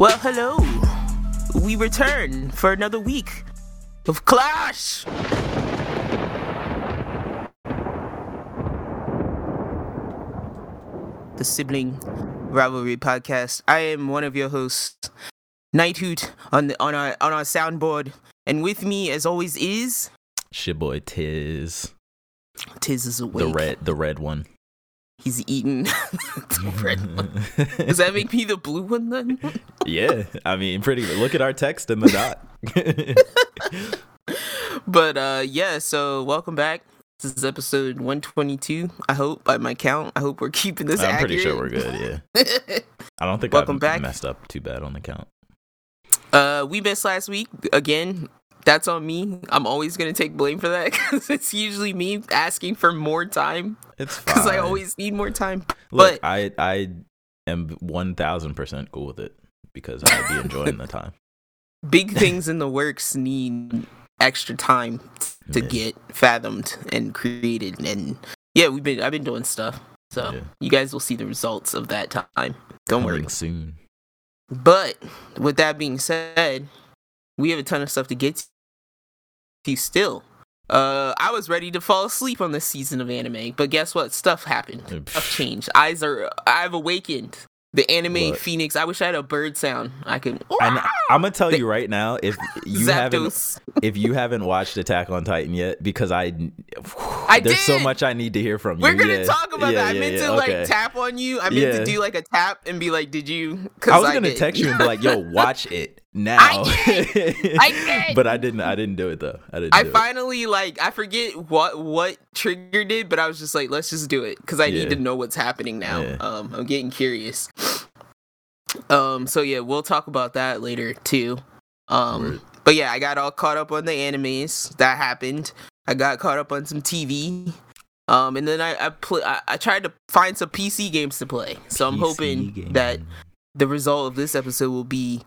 Well, hello. We return for another week of Clash. The sibling rivalry podcast. I am one of your hosts, Nitehoot, on the, on our on our soundboard, and with me, as always, is Shit boy Tiz. Tiz is awake. The red the red one. He's eating the red one. Does that make me the blue one then? yeah. I mean pretty look at our text in the dot. but uh yeah, so welcome back. This is episode 122. I hope by my count. I hope we're keeping this. I'm accurate. pretty sure we're good. Yeah. I don't think welcome I've back. messed up too bad on the count. Uh, we missed last week again. That's on me. I'm always gonna take blame for that because it's usually me asking for more time. It's because I always need more time. Look, but I I am one thousand percent cool with it because I'd be enjoying the time. Big things in the works need extra time to yeah. get fathomed and created and yeah we've been i've been doing stuff so yeah. you guys will see the results of that time don't Coming worry soon but with that being said we have a ton of stuff to get to still uh, I was ready to fall asleep on this season of anime, but guess what? Stuff happened. Stuff changed. Eyes are. I've awakened. The anime Phoenix. I wish I had a bird sound. I could. I'm, I'm gonna tell the, you right now, if you Zapdos. haven't, if you haven't watched Attack on Titan yet, because I, I there's did. so much I need to hear from you. We're gonna yeah. talk about yeah, that. Yeah, I meant to okay. like tap on you. I meant to do like a tap and be like, "Did you?" I was I gonna did. text you and be like, "Yo, watch it now." I did. I did. but I didn't. I didn't do it though. I didn't. I finally it. like. I forget what what triggered it, but I was just like, "Let's just do it," because I need to know what's happening now. Um, I'm getting curious. Um, so yeah, we'll talk about that later too. Um, but yeah, I got all caught up on the animes that happened. I got caught up on some TV. Um, and then I I, pl- I, I tried to find some PC games to play. So I'm hoping game. that the result of this episode will be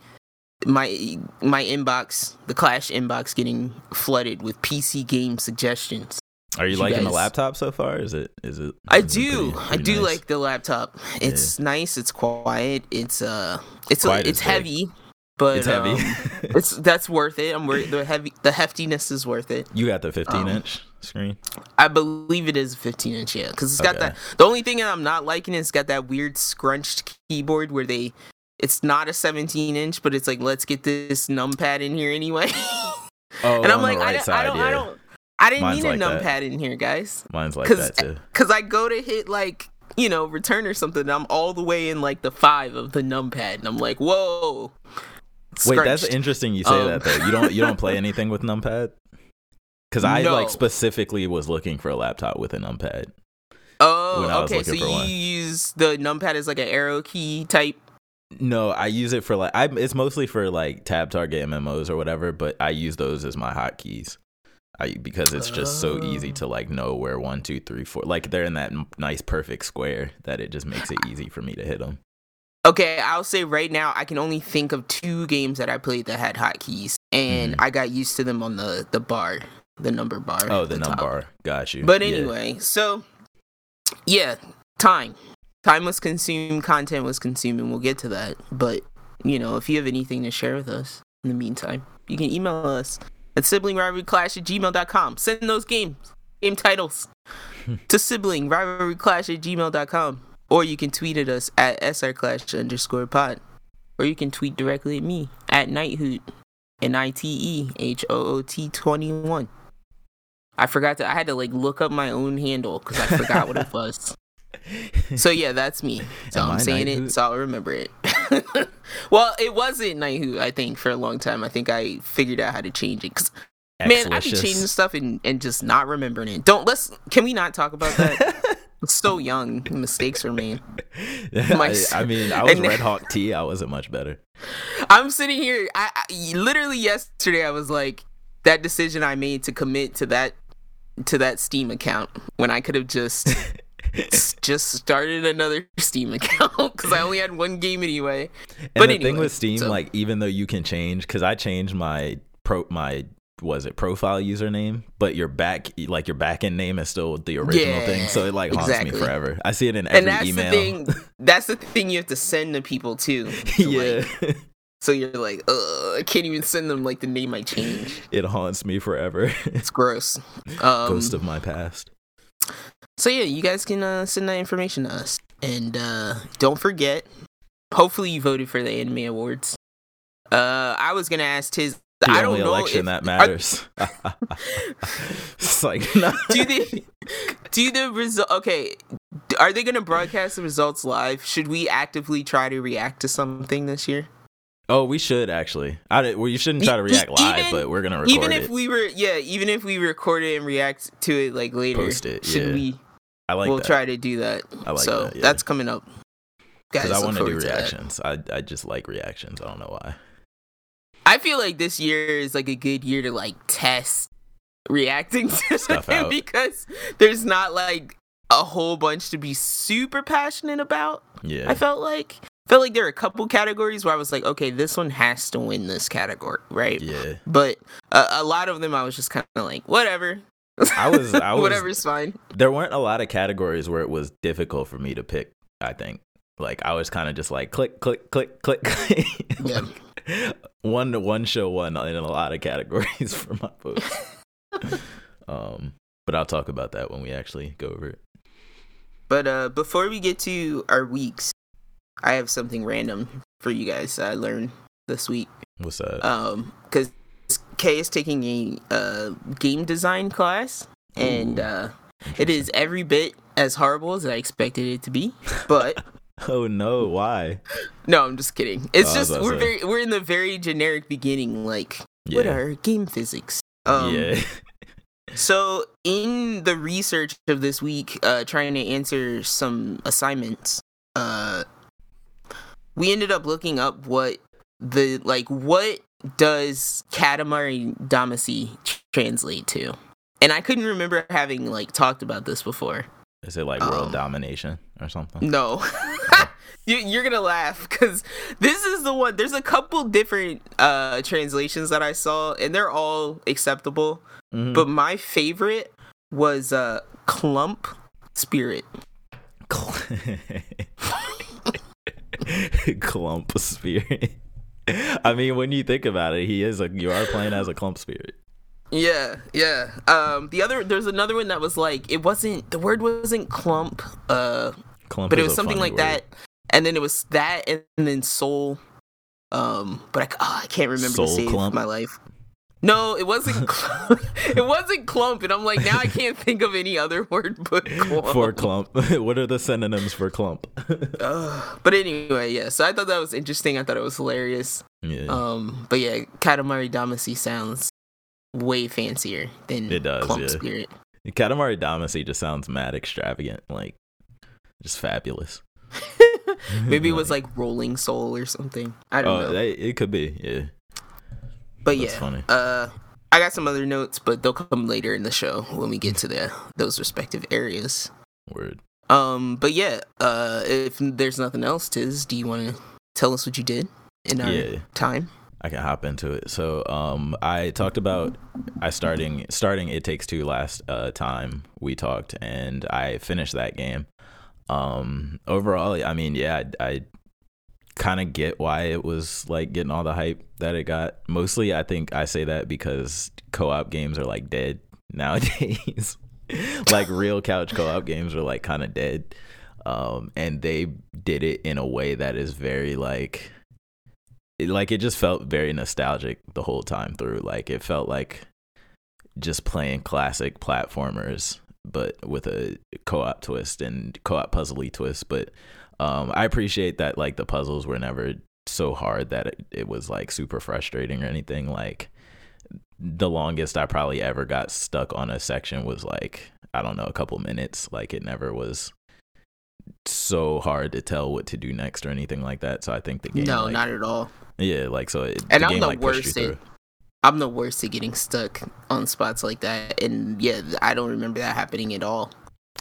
my my inbox, the Clash inbox, getting flooded with PC game suggestions. Are you, you liking guys... the laptop so far? Is it? Is it? Is I it do. Pretty, pretty I do nice? like the laptop. It's yeah. nice. It's quiet. It's uh, it's a, it's heavy, but it's heavy. um, it's that's worth it. I'm worried. The heavy, the heftiness is worth it. You got the 15 um, inch screen. I believe it is 15 inch. Yeah, because it's got okay. that. The only thing that I'm not liking is it's got that weird scrunched keyboard where they. It's not a 17 inch, but it's like let's get this numpad in here anyway. oh, and I'm like, right I, side, I don't, yeah. I don't. I didn't Mine's need a like numpad that. in here, guys. Mine's like that too. Because I go to hit like you know return or something, I'm all the way in like the five of the numpad, and I'm like, whoa. Wait, that's interesting. You say um, that though. You don't you don't play anything with numpad? Because I no. like specifically was looking for a laptop with a numpad. Oh, okay. So you one. use the numpad as like an arrow key type. No, I use it for like I. It's mostly for like tab target MMOs or whatever, but I use those as my hotkeys. I, because it's just so easy to like know where one, two, three, four. Like they're in that nice perfect square that it just makes it easy for me to hit them. Okay, I'll say right now I can only think of two games that I played that had hotkeys, and mm. I got used to them on the the bar, the number bar. Oh, the, the number bar. Got you. But anyway, yeah. so yeah, time. Time was consumed, content was consumed, and we'll get to that. But you know, if you have anything to share with us in the meantime, you can email us at siblingrivalryclash at gmail.com. Send those games, game titles to sibling rivalryclash at gmail.com. Or you can tweet at us at srclash underscore pod. Or you can tweet directly at me at nitehoot, N I T E H O O T 21. I forgot to, I had to like look up my own handle because I forgot what it was. So yeah, that's me. So Am I'm I saying it, so I'll remember it. well, it wasn't Nitehoot, I think, for a long time. I think I figured out how to change it. Cause man, I be changing stuff and, and just not remembering it. Don't let's can we not talk about that? so young, mistakes were made. My, I, I, mean, I was Red Hawk T. I wasn't much better. I'm sitting here. I, I literally yesterday I was like, that decision I made to commit to that to that Steam account when I could have just just started another Steam account because I only had one game anyway. And but the anyway, thing with Steam, so. like even though you can change, because I changed my pro my was it profile username, but your back like your backend name is still the original Yeah, thing, so it like haunts exactly. me forever. I see it in every and that's email. the thing. That's the thing you have to send to people too. to, yeah. like, So you're like, Ugh, I can't even send them like the name I changed. It haunts me forever. It's gross. Um, Ghost of my past. So yeah, you guys can uh, send that information to us, and uh, don't forget. Hopefully, you voted for the anime awards. Uh, I was gonna ask Tiz. The I don't only know election if, that matters. it's like no. do the do the result? Okay, are they gonna broadcast the results live? Should we actively try to react to something this year? Oh, we should actually. I did- well, you shouldn't try to react e- live, even- but we're gonna record even if it. we were, yeah, even if we record it and react to it like later, Post it, should yeah. we? I like we'll that try to do that. I like so that, yeah. that's coming up. Because I want to do reactions. I I just like reactions. I don't know why. I feel like this year is like a good year to like test reacting to Stuff because there's not like a whole bunch to be super passionate about. Yeah, I felt like felt like there are a couple categories where I was like, okay, this one has to win this category, right? yeah. But uh, a lot of them, I was just kind of like, whatever. I was- I was- whatever's fine. There weren't a lot of categories where it was difficult for me to pick. I think like I was kind of just like click, click, click, click. Yeah. Like, one to one show one in a lot of categories for my vote. um, but I'll talk about that when we actually go over it. But uh, before we get to our weeks, I have something random for you guys that I learned this week. What's that? um because kay is taking a uh game design class and Ooh, uh it is every bit as horrible as i expected it to be but oh no, why? no i'm just kidding it's Oh, just we're very we're in the very generic beginning like what are game physics um yeah. So in the research of this week uh trying to answer some assignments uh we ended up looking up what the like what does katamari damacy translate to? And i couldn't remember having like talked about this before. Is it like world Um, domination or something? no. You, you're gonna laugh because this is the one there's a couple different uh translations that i saw and they're all acceptable Mhm. but my favorite was uh clump spirit clump spirit. I mean, when you think about it, he is a you are playing as a clump spirit. yeah yeah um the other there's another one that was like it wasn't the word wasn't clump uh Clump but it was something like word. that and then it was that and then soul um but i, oh, I can't remember Soul to save clump? my life no it wasn't clump. it wasn't clump and i'm like now i can't think of any other word but clump For clump, what are the synonyms for clump? Ugh. but anyway yeah so i thought that was interesting i thought it was hilarious yeah, Um, but yeah, Katamari Damacy sounds way fancier than It does, Clump yeah. Spirit. Katamari Damacy just sounds mad extravagant, like just fabulous. Maybe it was like Rolling Soul or something. I don't oh, know. that- it could be, yeah. But that's yeah, funny. uh, I got some other notes, but they'll come later in the show when we get to the those respective areas. Word. Um, but yeah, uh, if there's nothing else, Tiz, do you want to tell us what you did in our Yeah. time? I can hop into it. So, um, I talked about I starting starting It Takes Two last uh, time we talked, and I finished that game. Um, overall, I mean, yeah, I, I kind of get why it was like getting all the hype that it got. Mostly, I think I say that because co-op games are like dead nowadays. like real couch co-op games are like kind of dead. Um, and they did it in a way that is very like it, like it just felt very nostalgic the whole time through. Like it felt like just playing classic platformers, but with a co-op twist and co-op puzzly twist. But um, I appreciate that like the puzzles were never so hard that it, it was like super frustrating or anything. Like the longest I probably ever got stuck on a section was like I don't know a couple minutes. Like it never was so hard to tell what to do next or anything like that. So I think the game no, like, not at all. yeah, like so. It, And the I'm game, the like, worst at. I'm the worst at getting stuck on spots like that, and yeah, I don't remember that happening at all.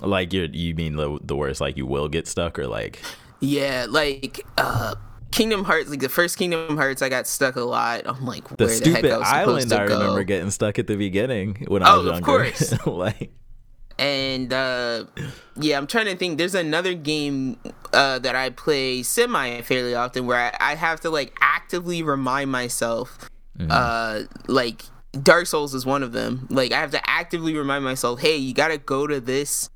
Like you, you mean the the worst? Like you will get stuck, or like Yeah, like uh Kingdom Hearts, like the first Kingdom Hearts, I got stuck a lot. I'm like, the where the, stupid heck I was island? I go. remember getting stuck at the beginning when I Oh, was of course. like and uh, yeah, I'm trying to think. There's another game uh, that I play semi fairly often where I, I, have to like actively remind myself, mm-hmm. uh, like Dark Souls is one of them. Like I have to actively remind myself, hey, you gotta go to this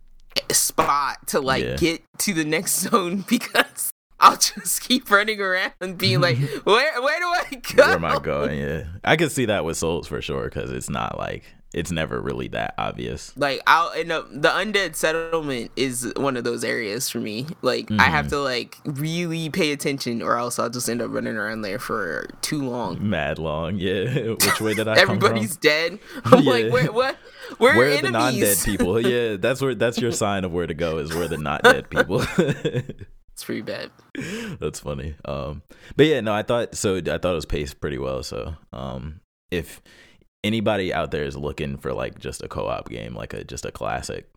spot to like yeah. get to the next zone because I'll just keep running around and being like, where where do I go? Where am I going? Yeah, I can see that with Souls for sure because it's not like it's never really that obvious. Like I'll end up the undead settlement is one of those areas for me. Like mm-hmm. I have mm-hmm. to like really pay attention or else I'll just end up running around there for too long. Mad long, yeah. Which way did I Everybody's dead. I'm yeah. like, where what where, where are the non-dead people? Yeah, that's where that's your sign of where to go is where the not dead people. it's pretty bad. That's funny. Um, but yeah, no, I thought so. I thought it was paced pretty well. So, um, if anybody out there is looking for like just a co-op game, like a just a classic,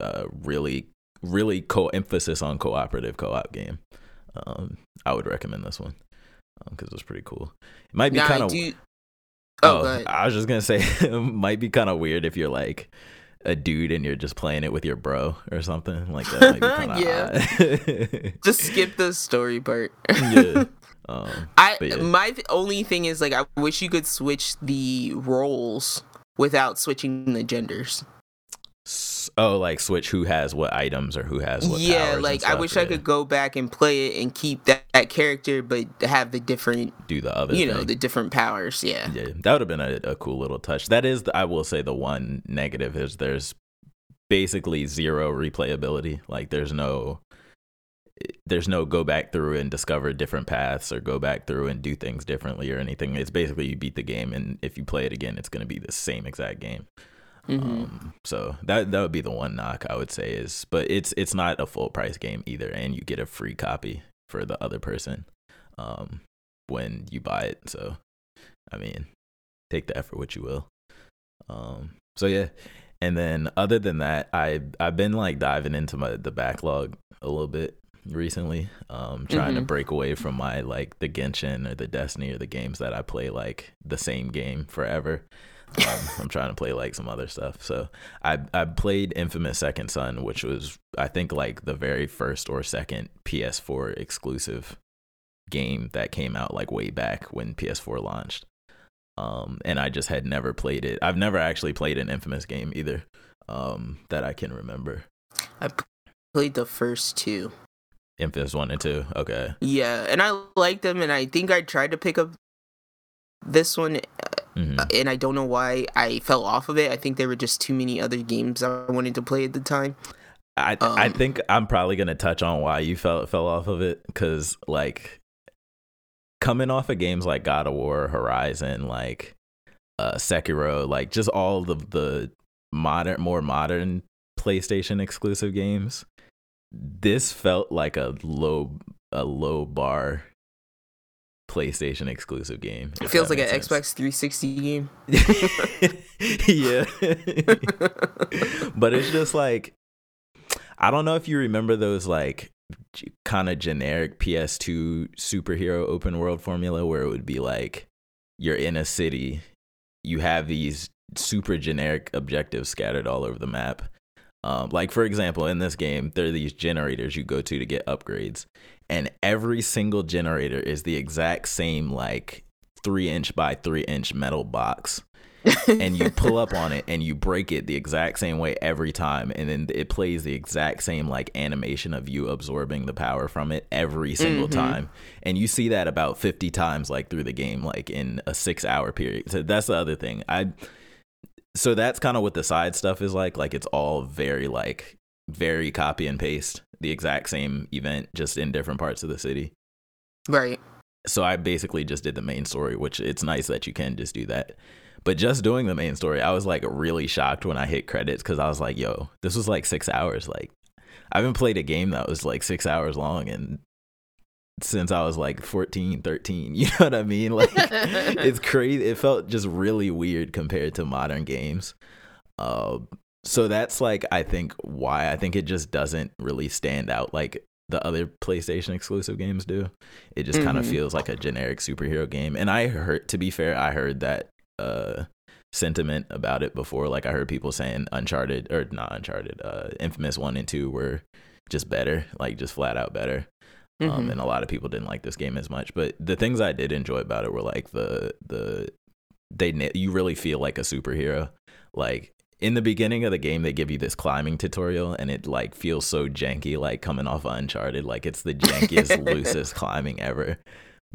uh, really really co emphasis on cooperative co-op game, um, I would recommend this one because um, it was pretty cool. It might be kind of. Oh, oh I was just gonna say it might be kind of weird if you're like a dude and you're just playing it with your bro or something like that. yeah, just skip the story part. yeah, um, I yeah. my only thing is like I wish you could switch the roles without switching the genders. Oh, like switch who has what items or who has what. Yeah, like I wish yeah. I could go back and play it and keep that, that, character, but have the different. Do the other. You thing. know the different powers. Yeah. Yeah, that would have been a, a cool little touch. That is, the, I will say, the one negative is there's basically zero replayability. Like there's no there's no go back through and discover different paths or go back through and do things differently or anything. It's basically you beat the game, and if you play it again, it's going to be the same exact game. Mm-hmm. Um, so that that would be the one knock I would say is, but it's it's not a full price game either, and you get a free copy for the other person um, when you buy it. So, I mean, take the effort what you will. Um, so yeah, and then other than that, I I've been like diving into my the backlog a little bit recently. Um, trying mm-hmm. to break away from my like the Genshin or the Destiny or the games that I play like the same game forever. Um, I'm trying to play like some other stuff. So I I played Infamous Second Son, which was I think like the very first or second PS4 exclusive game that came out like way back when PS4 launched. Um, and I just had never played it. I've never actually played an Infamous game either. Um, that I can remember. I played the first two. Infamous one and two. Okay. Yeah, and I liked them, and I think I tried to pick up this one, mm-hmm. and I don't know why I fell off of it. I think there were just too many other games I wanted to play at the time. I um, I think I'm probably gonna touch on why you fell fell off of it because like coming off of games like God of War, Horizon, like uh Sekiro, like just all the the modern more modern PlayStation exclusive games this felt like a low a low bar PlayStation exclusive game. It feels like an sense. Xbox 360 game. yeah. but it's just like I don't know if you remember those like kind of generic PS2 superhero open world formula where it would be like you're in a city, you have these super generic objectives scattered all over the map um, like for example, in this game, there are these generators you go to to get upgrades, and every single generator is the exact same like three inch by three inch metal box. and you pull up on it and you break it the exact same way every time and then it plays the exact same like animation of you absorbing the power from it every single mm-hmm. time and you see that about 50 times like through the game like in a 6 hour period so that's the other thing i so that's kind of what the side stuff is like like it's all very like very copy and paste the exact same event just in different parts of the city. Right. So i basically just did the main story which it's nice that you can just do that. But just doing the main story i was like really shocked when i hit credits because i was like yo this was like six hours like i haven't played a game that was like six hours long and since I was like 14, 13. You know what I mean? Like it's crazy. It felt just really weird compared to modern games. Uh, so that's like I think why I think it just doesn't really stand out like the other PlayStation exclusive games do. It just mm-hmm. kind of feels like a generic superhero game. And I heard to be fair, I heard that uh sentiment about it before. Like I heard people saying Uncharted or not Uncharted, uh, Infamous one and two were just better, like just flat out better. Um, Mhm. and a lot of people didn't like this game as much. But the things I did enjoy about it were like the the they you really feel like a superhero. Like in the beginning of the game, they give you this climbing tutorial, and it like feels so janky, like coming off of Uncharted. Like it's the jankiest, loosest climbing ever.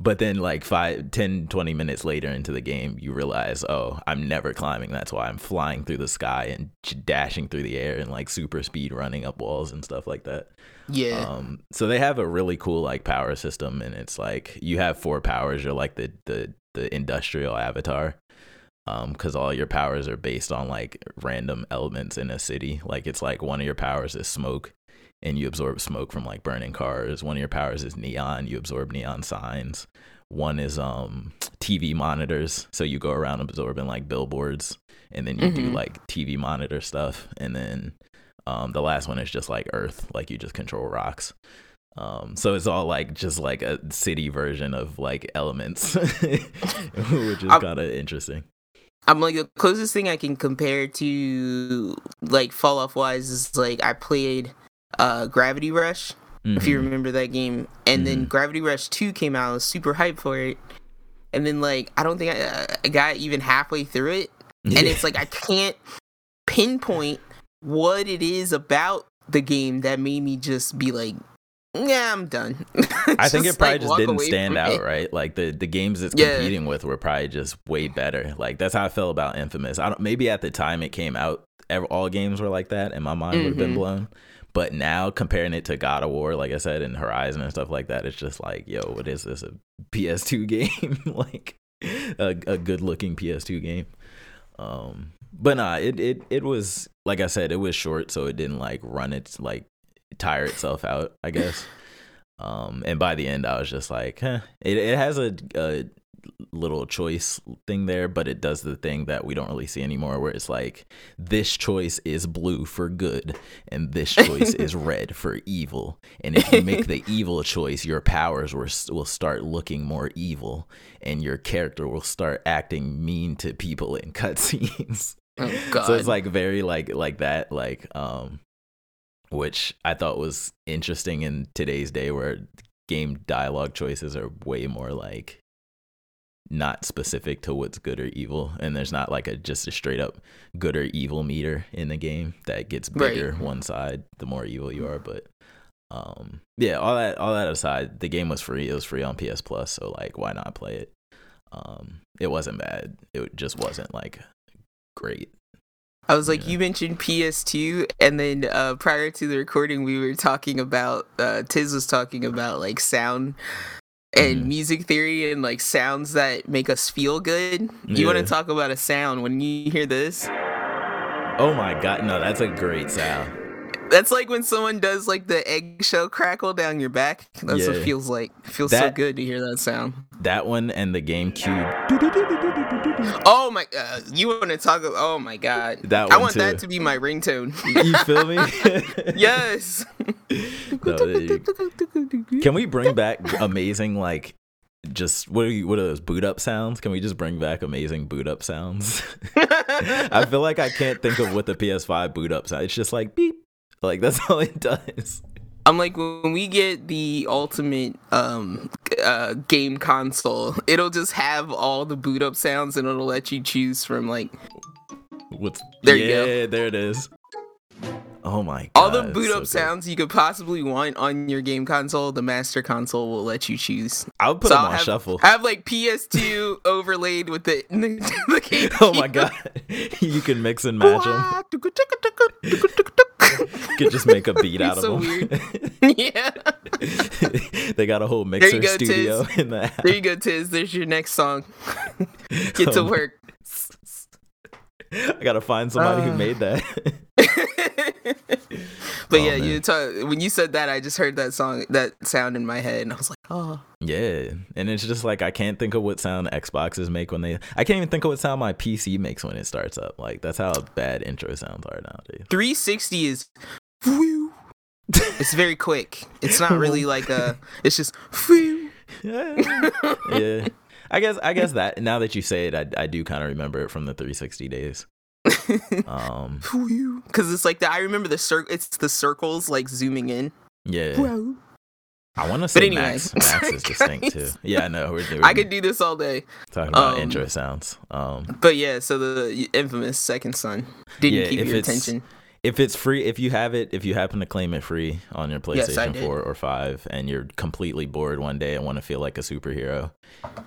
But then, like five, 10, 20 minutes later into the game, you realize, oh, I'm never climbing. That's why I'm flying through the sky and dashing through the air and like super speed running up walls and stuff like that. Yeah. Um, so they have a really cool like power system, and it's like you have four powers. You're like the the the industrial avatar, um, because all your powers are based on like random elements in a city. Like it's like one of your powers is smoke, and you absorb smoke from like burning cars. One of your powers is neon. You absorb neon signs. One is um TV monitors, so you go around absorbing like billboards, and then you do Mhm. like TV monitor stuff, and then um, the last one is just like Earth, like you just control rocks. Um, so it's all like just like a city version of like elements, which is kind of interesting. I'm like the closest thing I can compare to like fall off wise is like I played uh Gravity Rush if you Mhm. remember that game and then Mhm. Gravity Rush 2 came out I was super hyped for it and then like I don't think I, I got even halfway through it and it's like I can't pinpoint what it is about the game that made me just be like yeah I'm done I think it probably like, just didn't stand out, it. right? Like the the games it's Yeah. competing with were probably just way better. Like that's how I felt about Infamous. I don't maybe at the time it came out, all games were like that, and my mind would have been blown. But now comparing it to God of War, like I said, and Horizon and stuff like that, it's just like, yo, what is this? A PS2 game? like a, a good looking PS2 game. Um, but nah, it it it was like I said, it was short, so it didn't like run its like tire itself out. I guess. Um, and by the end, I was just like, huh. It it has a, a little choice thing there, but it does the thing that we don't really see anymore, where it's like this choice is blue for good, and this choice is red for evil. And if you make the evil choice, your powers will will start looking more evil, and your character will start acting mean to people in cutscenes. oh So it's like very like like that like um which I thought was interesting in today's day where game dialogue choices are way more like not specific to what's good or evil and there's not like a just a straight up good or evil meter in the game that gets Right. bigger one side the more evil you are but um yeah all that all that aside the game was free. It was free on PS Plus so like why not play it? Um it wasn't bad. It just wasn't like great. I was like, Yeah. you mentioned PS2, and then uh, prior to the recording, we were talking about uh, Tiz was talking about like sound and Mhm. music theory and like sounds that make us feel good. You want to talk about a sound when you hear this? Oh my god, no, that's a great sound. That's like when someone does like the eggshell crackle down your back. That's what Yeah. it feels like. It feels so good to hear that sound. That one and the GameCube. Oh my! Uh, you want to talk? Oh my god! That I want that to be my ringtone. You feel me? yes. No, Can we bring back amazing like just what are you, what are those boot up sounds? Can we just bring back amazing boot up sounds? I feel like I can't think of what the PS5 boot up sound. It's just like beep. Like that's all it does. I'm like when we get the ultimate um uh game console, it'll just have all the boot up sounds and it'll let you choose from like What's There you yeah, go. there it is. Oh my god. all the boot so up good. sounds you could possibly want on your game console. The master console will let you choose. I'll put So them I'll on have, sure. I have like PS2 overlaid with the the game. Oh my god. you can mix and match them. Could just make a beat out It's of them. yeah. they got a whole mixer go, studio Tiz. in the There you go, Tiz. There's your next song. Get to Um, work. I gotta find somebody who Uh. made that. but Oh, yeah, man. you talk, when you said that, I just heard that song, that sound in my head, and I was like, oh, yeah, and it's just like I can't think of what sound Xboxes make when they. I can't even think of what sound my PC makes when it starts up. Like that's how bad intro sounds are nowadays. 360 is. It's very quick. It's not really like a, it's just, yeah. yeah. I guess I guess that now that you say it, I I do kind of remember it from the 360 days. Um, Because it's like that. I remember the cir- It's the circles like zooming in. yeah. Whoa. I want to say anyway. Max. Max is distinct too. Yeah, I know. We're doing. I could do this all day. talking about um, intro sounds. Um, But yeah, so the infamous second son didn't Yeah, keep if your it's- attention. If it's free, if you have it, if you happen to claim it free on your PlayStation did. 4 or 5 and you're completely bored one day and want to feel like a superhero,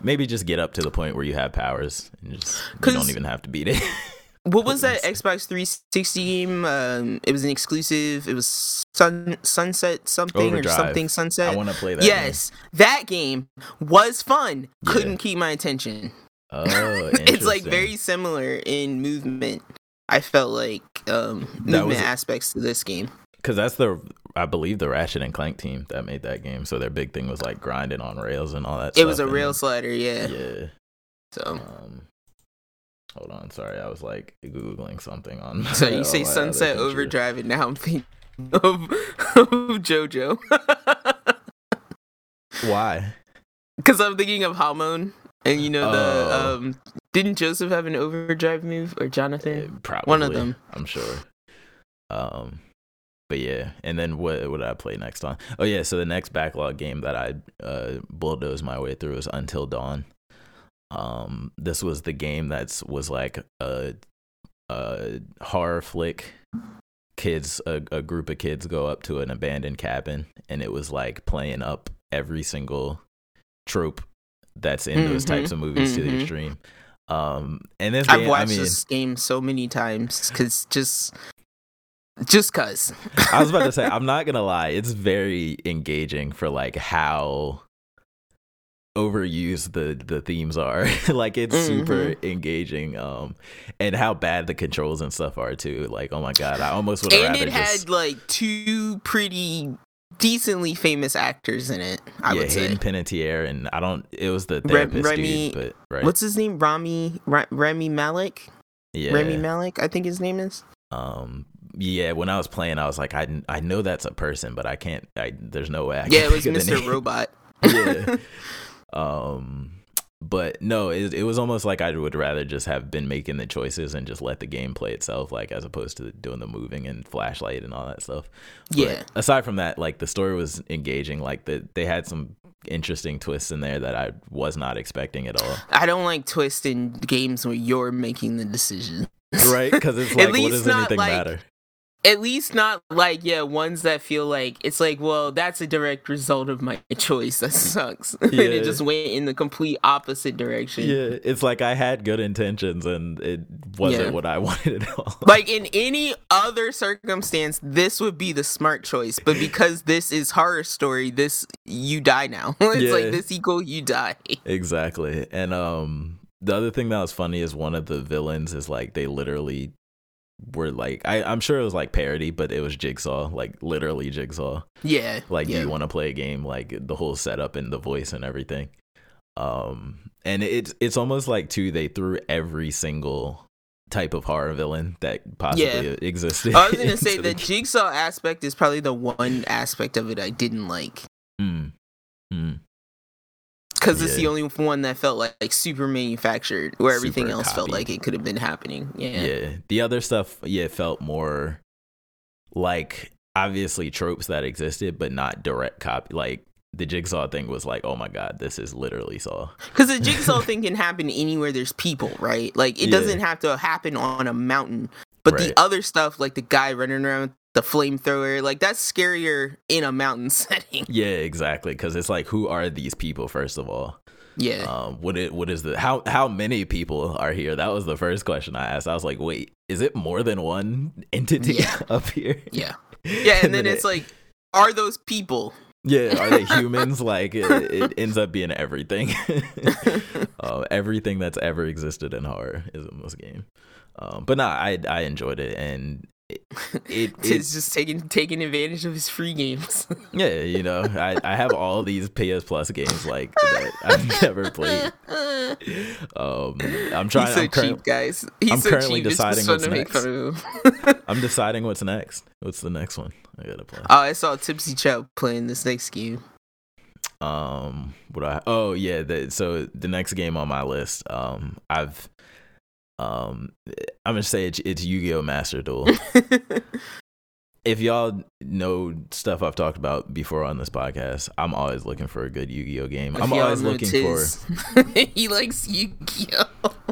maybe just get up to the point where you have powers and just you don't even have to beat it. What was that Xbox 360 game? Um, it was an exclusive. It was Sun Sunset something Overdrive. or something Sunset. I want to play that. yes, that game was fun. Yeah. Couldn't keep my attention. Oh, it's like very similar in movement. I felt like um, That was- aspects to this game. because that's the I believe the Ratchet and Clank team that made that game. So their big thing was like grinding on rails and all that. It was a and rail slider, yeah. Yeah. So, Um, hold on, sorry, I was like googling something on. so you say Sunset. Overdrive, and now I'm thinking of, of JoJo Why? because I'm thinking of Hamon, and you know the Oh. um. Didn't Joseph have an overdrive move or Eh, Jonathan? Probably One of them. I'm sure. Um, but yeah, and then what what did I play next on? Oh yeah, so the next backlog game that I uh bulldozed my way through was Until Dawn. Um, this was the game that's was like a a horror flick. Kids, a, a group of kids go up to an abandoned cabin, and it was like playing up every single trope that's in those Mhm, types of movies to the mhm. extreme. Um, and this I've game, watched I mean, this game so many times because just, just cause. I was about to say, I'm not gonna lie, it's very engaging for like how overused the the themes are. like it's super engaging, um, and how bad the controls and stuff are too. Like, oh my god, I almost would have and it had just like two pretty decently famous actors in it. I yeah, would say. Hayden Panettiere and I don't. It was the therapist Remy- dude, but right, What's his name? Rami Ra- Remy Malik. yeah, Remy Malik, I think his name is. um. Yeah, when I was playing, I was like, I, I know that's a person, but I can't. I, there's no way. I Yeah, it was think of the Mr. Robot. yeah. Um, but no, it, it was almost like I would rather just have been making the choices and just let the game play itself, like as opposed to doing the moving and flashlight and all that stuff. But Yeah. Aside from that, like the story was engaging. Like the they had some interesting twists in there that I was not expecting at all. I don't like twists in games where you're making the decision. Right? Because it's like, what does anything like, matter? At least not like yeah, ones that feel like it's like, well, that's a direct result of my choice. That sucks. and it just went in the complete opposite direction. Yeah, it's like I had good intentions and it wasn't Yeah. what I wanted at all. Like in any other circumstance, this would be the smart choice. But because this is horror story, this you die now. it's Yeah. like this equal you die. Exactly. And um the other thing that was funny is one of the villains is like they literally were like I, I'm sure it was like parody, but it was Jigsaw, like literally Jigsaw. Yeah. Like yeah. do you want to play a game like the whole setup and the voice and everything. Um and it's it's almost like too they threw every single type of horror villain that possibly Yeah. existed. I was gonna say the the- jigsaw aspect is probably the one aspect of it I didn't like. Mm. Mm. Because it's the only one that felt like, like super manufactured, where everything Super else felt like it could have been happening. Yeah. yeah. The other stuff, yeah, felt more like obviously tropes that existed, but not direct copy. Like the jigsaw thing was like, oh my god, this is literally Saw. Because the jigsaw thing can happen anywhere there's people, right? Like it Yeah. doesn't have to happen on a mountain. But Right. the other stuff, like the guy running around the flamethrower, like that's scarier in a mountain setting. Yeah, exactly. Because it's like, who are these people? First of all, Yeah. um, what it what is the how how many people are here? That was the first question I asked. I was like, wait, is it more than one entity Yeah. up here? yeah. Yeah. And then it's it- like, are those people? Yeah, are they humans? like it, it ends up being everything. uh, everything that's ever existed in horror is in this game. Um, but nah, I I enjoyed it, and it, it, It's it just taking taking advantage of his free games. yeah, you know, I I have all these PS Plus games like that I've never played. Um, I'm trying. He's so I'm, cheap, guys. He's I'm so currently cheap. Deciding what's next. fun of. I'm deciding what's next. What's the next one I gotta play? Oh, I saw Tipsy Chow playing this next game. Um, what I oh yeah, the, so the next game on my list, um, I've um, I'm gonna say it's, it's Yu-Gi-Oh Master Duel. if y'all know stuff I've talked about before on this podcast, I'm always looking for a good Yu-Gi-Oh game. If I'm always looking Tiz, for he likes Yu-Gi-Oh.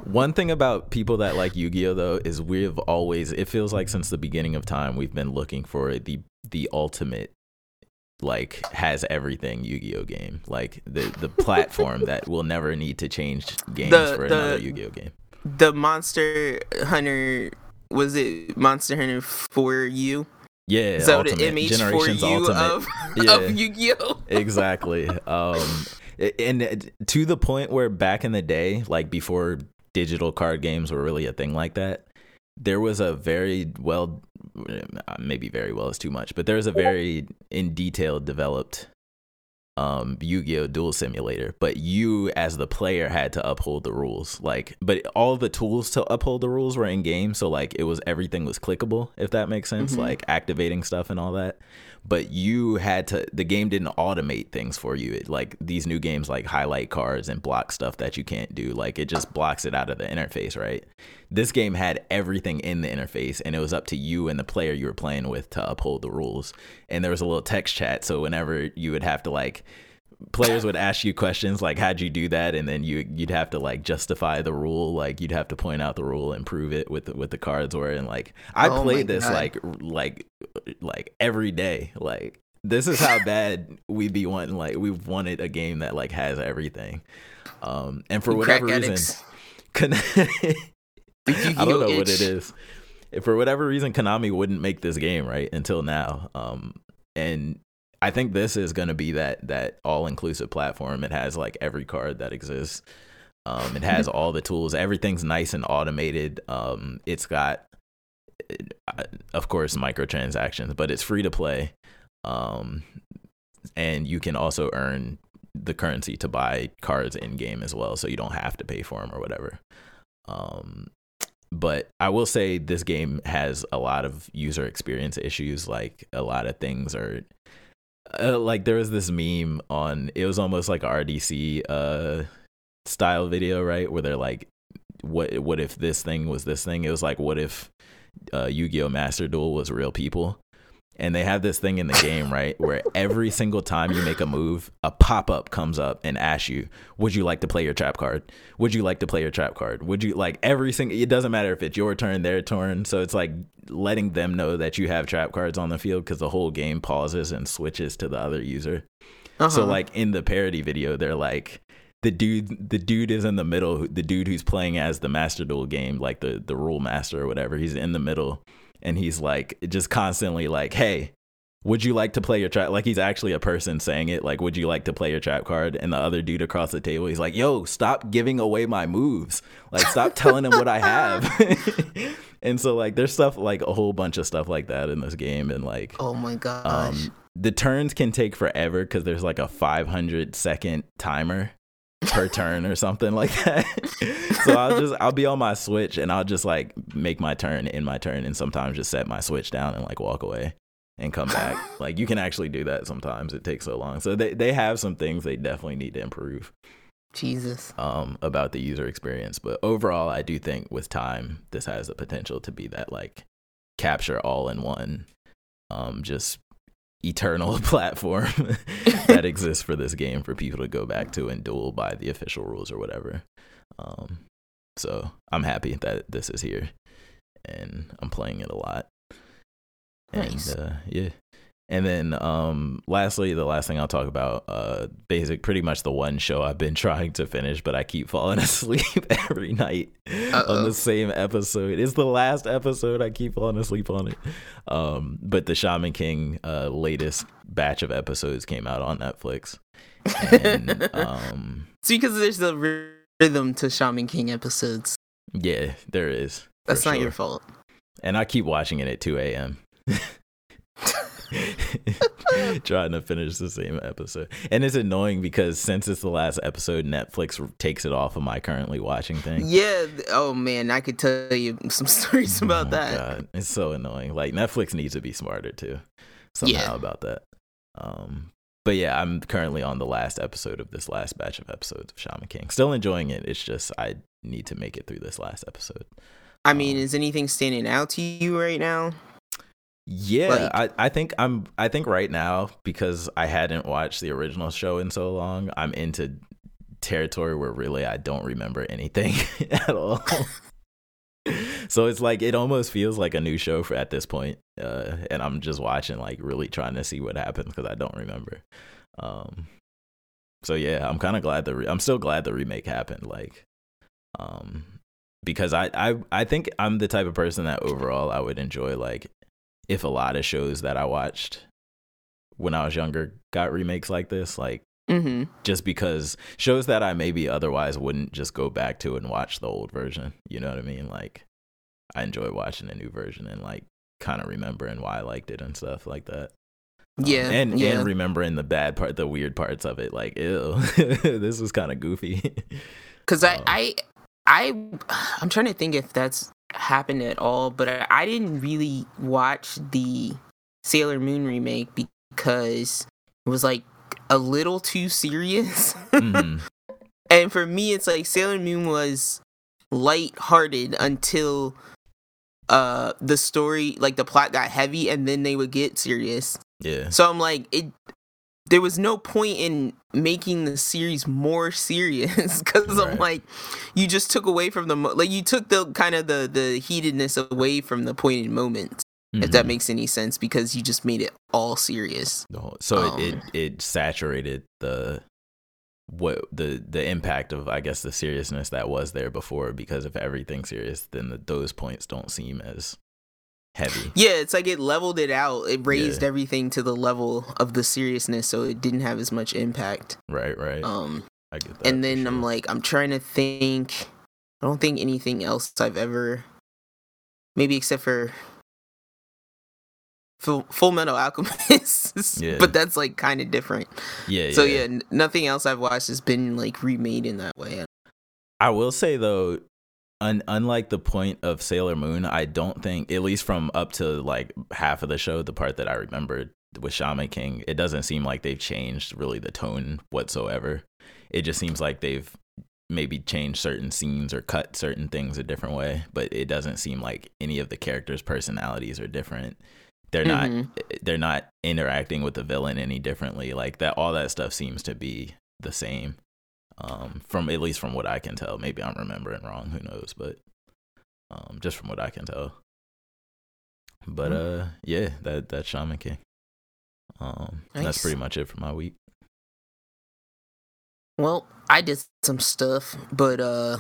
one thing about people that like Yu-Gi-Oh though is we've always it feels like since the beginning of time we've been looking for the the ultimate like has everything Yu-Gi-Oh game. Like the the platform that will never need to change games The- for the- another Yu-Gi-Oh game. The Monster Hunter was it Monster Hunter for you? Yeah, so ultimate, the image for you Ultimate. of, Yeah. of Yu-Gi-Oh. exactly. Um, and to the point where back in the day, like before digital card games were really a thing like that, there was a very well, maybe very well is too much, but there was a very in detail developed um Yu-Gi-Oh duel simulator but you as the player had to uphold the rules like but all the tools to uphold the rules were in game so like it was everything was clickable if that makes sense Mhm. like activating stuff and all that but you had to the game didn't automate things for you. It, like these new games like highlight cards and block stuff that you can't do like it just blocks it out of the interface right? This game had everything in the interface and it was up to you and the player you were playing with to uphold the rules. And there was a little text chat so whenever you would have to like players would ask you questions like how'd you do that and then you you'd have to like justify the rule like you'd have to point out the rule and prove it with with the cards were and like i Oh played this God. like like like every day like this is how bad we'd be wanting like we wanted a game that like has everything um and for You whatever reason. Kon- I don't know what it itch. is. If for whatever reason Konami wouldn't make this game right until now, um, and I think this is going to be that that all inclusive platform. It has like every card that exists. Um, it has all the tools. Everything's nice and automated. Um, it's got, uh, of course, microtransactions, but it's free to play. Um, and you can also earn the currency to buy cards in game as well, so you don't have to pay for them or whatever. Um, but I will say this game has a lot of user experience issues. Like a lot of things are, uh, like there was this meme on. It was almost like RDC uh style video, right? Where they're like, "What what if this thing was this thing?" It was like, "What if uh, Yu-Gi-Oh Master Duel was real people?" And they have this thing in the game, right, where every single time you make a move, a pop up comes up and asks you, "Would you like to play your trap card? Would you like to play your trap card? Would you like every single? It doesn't matter if it's your turn, their turn. So it's like letting them know that you have trap cards on the field because the whole game pauses and switches to the other user. So Uh-huh. like in the parody video, they're like the dude the dude is in the middle. The dude who's playing as the Master Duel game, like the the rule master or whatever, he's in the middle and he's like just constantly like, "Hey, would you like to play your trap?" Like he's actually a person saying it. Like, "Would you like to play your trap card?" And the other dude across the table, he's like, "Yo, stop giving away my moves. Like, stop telling him what I have." and so like there's stuff like a whole bunch of stuff like that in this game and like oh my gosh. um, the turns can take forever because there's like a 500 second timer per turn or something like that. so I'll just I'll be on my switch and I'll just like make my turn in my turn and sometimes just set my switch down and like walk away and come back. like you can actually do that sometimes. It takes so long. So they they have some things they definitely need to improve Jesus. um about the user experience, but overall I do think with time this has the potential to be that like capture all in one um just eternal platform that exists for this game for people to go back to and duel by the official rules or whatever. Um, so I'm happy that this is here, and I'm playing it a lot. Nice. And uh, yeah, and then um, lastly, the last thing I'll talk about, uh, basic, pretty much the one show I've been trying to finish, but I keep falling asleep every night on Uh-oh. the same episode. It's the last episode. I keep falling asleep on it. Um, but the Shaman King uh, latest batch of episodes came out on Netflix. And um, See, because there's a rhythm to Shaman King episodes. yeah, there is. That's not sure. your fault. And I keep watching it at 2 a.m. Trying to finish the same episode. And it's annoying because since it's the last episode, Netflix takes it off of my currently watching thing. Yeah. Oh man, I could tell you some stories about Oh, that. God. It's so annoying. Like Netflix needs to be smarter too, somehow Yeah. about that. Um, but yeah, I'm currently on the last episode of this last batch of episodes of Shaman King. Still enjoying it. It's just I need to make it through this last episode. I mean, Um, is anything standing out to you right now? Yeah, Like- I, I think I'm I think right now because I hadn't watched the original show in so long, I'm into territory where really I don't remember anything at all. so it's like it almost feels like a new show for at this point, uh, and I'm just watching like really trying to see what happens because I don't remember. Um, so yeah, I'm kind of glad the re- I'm still glad the remake happened. Like, um, because I I I think I'm the type of person that overall I would enjoy like if a lot of shows that I watched when I was younger got remakes like this, like Mm-hmm. just because shows that I maybe otherwise wouldn't just go back to and watch the old version. You know what I mean? Like I enjoy watching a new version and like kind of remembering why I liked it and stuff like that. Um, Yeah, and yeah. and remembering the bad part, the weird parts of it. Like, ew, this was kind of goofy. Because I, Um, I, I, I'm trying to think if that's happened at all, but I, I didn't really watch the Sailor Moon remake because it was like a little too serious. Mhm. and for me, it's like Sailor Moon was light-hearted until uh the story like the plot got heavy and then they would get serious Yeah, so i'm like it there was no point in making the series more serious because i'm like you just took away from the mo- like you took the kind of the the heatedness away from the pointed moments if that Mhm. makes any sense because you just made it all serious so it, it Um, it saturated the what the the impact of I guess the seriousness that was there before because if everything's serious then the, those points don't seem as heavy. yeah it's like it leveled it out it raised Yeah. everything to the level of the seriousness so it didn't have as much impact Right, right. um I get that. and then I'm like, I'm trying to think. I don't think anything else I've ever, maybe except for Full, Full Metal Alchemist. Yeah. but that's like kind of different. yeah, So yeah, n- nothing else I've watched has been like remade in that way. I will say though, un- unlike the point of Sailor Moon, I don't think, at least from up to like half of the show, the part that I remembered with Shaman King, it doesn't seem like they've changed really the tone whatsoever. It just seems like they've maybe changed certain scenes or cut certain things a different way, but it doesn't seem like any of the characters' personalities are different. They're not Mhm. they're not interacting with the villain any differently. Like that all that stuff seems to be the same um, from at least from what I can tell. Maybe I'm remembering wrong. Who knows? But um, just from what I can tell. But uh, yeah, that that's Shaman King. Um, Nice. that's pretty much it for my week. Well, I did some stuff, but uh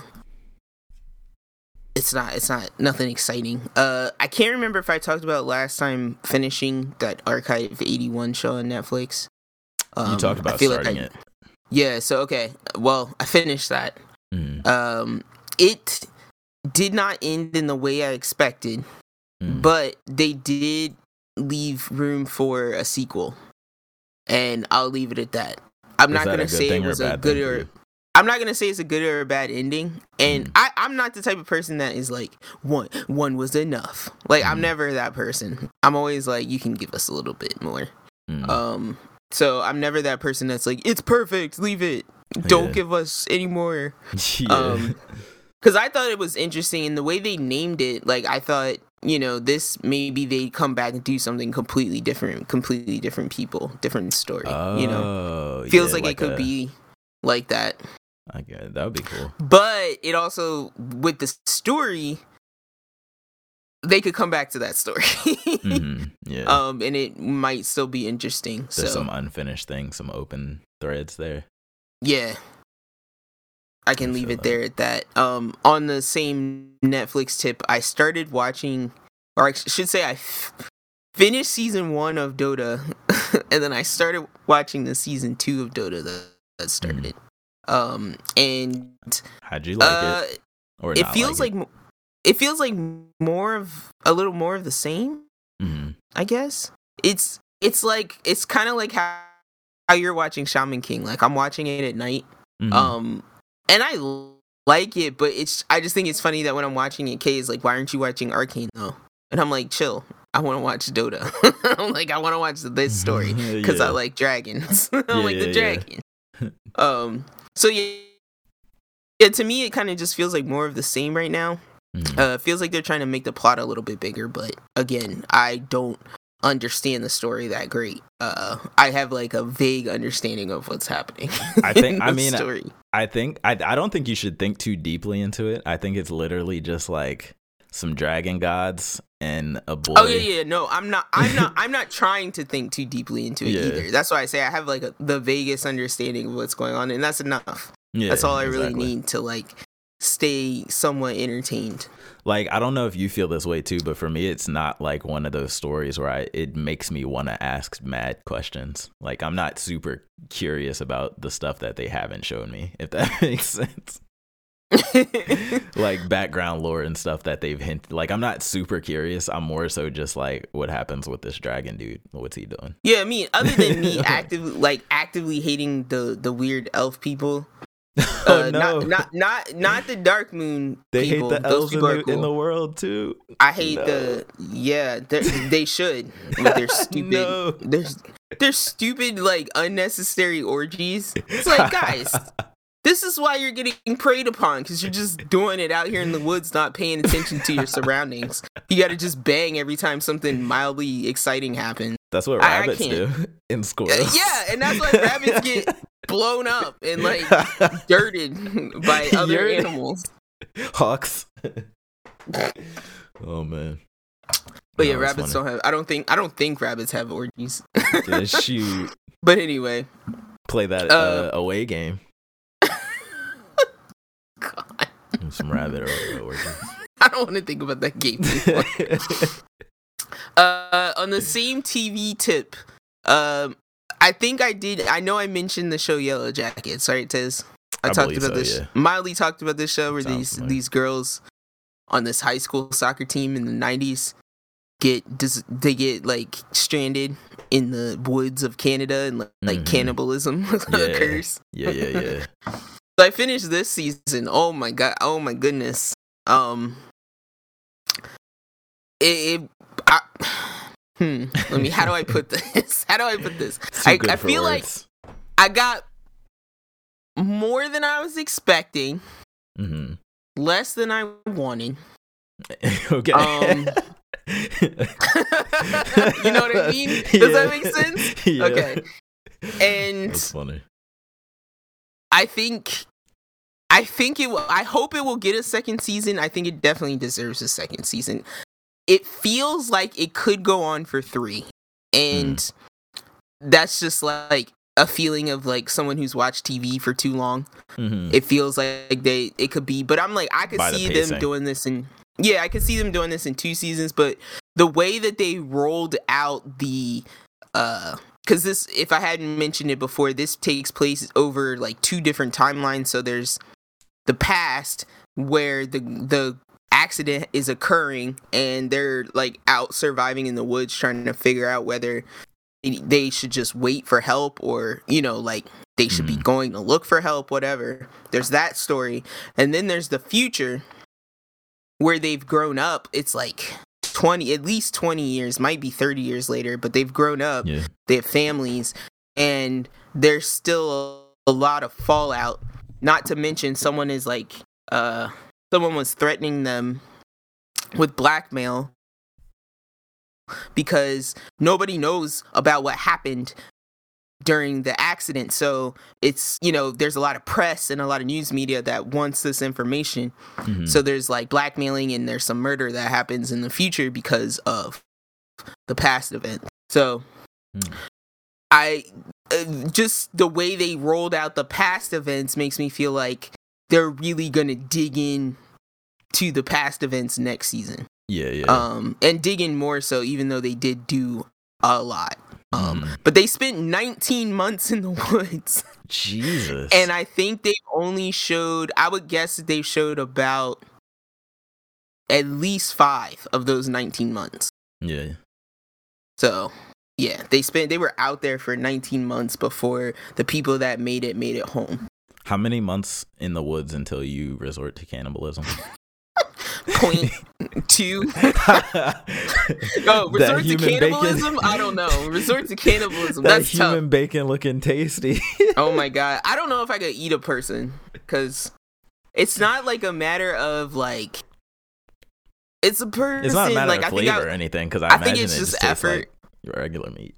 it's not it's not nothing exciting. Uh I can't remember if I talked about last time finishing that Archive 81 show on Netflix. you Um, talked I about feel like starting I- it. Yeah, so okay. Well, I finished that. Mm, Um it did not end in the way I expected, mm. but they did leave room for a sequel. And I'll leave it at that. I'm Was not that gonna say it was a good or? I'm not gonna say it's a good or a bad ending, and Mhm. I I'm not the type of person that is like one one was enough. Like I'm Mhm. never that person. I'm always like you can give us a little bit more. Mm. Um, so I'm never that person that's like it's perfect, leave it, don't Yeah. give us any more. yeah. Um, because I thought it was interesting in the way they named it. Like I thought, you know, this maybe they come back and do something completely different, completely different people, different story. you know, Oh, feels yeah, like, it could a- be like that. I get it. that would be cool. But it also with the story, they could come back to that story. hmm Yeah, um, and it might still be interesting. there's so some unfinished things, some open threads there. yeah. I can I leave it there at that. Um, on the same Netflix tip, I started watching, or I should say, I f- finished season one of Dota, and then I started watching the season two of Dota that, started. Um, and How'd you like uh, it? Or it feels like, like, m it feels like more of a little more of the same. Mhm. I guess it's it's like it's kind of like how how you're watching Shaman King. Like I'm watching it at night. Mhm. Um, and I like it, but it's I just think it's funny that when I'm watching it, Kay is like, "Why aren't you watching Arcane though?" And I'm like, "Chill, I want to watch Dota. I'm like, I want to watch this story because Yeah. I like dragons. I Yeah, like the yeah. dragon. um. So yeah, yeah. To me, it kind of just feels like more of the same right now. Mhm. Uh, feels like they're trying to make the plot a little bit bigger, but again, I don't understand the story that great. Uh, I have like a vague understanding of what's happening. I think- in I mean, story. I think I I don't think you should think too deeply into it. I think it's literally just like some dragon gods and a boy. Oh yeah, yeah. No, I'm not. I'm not. I'm not trying to think too deeply into it Yeah. either. That's why I say I have like a, the vaguest understanding of what's going on, and that's enough. Yeah, that's all I really need to like stay somewhat entertained. Like I don't know if you feel this way too, but for me, it's not like one of those stories where I it makes me want to ask mad questions. Like I'm not super curious about the stuff that they haven't shown me, if that makes sense. like background lore and stuff that they've hinted. Like I'm not super curious. I'm more so just like, what happens with this dragon dude? What's he doing? yeah, I mean, other than me actively like actively hating the the weird elf people. oh uh, no, Not not not not the Dark Moon. they people. hate the Those elves in the, in the world too. I hate No. the yeah. they're- They should with their stupid. No. Their stupid like unnecessary orgies. It's like guys, this is why you're getting preyed upon because you're just doing it out here in the woods, not paying attention to your surroundings. You got to just bang every time something mildly exciting happens. That's what rabbits do in Uh, squirrels. yeah, and that's why rabbits get blown up and like dirted by other You're- animals. hawks. oh man. But No, yeah, rabbits funny. don't have. I don't think. I don't think rabbits have orgies. Yeah, shoot, but anyway, play that Uh, uh, away game. God, Some rabbit or orgies. I don't want to think about that game. uh, on the same TV tip, um, I think I did. I know I mentioned the show Yellow Jackets, right, Tiz? I, I talked about so, this. yeah. Mildly talked about this show where Sounds these these girls on this high school soccer team in the '90s get dis- they get like stranded in the woods of Canada and like, like Mhm. cannibalism Yeah. occurs. Yeah, yeah, yeah. So I finished this season. Oh my god! Oh my goodness. Um, it. it I, hmm. Let me. How do I put this? How do I put this? Too I, I feel like. I got more than I was expecting, mm-hmm. less than I wanted. okay. Um, you know what I mean? Does that make sense? Yeah. Okay. And That's funny. I think I think it will I hope it will get a second season. I think it definitely deserves a second season. It feels like it could go on for 3. And Hmm. that's just like a feeling of like someone who's watched TV for too long. Mhm. It feels like they it could be, but I'm like I could By see pacing. them doing this in yeah, I could see them doing this in two seasons, but the way that they rolled out the uh because this if i hadn't mentioned it before this takes place over like two different timelines so there's the past where the the accident is occurring and they're like out surviving in the woods trying to figure out whether they should just wait for help or you know like they should be Mhm. going to look for help whatever. There's that story. And then there's the future where they've grown up. It's like 20 at least 20 years might be 30 years later but they've grown up. Yeah. they have families. And there's still a, a lot of fallout. Not to mention someone is like uh someone was threatening them with blackmail because nobody knows about what happened during the accident so it's you know there's a lot of press and a lot of news media that wants this information Mhm. so there's like blackmailing and there's some murder that happens in the future because of the past event. So Hmm. I uh, just the way they rolled out the past events makes me feel like they're really going to dig in to the past events next season. yeah, yeah. Um and dig in more so even though they did do a lot. Um Mhm. but they spent 19 months in the woods. Jesus. And I think they only showed, I would guess that they showed about at least five of those 19 months. yeah. So, yeah, they spent, they were out there for 19 months before the people that made it made it home. How many months in the woods until you resort to cannibalism? point two. oh, resort to cannibalism? Bacon. I don't know. Resort to cannibalism. that That's human tough. bacon looking tasty. oh my god, I don't know if I could eat a person because it's not like a matter of like. It's a person. It's not a matter like, of I flavor think I, or anything because I, I imagine think it's it just just effort. like your regular meat.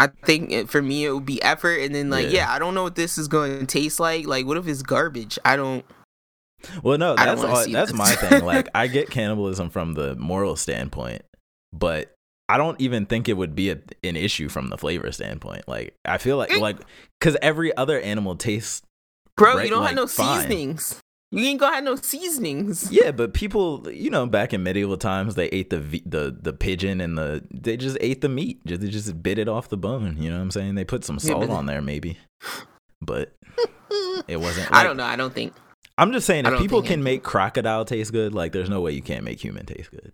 I think it, for me it would be effort, and then like, Yeah. yeah, I don't know what this is going to taste like. Like, what if it's garbage? I don't. Well, no, that's all, that's this. my thing. Like, I get cannibalism from the moral standpoint, but I don't even think it would be a, an issue from the flavor standpoint. Like, I feel like It- like because every other animal tastes. Bro, Right, you don't like, have no fine. seasonings. You ain't gonna have no seasonings. Yeah, but people, you know, back in medieval times, they ate the the the pigeon and the they just ate the meat. Just, they just bit it off the bone. You know what I'm saying? They put some salt but- on there, maybe, but it wasn't. I don't know. I don't think. I'm just saying, if people can it- make crocodile taste good, like there's no way you can't make human taste good.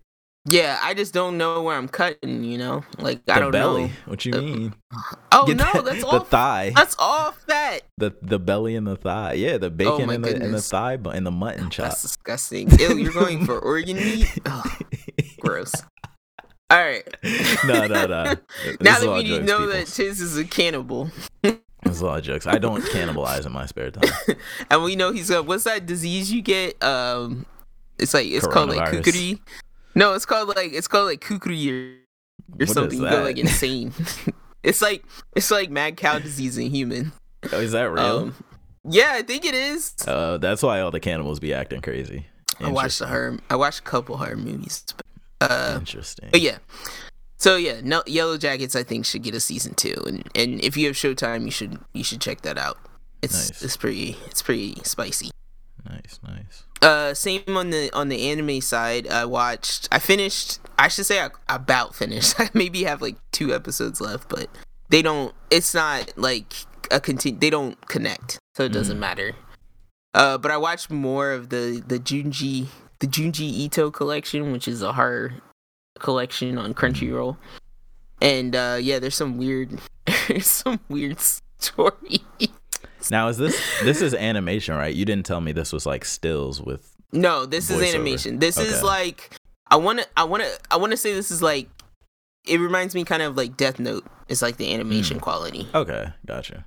Yeah, I just don't know where I'm cutting. You know, like The I don't belly. know. What you Uh, mean? Oh Get no, that- that's the all. thigh. That's all fat. The the belly and the thigh. Yeah, the bacon Oh and the and the thigh bone and the mutton chop. That's disgusting. Ew, you're going for organ meat. Ugh, gross. All right. no, no, no. Now that we jokes, know people. that Tiz is a cannibal, This is a lot of jokes. I don't cannibalize in my spare time. and we know he's got what's that disease you get? Um, it's like it's called like Coronavirus. No, it's called like it's called like kukuri or, or What something. You go like insane. it's like it's like mad cow disease in human. Oh, is that real? Um, yeah, I think it is. uh, that's why all the cannibals be acting crazy. I watched the horror. I watched a couple horror movies. But, uh, Interesting. but yeah. So yeah, no, Yellow Jackets I think should get a season two, and and if you have Showtime, you should you should check that out. It's Nice. it's pretty it's pretty spicy. Nice, nice. Uh, same on the on the anime side. I watched. I finished. I should say I about finished. I maybe have like two episodes left, but they don't. It's not like a continue. They don't connect, so it doesn't Mm. matter. Uh, but I watched more of the the Junji the Junji Ito collection, which is a horror collection on Crunchyroll. And uh, yeah, there's some weird, there's some weird story. Now is this this is animation, right? You didn't tell me this was like stills with No, this is animation. This Okay. is like I want to I want to I want to say this is like it reminds me kind of like Death Note. It's like the animation quality. Okay, gotcha.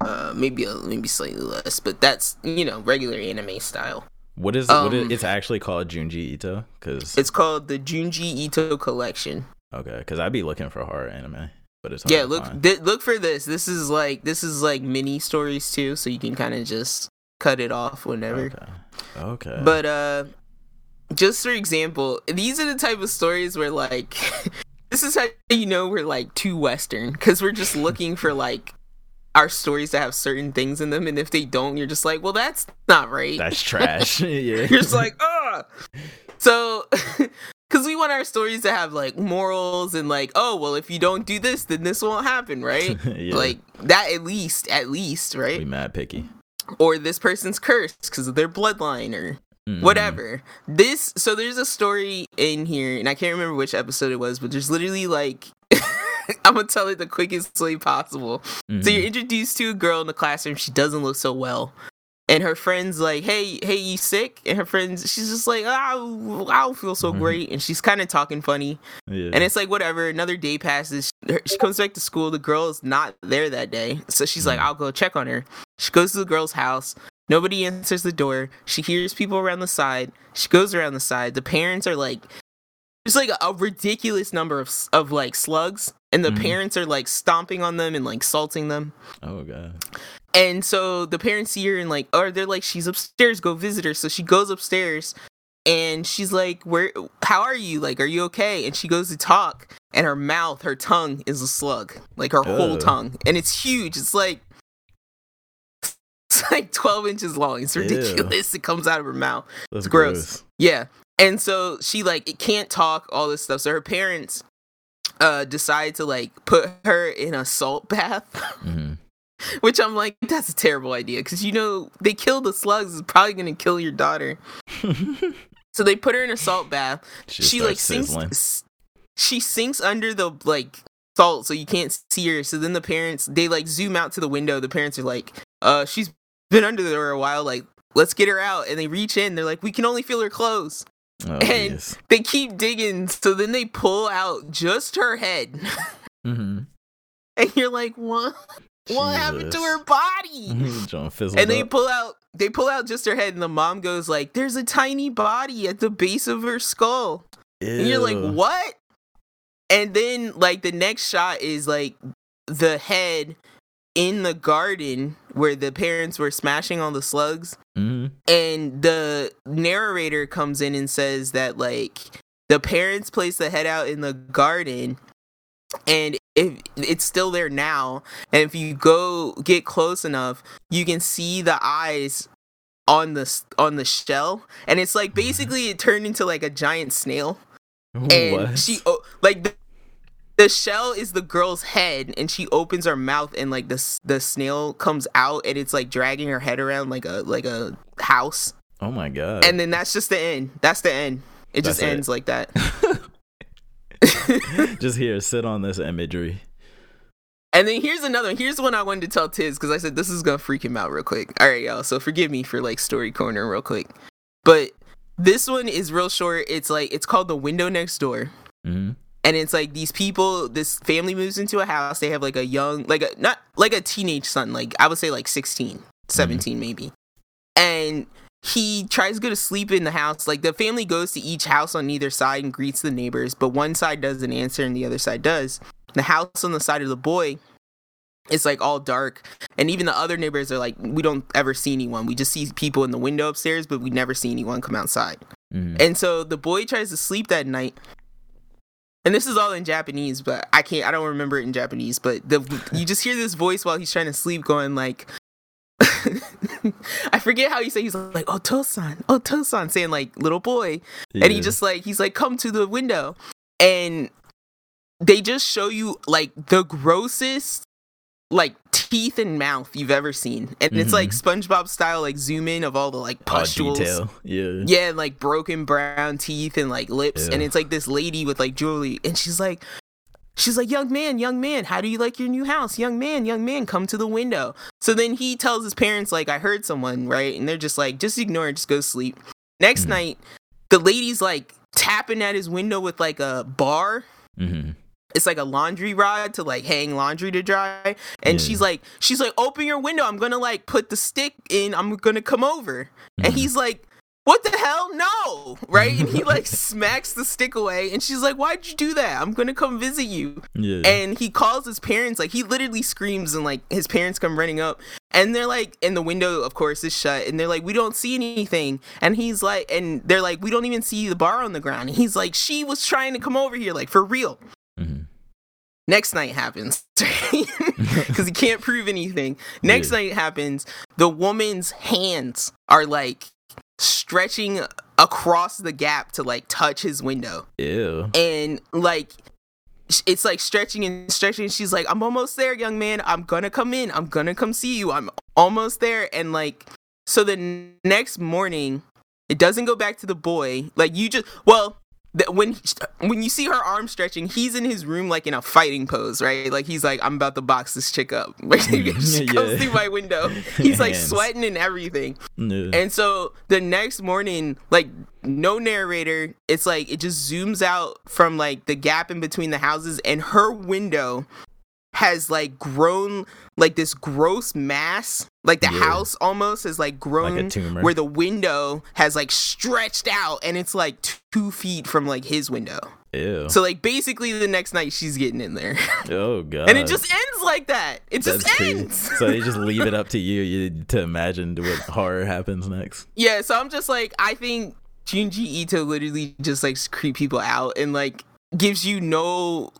Uh maybe a, maybe slightly less, but that's, you know, regular anime style. What is what is Um, it's actually called Junji Ito? Cuz It's called the Junji Ito collection. okay, cuz I'd be looking for horror anime, but it's Yeah, look th- look for this. This is like this is like mini stories too, so you can kind of just cut it off whenever. Okay. Okay. But uh just for example, these are the type of stories where like this is how you know we're like too western cuz we're just looking for like our stories to have certain things in them and if they don't you're just like, "Well, that's not right." that's trash. yeah. you're just like, "Ugh." So cuz we want our stories to have like morals and like, "Oh, well, if you don't do this, then this won't happen," right? yeah. Like that at least, at least, right? we mad picky. Or this person's cursed because of their bloodline or Mhm. whatever. This so there's a story in here, and I can't remember which episode it was, but there's literally like I'm gonna tell it the quickest way possible. So Mhm. you're introduced to a girl in the classroom. She doesn't look so well. And her friend's like, "Hey, hey, you sick?" And her friends, she's just like, "Oh, I don't feel so Mhm. great." And she's kind of talking funny. yeah. And it's like, whatever. Another day passes. She comes back to school. The girl is not there that day. So she's like, Mm. I'll go check on her. She goes to the girl's house. Nobody answers the door. She hears people around the side. She goes around the side. The parents are like, there's like a, ridiculous number of, of like slugs. And the Mhm. parents are like stomping on them and like salting them. oh god. And so the parents see her and like, or they're like, she's upstairs, go visit her. So she goes upstairs and she's like, Where how are you? Like, are you okay? And she goes to talk, and her mouth, her tongue is a slug. Like her whole tongue. And it's huge. It's like it's like 12 inches long. It's Ew. ridiculous. It comes out of her mouth. That's It's gross. Yeah. And so she like it can't talk, all this stuff. So her parents uh decide to like put her in a salt bath. hmm Which I'm like, that's a terrible idea because you know they kill the slugs is probably gonna kill your daughter. So they put her in a salt bath. she she like sinks. sizzling. s- She sinks under the like salt, so you can't see her. So then the parents they like zoom out to the window. The parents are like, "Uh, she's been under there a while. Like, let's get her out." And they reach in. They're like, "We can only feel her clothes." Oh, And- yes. they keep digging, so then they pull out just her head, Mm-hmm. and you're like, what? What happened to her body? And they up. pull out they pull out just her head and the mom goes like there's a tiny body at the base of her skull and you're like what and then like the next shot is like the head in the garden where the parents were smashing all the slugs Mhm. and the narrator comes in and says that like the parents placed the head out in the garden and if it's still there now and if you go get close enough you can see the eyes on the on the shell and it's like basically it turned into like a giant snail and What? she oh, like the, the shell is the girl's head and she opens her mouth and like the the snail comes out and it's like dragging her head around like a like a house oh my god. and then that's just the end that's the end it just it. ends like that just here, sit on this imagery. and then here's another one here's one i wanted to tell tiz because i said this is gonna freak him out real quick. All right y'all so forgive me for like story corner real quick. But this one is real short. It's like it's called the window next door. Hmm and it's like these people this family moves into a house. They have like a young like a not like a teenage son like i would say like 16 17 maybe. And he tries to go to sleep in the house. Like the family goes to each house on either side and greets the neighbors but one side doesn't answer and the other side does. The house on the side of the boy is like all dark and even the other neighbors are like we don't ever see anyone. We just see people in the window upstairs but we never see anyone come outside. Hmm and so the boy tries to sleep that night. And this is all in Japanese, but I can't I don't remember it in Japanese, but the you just hear this voice while he's trying to sleep going like I forget how he say he's like oh Tosan, oh Tosan saying like little boy. And he just like he's like come to the window. And they just show you like the grossest like teeth and mouth you've ever seen. And it's like mm-hmm. SpongeBob style like zoom in of all the like pustules. detail. Yeah. Yeah, and like broken brown teeth and like lips. And it's like this lady with like jewelry. And she's like, she's like, young man, young man, how do you like your new house? Young man, young man, come to the window. So then he tells his parents, like, I heard someone, right? And they're just like, just ignore it, just go sleep. Next Mhm. night, the lady's like tapping at his window with like a bar. Mm-hmm. It's like a laundry rod to like hang laundry to dry. And Yeah. she's like, she's like, open your window. I'm gonna like put the stick in. I'm gonna come over. And Mhm. he's like, what the hell? No. Right? And he like smacks the stick away. And she's like, why'd you do that? I'm going to come visit you. Yeah. And he calls his parents. Like, he literally screams, and like his parents come running up. And they're like, and the window, of course, is shut. And they're like, we don't see anything. And he's like, and they're like, we don't even see the bar on the ground. And he's like, she was trying to come over here, like, for real. Mm-hmm. Next night happens because he can't prove anything. Next Yeah. night happens. The woman's hands are like stretching across the gap to like touch his window, Ew. and like it's like stretching and stretching. She's like, "I'm almost there, young man. I'm gonna come in. I'm gonna come see you. I'm almost there." And like, so the n- next morning, it doesn't go back to the boy. Like you just well. Th- When when you see her arm stretching, he's in his room like in a fighting pose, right? Like he's like, "I'm about to box this chick up." She mm, Yeah. comes through my window. He's like sweating and everything. Yeah. And so the next morning, like no narrator, it's like it just zooms out from like the gap in between the houses, and her window has like grown like this gross mass. Like the Yeah. house almost has like grown like a tumor. where the window has like stretched out and it's like two feet from like his window. Ew. So like basically the next night she's getting in there. oh god. and it just ends like that. It just That's crazy. ends. so they just leave it up to you, you to imagine what horror happens next. Yeah, so I'm just like, I think Junji Ito literally just like creep people out and like gives you no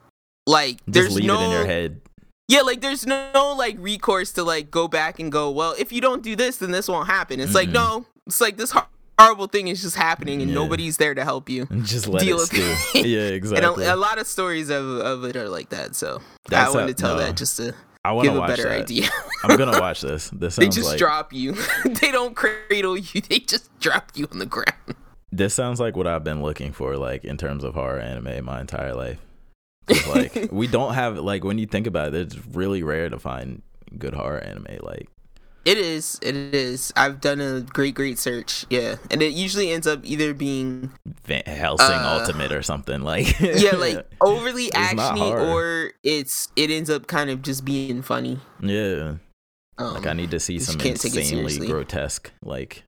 like Just there's leave no it in your head. Yeah like there's no, like recourse to like go back and go well if you don't do this then this won't happen. It's like Mhm. no, it's like this hor- horrible thing is just happening and Yeah. nobody's there to help you. And just let Deal it with it. yeah, And exactly. a, a lot of stories of, of it are like that. So That's I wanted a- to tell no. that just to I want give to a better that. idea. I'm gonna watch this. This they just like drop you. they don't cradle you. They just drop you on the ground. this sounds like what I've been looking for, like in terms of horror anime, my entire life. Like we don't have like when you think about it, it's really rare to find good horror anime. Like It is. It is. I've done a great, great search. Yeah, and it usually ends up either being Van Helsing Uh, Ultimate or something like. yeah, like overly actiony, or it's it ends up kind of just being funny. yeah. Um, Like I need to see some can't take it insanely grotesque, like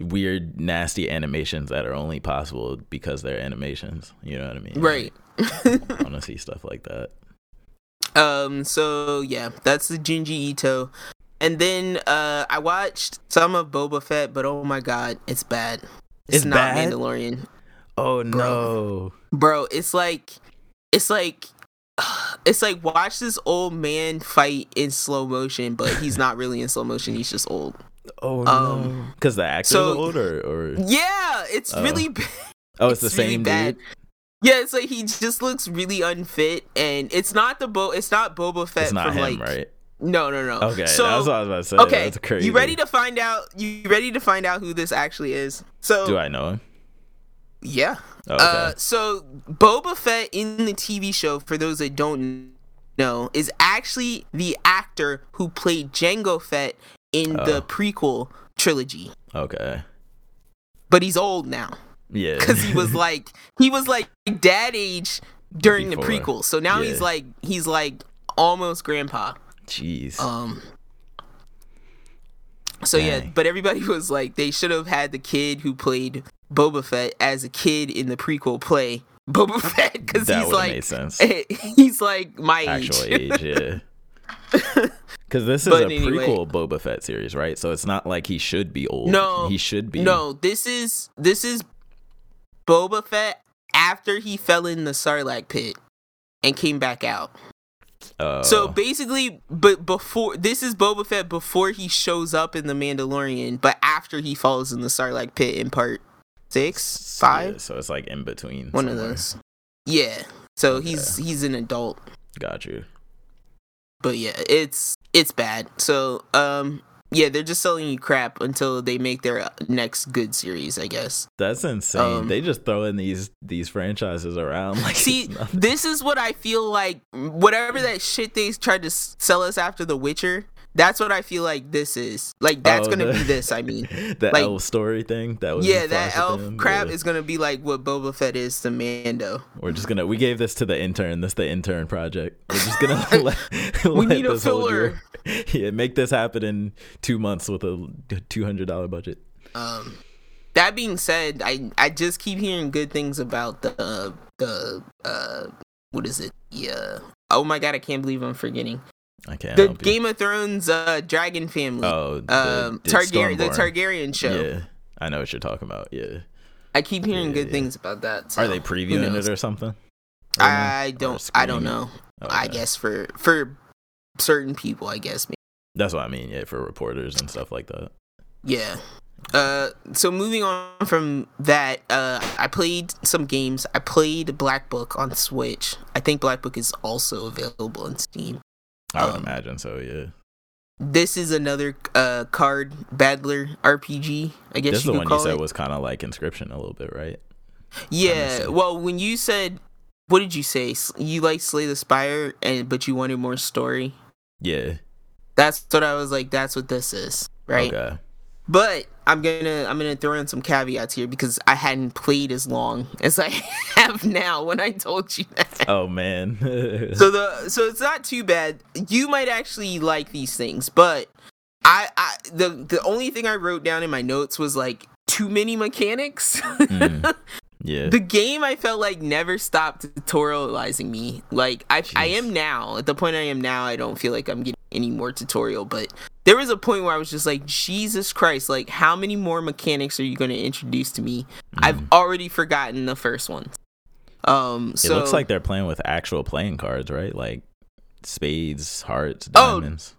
weird, nasty animations that are only possible because they're animations. You know what I mean? right. I want to see stuff like that. Um. So yeah, that's the Junji Ito, and then uh, I watched some of Boba Fett, but oh my god, it's bad. It's, It's not bad? Mandalorian, Oh no! bro. It's like, it's like, it's like watch this old man fight in slow motion, but he's not really in slow motion. He's just old. Oh no! Um, Because the actor's so- old, or, or Yeah, it's Oh. really bad. oh, it's, the really same bad. dude. Yeah, it's like he just looks really unfit, and it's not the Bo. It's not Boba Fett It's not from him, like. right? No, no, no. Okay, so that's what I was about to say. okay, that's crazy. you ready to find out? You ready to find out who this actually is? So Do I know him? yeah. Okay. Uh, so Boba Fett in the TV show, for those that don't know, is actually the actor who played Jango Fett in Oh. the prequel trilogy. okay. But he's old now Yeah. because he was like he was like dad age during Before. the prequel. So now he's like he's like almost grandpa. Jeez. Um. So yeah, but everybody was like, they should have had the kid who played Boba Fett as a kid in the prequel play Boba Fett because he's like, he's like my Actual age. age, yeah. Because this is But a anyway. prequel Boba Fett series, right? So it's not like he should be old. No, he should be. no, this is this is Boba Fett after he fell in the Sarlacc pit and came back out. Uh, So basically, but before this is Boba Fett before he shows up in the Mandalorian, but after he falls in the Sarlacc pit in part six, five, yeah, so it's like in between. one of those. Yeah. So he's he's an adult, Got you. But yeah, it's it's bad. So um, yeah, they're just selling you crap until they make their next good series, I guess. That's insane. Um, they just throwing these these franchises around like See, this is what I feel like. Whatever that shit they tried to sell us after The Witcher, that's what I feel like this is. Like that's Oh, gonna the- be this. I mean. the like- elf story thing that was yeah, that elf him, crap yeah. is gonna be like what Boba Fett is to Mando. We're just gonna we gave this to the intern. This the intern project. We're just gonna let, We let need a filler. Yeah, make this happen in two months with a two hundred dollar budget. Um, that being said, I I just keep hearing good things about the uh, the uh what is it? Yeah. Oh my god, I can't believe I'm forgetting I can't the. Game of Thrones uh dragon family. Oh, the, um, the Targaryen, the Targaryen show. Yeah, I know what you're talking about. Yeah, I keep hearing Yeah, good yeah. things about that. are they previewing it or something? I don't. I don't know. I guess for for certain people, I guess. maybe. that's what I mean. Yeah, for reporters and stuff like that. Yeah. Uh, so moving on from that, uh, I played some games. I played Black Book on Switch. I think Black Book is also available on Steam. I would Um, imagine so. Yeah, This is another uh card battler RPG. I guess this is you the one you said it. was kind of like Inscription a little bit, right? yeah. Well, when you said, what did you say? You like Slay the Spire, and but you wanted more story. Yeah. That's what I was like. That's what this is, right? Okay. But I'm gonna I'm gonna throw in some caveats here because I hadn't played as long as I have now. When I told you that, Oh man. so the so it's not too bad. You might actually like these things, but I I the the only thing I wrote down in my notes was like too many mechanics. Mm. yeah. the game I felt like never stopped tutorializing me. Like I I am now at the point I am now. I don't feel like I'm getting any more tutorial, but there was a point where I was just like, Jesus Christ! Like how many more mechanics are you going to introduce to me? I've already forgotten the first one. Um, Mm. it looks like they're playing with actual playing cards, right? Like spades, hearts, Oh, diamonds.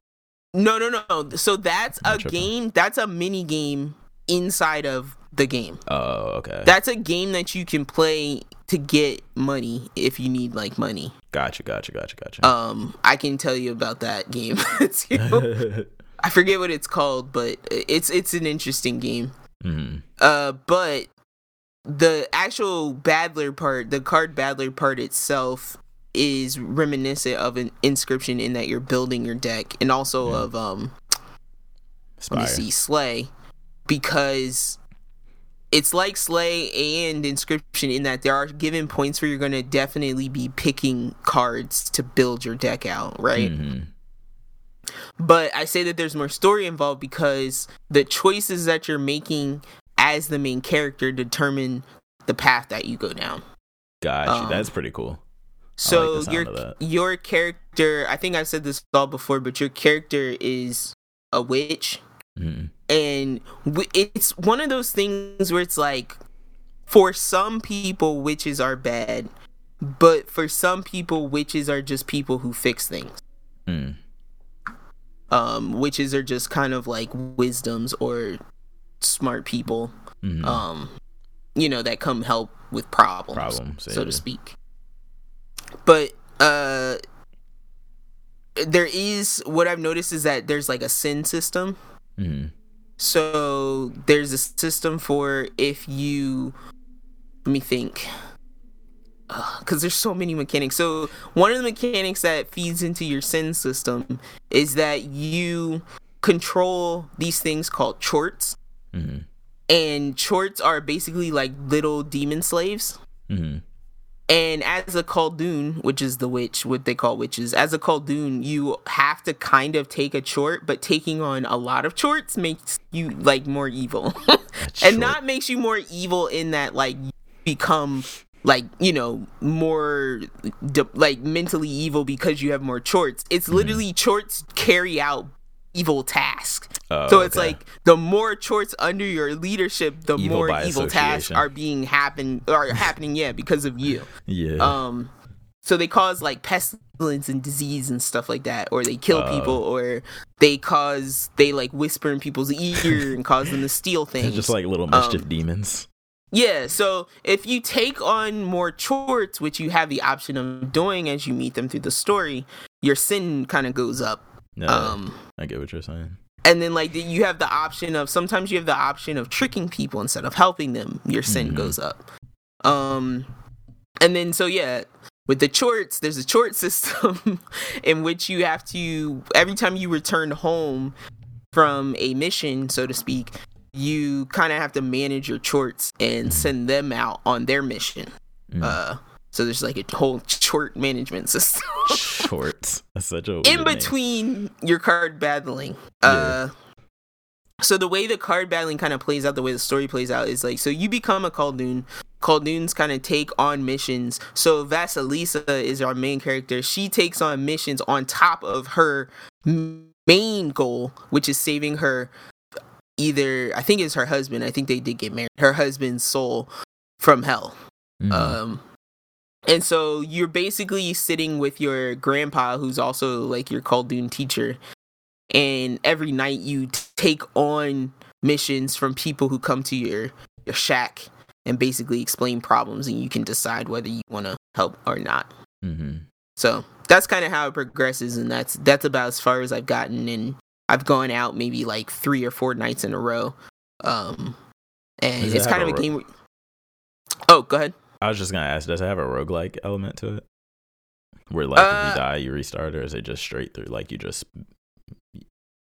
no, no, no. So that's I'm a tripping. game. That's a mini game inside of the game. Oh, okay. That's a game that you can play to get money if you need like money. gotcha, gotcha, gotcha, gotcha. Um, I can tell you about that game. I forget what it's called, but it's it's an interesting game. Mhm. Uh, but the actual battler part, the card battler part itself, is reminiscent of an inscription in that you're building your deck, and also Yeah. of um, let me see, Slay, because it's like Slay and Inscription in that there are given points where you're going to definitely be picking cards to build your deck out, right? Mhm. But I say that there's more story involved because the choices that you're making as the main character determine the path that you go down. Got you. Um, That's pretty cool. So sound your your character, I think I've said this all before, but your character is a witch, Mhm. And it's one of those things where it's like, for some people, witches are bad, but for some people, witches are just people who fix things. Mm. Um, witches are just kind of like wisdoms or smart people, Mhm. um, you know, that come help with problems, Problems, so yeah. to speak. But uh, there is what I've noticed is that there's like a sin system. Mhm. So there's a system for if you let me think because there's so many mechanics. So one of the mechanics that feeds into your sin system is that you control these things called chorts, Mhm. and chorts are basically like little demon slaves. Mhm. And as a Koldun, which is the witch, what they call witches, as a Koldun, you have to kind of take a chort, but taking on a lot of chorts makes you like more evil. and not makes you more evil in that like you become like you know more de- like mentally evil because you have more chorts. It's Mm-hmm. literally chorts carry out evil tasks. Oh, so it's okay. like the more chorts under your leadership, the Evil more evil tasks are being happen are happening. Yeah, because of you. yeah. Um, so they cause like pestilence and disease and stuff like that, or they kill Oh. people, or they cause they like whisper in people's ear and cause them to steal They're things. just like little um, mischief demons. Yeah, so if you take on more chorts, which you have the option of doing as you meet them through the story, your sin kind of goes up. No, Um, I get what you're saying. and then like you have the option of sometimes you have the option of tricking people instead of helping them. Your sin Mhm. goes up. Um, and then so yeah, with the chorts, there's a chort system in which you have to every time you return home from a mission, so to speak, you kind of have to manage your chorts and send them out on their mission. Mm. Uh, so there's like a whole chort management system Shorts. That's such a in weird name. between your card battling. Uh so the way the card battling kind of plays out, the way the story plays out is like so you become a Koldun. Kolduns kind of take on missions. So Vasilisa is our main character. She takes on missions on top of her main goal, which is saving her either I think it's her husband. I think they did get married. Her husband's soul from hell. Mhm. Um, and so you're basically sitting with your grandpa, who's also like your Koldun teacher, and every night you t- take on missions from people who come to your your shack and basically explain problems, and you can decide whether you want to help or not. Mhm. So that's kind of how it progresses, and that's that's about as far as I've gotten. And I've gone out maybe like three or four nights in a row. Um, and Does it's kind of a a ro- game. Where... Oh, go ahead. I was just gonna ask, does it have a roguelike element to it? Where like if Uh, you die, you restart, or is it just straight through? Like you just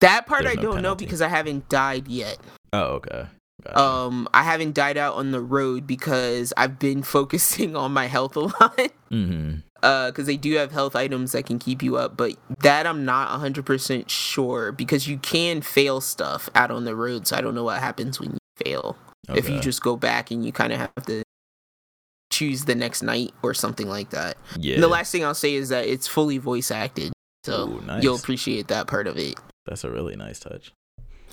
That part I no don't know because I haven't died yet. oh okay. Gotcha. Um, I haven't died out on the road because I've been focusing on my health a lot. Mhm. Uh, because they do have health items that can keep you up, but that I'm not 100% sure because you can fail stuff out on the road. So I don't know what happens when you fail. If you just go back and you kind of have to choose the next night or something like that. yeah, And the last thing I'll say is that it's fully voice acted. So Ooh, nice. you'll appreciate that part of it. that's a really nice touch.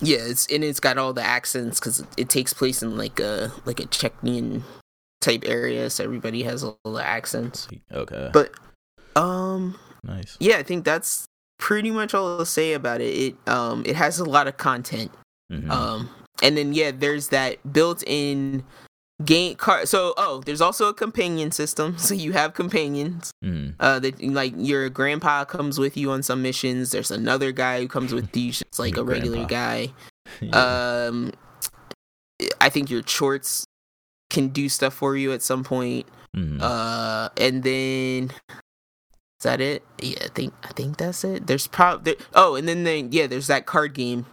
Yeah, it's and it's got all the accents because it takes place in like a like a Czechnian type area, so everybody has all the accents. Okay, But um, nice. yeah, I think that's pretty much all I'll say about it. It um, it has a lot of content. Mhm. Um, and then yeah, there's that built-in game card. So oh, there's also a companion system. So you have companions. Mhm. Uh, that like your grandpa comes with you on some missions. There's another guy who comes with you, just like Your a regular grandpa. guy. Yeah. Um, I think your chorts can do stuff for you at some point. Mhm. Uh, and then is that it? Yeah, I think I think that's it. There's probably oh, and then the, yeah, there's that card game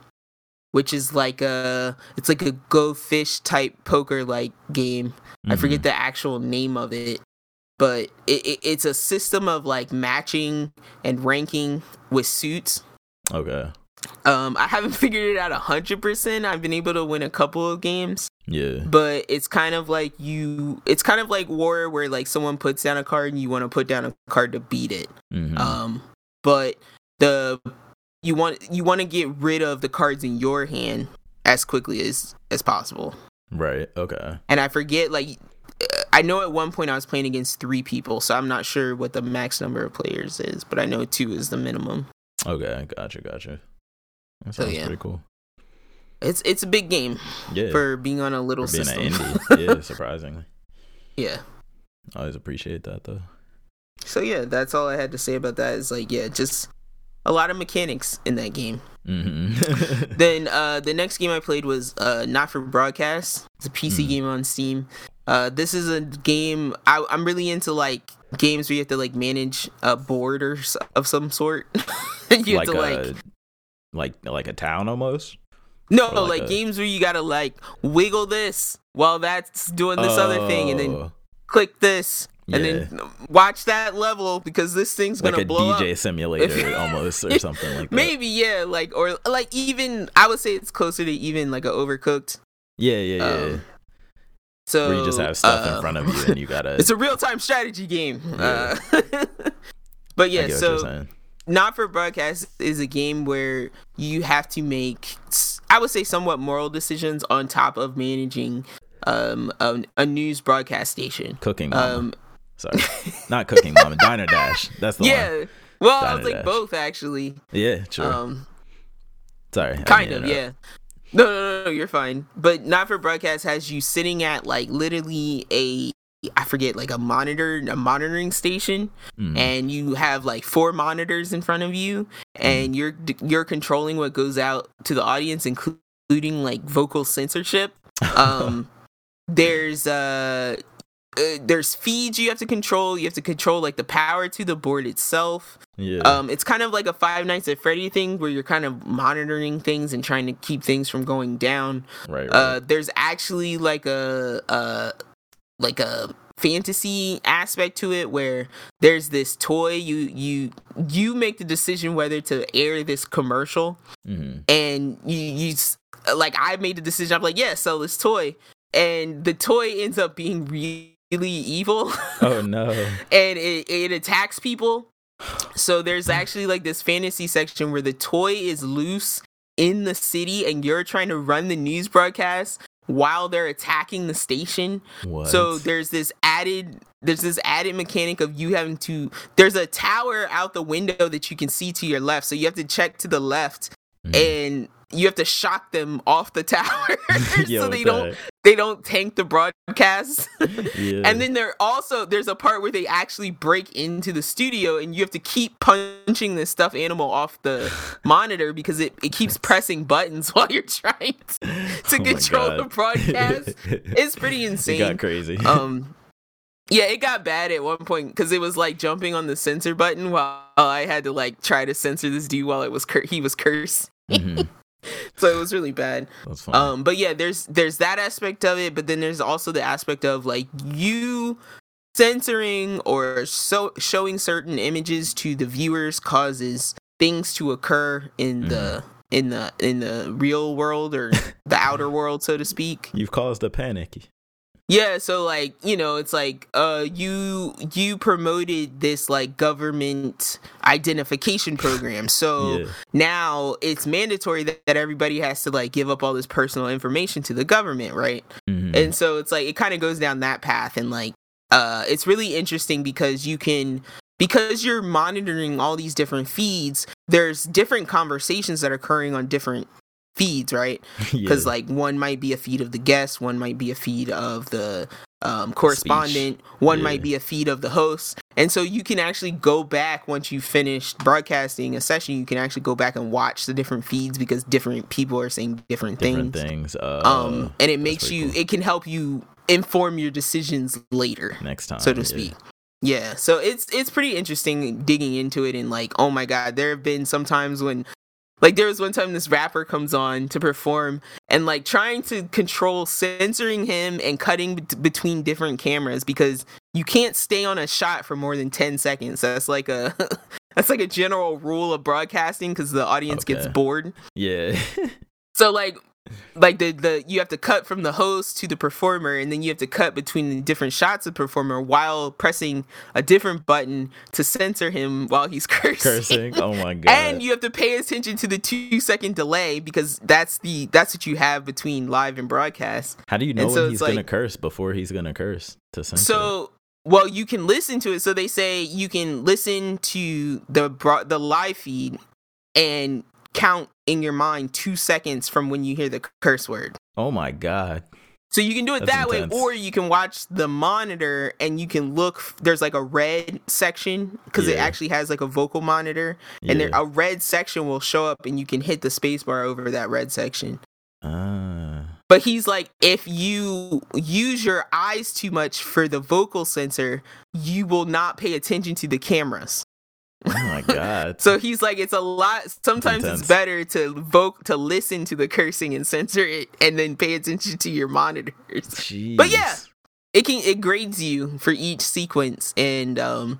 which is like a it's like a go fish type poker like game. I forget Mhm. the actual name of it, but it, it, it's a system of like matching and ranking with suits. Okay. Um, I haven't figured it out a hundred percent. I've been able to win a couple of games, Yeah. but it's kind of like you. It's kind of like war, where like someone puts down a card and you want to put down a card to beat it. Mhm. Um, but the you want you want to get rid of the cards in your hand as quickly as as possible. right. Okay. And I forget like uh, I know at one point I was playing against three people, so I'm not sure what the max number of players is, but I know two is the minimum. Okay. Gotcha. Gotcha. That So, sounds yeah. pretty cool. It's it's a big game Yeah. for being on a little For being system. an indie. yeah. Surprisingly. yeah. I always appreciate that though. So yeah, that's all I had to say about that. Is like yeah, just a lot of mechanics in that game. hmm then uh, the next game I played was uh, Not for Broadcast. It's a PC Hmm. game on Steam. Uh, this is a game I, I'm really into like games where you have to like manage a board or s- of some sort. you like have to like a like like a town almost. no or like like a- games where you gotta like wiggle this while that's doing this other thing and then Oh, click this and then watch that level because this thing's like gonna blow DJ up. DJ simulator almost or something like that. Maybe yeah, like or like even I would say it's closer to even like a overcooked. Yeah, yeah, yeah. Um, So Where you just have stuff uh, in front of you and you gotta. It's a real time strategy game. Yeah. Uh, but yeah, get what you're so not for broadcast is a game where you have to make, I would say, somewhat moral decisions on top of managing um a, a news broadcast station. Cooking. Um, Sorry, not Cooking Mama. Diner Dash. That's the one. yeah. Well, I was like Dash. both actually. Yeah, sure. Um, Sorry. Kind of yeah no, no no you're fine but not for broadcast has you sitting at like literally a i forget like a monitor a monitoring station Mhm. and you have like four monitors in front of you and you're you're controlling what goes out to the audience including like vocal censorship um there's uh uh, there's feeds you have to control. You have to control like the power to the board itself. yeah. Um, it's kind of like a Five Nights at Freddy thing where you're kind of monitoring things and trying to keep things from going down. right. right. Uh, there's actually like a uh, like a fantasy aspect to it where there's this toy you you you make the decision whether to air this commercial Mhm. and you you like I made the decision I'm like yeah sell this toy and the toy ends up being really evil Oh no. and it, it attacks people. So there's actually like this fantasy section where the toy is loose in the city and you're trying to run the news broadcast while they're attacking the station. What? So there's this added there's this added mechanic of you having to there's a tower out the window that you can see to your left. So you have to check to the left Mhm. and you have to shock them off the tower Yo, so they don't the they don't tank the broadcast. Yeah. And then there also there's a part where they actually break into the studio and you have to keep punching this stuffed animal off the monitor because it, it keeps pressing buttons while you're trying to, to Oh control the broadcast. It's pretty It insane. got crazy. um yeah, it got bad at one point because it was like jumping on the censor button while I had to like try to censor this dude while it was cur- he was cursed. Mhm. So it was really bad. That's funny. Um, but yeah, there's there's that aspect of it, but then there's also the aspect of like you censoring or so showing certain images to the viewers causes things to occur in the in the in the real world or the outer world, so to speak. You've caused a panic. Yeah, so like, you know, it's like uh you you promoted this like government identification program. So Yeah. now it's mandatory that, that everybody has to like give up all this personal information to the government, right? Mhm. And so it's like it kind of goes down that path and like uh it's really interesting because you can because you're monitoring all these different feeds, there's different conversations that are occurring on different feeds, right? because Yeah. like one might be a feed of the guest one might be a feed of the um, correspondent one Yeah. might be a feed of the host and so you can actually go back once you finished broadcasting a session you can actually go back and watch the different feeds because different people are saying different, different things things. Uh, um and it makes you cool. it can help you inform your decisions later next time, so to yeah. speak. Yeah, so it's it's pretty interesting digging into it and like, oh my god, there have been some times when like there was one time this rapper comes on to perform and like trying to control censoring him and cutting b- between different cameras because you can't stay on a shot for more than 10 seconds. That's like a that's like a general rule of broadcasting because the audience gets bored. Yeah. So like like the the you have to cut from the host to the performer and then you have to cut between the different shots of performer while pressing a different button to censor him while he's cursing. Cursing. Oh my god. And you have to pay attention to the two second delay because that's the that's what you have between live and broadcast. How do you know so when it's he's gonna curse before he's gonna curse to censor? So well, you can listen to it. So they say you can listen to the bro- the live feed and count in your mind two seconds from when you hear the curse word. oh my god. So you can do it That's that intense. way, or you can watch the monitor and you can look. There's like a red section because it actually has like a vocal monitor, and there, a red section will show up, and you can hit the spacebar over that red section. Ah. But he's like, if you use your eyes too much for the vocal sensor, you will not pay attention to the cameras. Oh my god. So he's like, it's a lot. Sometimes intense. it's better to vote to listen to the cursing and censor it, and then pay attention to your monitors. Jeez. But yeah. it can it grades you for each sequence and um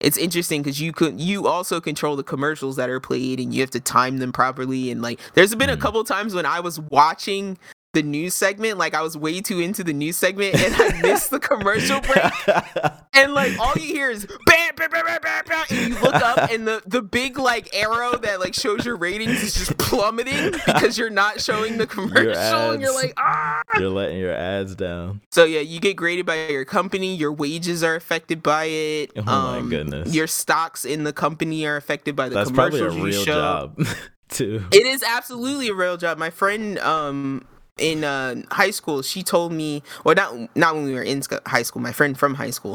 it's interesting because you could you also control the commercials that are played and you have to time them properly and like there's been a Mhm. couple times when i was watching the news segment like i was way too into the news segment and i missed the commercial break and like all you hear is bam bam bam bam bam, bam and you look up and the the big like arrow that like shows your ratings is just plummeting because you're not showing the commercial and you're like ah You're letting your ads down. so yeah, you get graded by your company. Your wages are affected by it. Um, Oh my goodness. Your stocks in the company are affected by the That's probably commercials a you real show. job too. It is absolutely a real job. My friend um in uh, high school, she told me, well, not not when we were in high school. My friend from high school.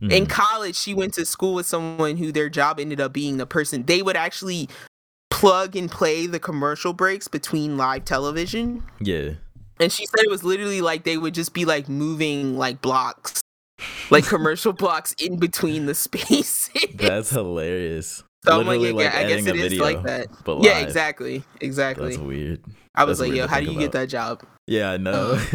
In Mhm. college, she went to school with someone who their job ended up being the person they would actually plug and play the commercial breaks between live television. Yeah. And she said it was literally like they would just be like moving like blocks, like commercial blocks in between the spaces. That's hilarious. so I'm like, yeah, yeah, I guess it is video, like that. But Yeah, exactly, exactly. That's weird. I was that's like, yo, how do you get that job? Yeah, I know.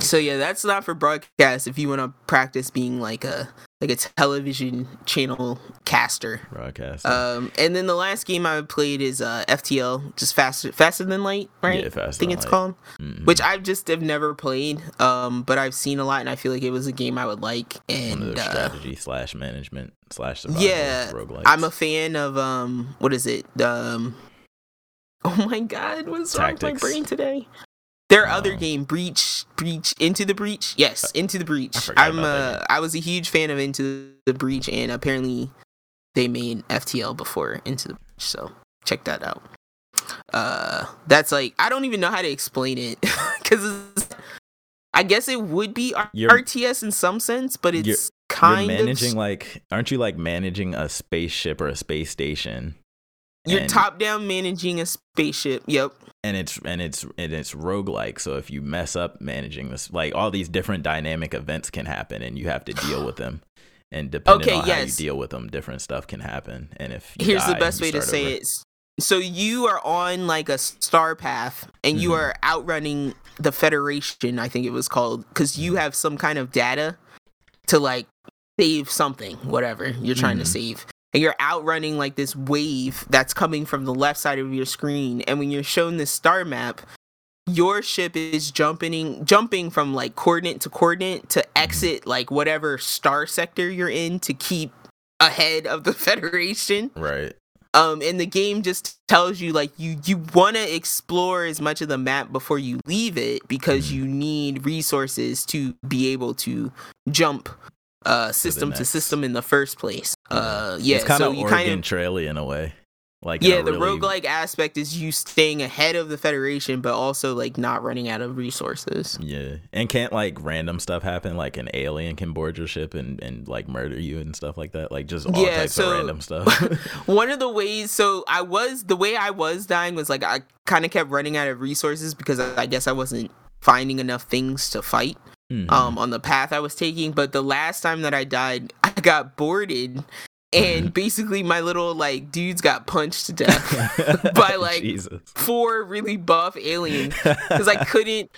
So yeah, that's not for broadcast. If you want to practice being like a like a television channel caster. Broadcast. Um, and then the last game I played is uh, FTL, just faster faster than light, right? Yeah, Faster I think it's Light. called. Mhm. which I've just have never played, um, but I've seen a lot, and I feel like it was a game I would like. one of And those uh, strategy slash management slash survival yeah, roguelikes. I'm a fan of um, what is it? Um, oh my god, what's wrong with my brain today? Their other Oh. game, Breach, Breach, Into the Breach. Yes, Into the Breach. forgot I'm uh, I was a huge fan of Into the Breach, and apparently they made FTL before Into the Breach, so check that out. Uh, that's like I don't even know how to explain it because I guess it would be R- You're- RTS in some sense, but You're- it's kind You're managing of like aren't you like managing a spaceship or a space station? You're and- top down managing a spaceship. Yep. and it's and it's and it's roguelike so if you mess up managing this like all these different dynamic events can happen and you have to deal with them and depending Okay, on how you deal with them different stuff can happen and if you Here's the best you way to say over. it. So you are on like a star path and you Mhm. are outrunning the Federation, I think it was called, because you have some kind of data to like save something, whatever you're trying to Mhm. save. And you're outrunning like this wave that's coming from the left side of your screen. And when you're shown this star map, your ship is jumping jumping from like coordinate to coordinate to exit like whatever star sector you're in to keep ahead of the Federation right um and the game just tells you like you you want to explore as much of the map before you leave it because Mhm. you need resources to be able to jump uh system to system in the first place. Uh yeah it's kind so of you Oregon kind of Trail in a way. Like yeah the really- roguelike aspect is you staying ahead of the federation but also like not running out of resources. Yeah and can't like random stuff happen like an alien can board your ship and and like murder you and stuff like that like just all Yeah, types so- of random stuff. one of the ways so i was the way i was dying was like i kind of kept running out of resources because i guess i wasn't finding enough things to fight Mhm. um on the path I was taking. But the last time that I died, I got boarded and basically my little like dudes got punched to death by like Jesus. four really buff aliens because I couldn't.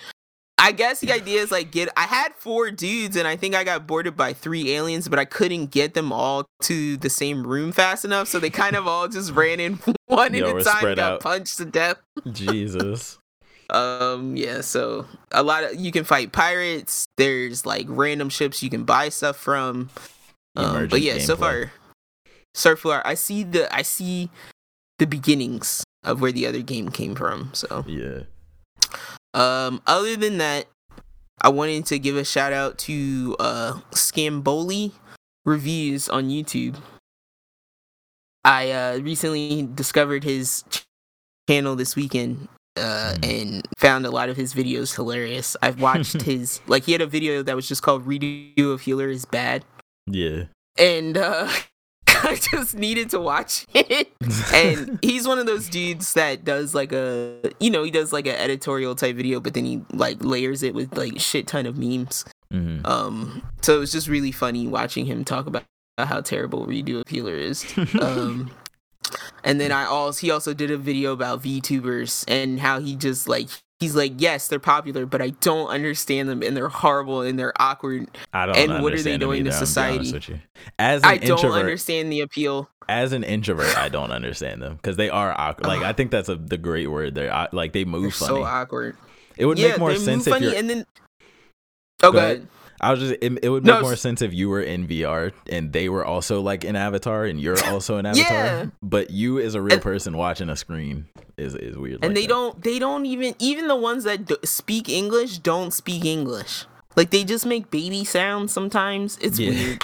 I guess the idea is like get. I had four dudes, and I think I got boarded by three aliens, but I couldn't get them all to the same room fast enough, so they kind of all just ran in one Yo, at a time, got out. punched to death. Jesus. Um, yeah, so a lot of you can fight pirates. There's like random ships you can buy stuff from. Um, but yeah, so far, so far, I see the I see the beginnings of where the other game came from. So, Yeah. um, other than that, I wanted to give a shout out to uh Scamboli reviews on YouTube. I uh recently discovered his ch- channel this weekend uh and found a lot of his videos hilarious. I've watched his like he had a video that was just called Redo of Healer is bad Yeah. and uh I just needed to watch it. and he's one of those dudes that does like a you know, he does like an editorial type video, but then he like layers it with like shit ton of memes. hmm Um so it was just really funny watching him talk about how terrible redo of healer is. Um and then I also he also did a video about VTubers and how he just like he's like, yes, they're popular, but I don't understand them and they're horrible and they're awkward. I don't And what are they doing to either, I'm society? As an I don't understand the appeal. as an introvert, I don't understand them because they are awkward. Like I think that's a the great word. They're like they move They're funny. so awkward. it would yeah, make more sense if you're. and then Oh Go ahead. god. I was just. It, it would No, make more sense if you were in VR and they were also like an avatar and you're also an avatar. Yeah. But you as a real And- person watching a screen is is weird. and like they that. don't they don't even even the ones that d- speak english don't speak english like they just make baby sounds sometimes it's Yeah. weird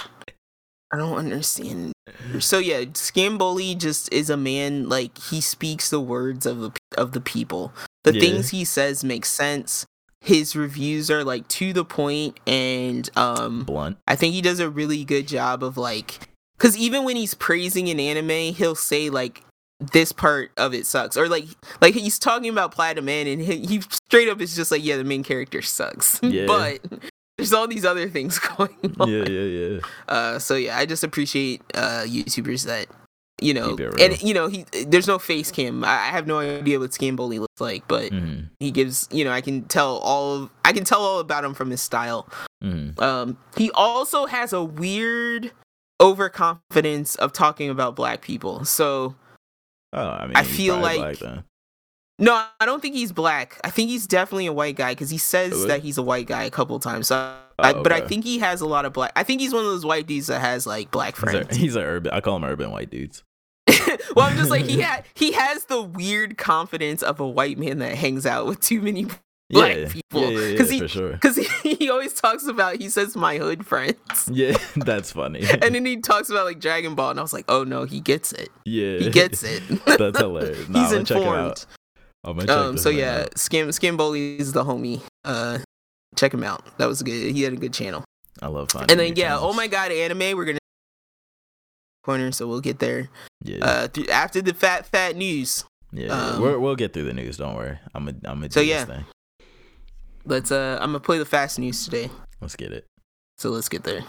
i don't understand so yeah scamboli just is a man like he speaks the words of the of the people the Yeah. things he says make sense his reviews are like to the point and um blunt. I think he does a really good job of like, because even when he's praising an anime, he'll say like this part of it sucks, or like like he's talking about Platinum Man, and he, he straight up is just like, yeah, the main character sucks, Yeah. but there's all these other things going on. Yeah, yeah, yeah. Uh, so yeah, I just appreciate uh YouTubers that you know, Keep it real. and you know, he there's no face cam. I, have no idea what Scamboli looks like, but hmm he gives you know, I can tell all of I can tell all about him from his style. hmm Um, he also has a weird overconfidence of talking about black people. So Oh, I mean, I feel like- then. No, I don't think he's black. I think he's definitely a white guy because he says Really? that he's a white guy a couple times. So, oh, I, Oh, but I think he has a lot of black. I think he's one of those white dudes that has like black He's friends. a, he's an urban. I call him urban white dudes. well, I'm just like he had he has the weird confidence of a white man that hangs out with too many black yeah, people. Yeah, yeah, yeah, he- for sure. because he, he always talks about he says my hood friends. Yeah, that's funny. And then he talks about like Dragon Ball, and I was like, "Oh no, he gets it. yeah, He gets it. That's hilarious. Nah, He's I'm gonna check it informed. Out. I'm gonna check Um, so yeah, out. Scam Scamboli is the homie. Uh, check him out. That was good. He had a good channel. I love finding. And then yeah, oh my god, anime. We're gonna corner, so we'll get there. yeah, Uh, th- after the fat fat news. yeah. um, we're, we'll get through the news. Don't worry. I'm gonna I'm do So, this yeah. thing. Let's. Uh, I'm gonna play the fast news today. Let's get it. So let's get there.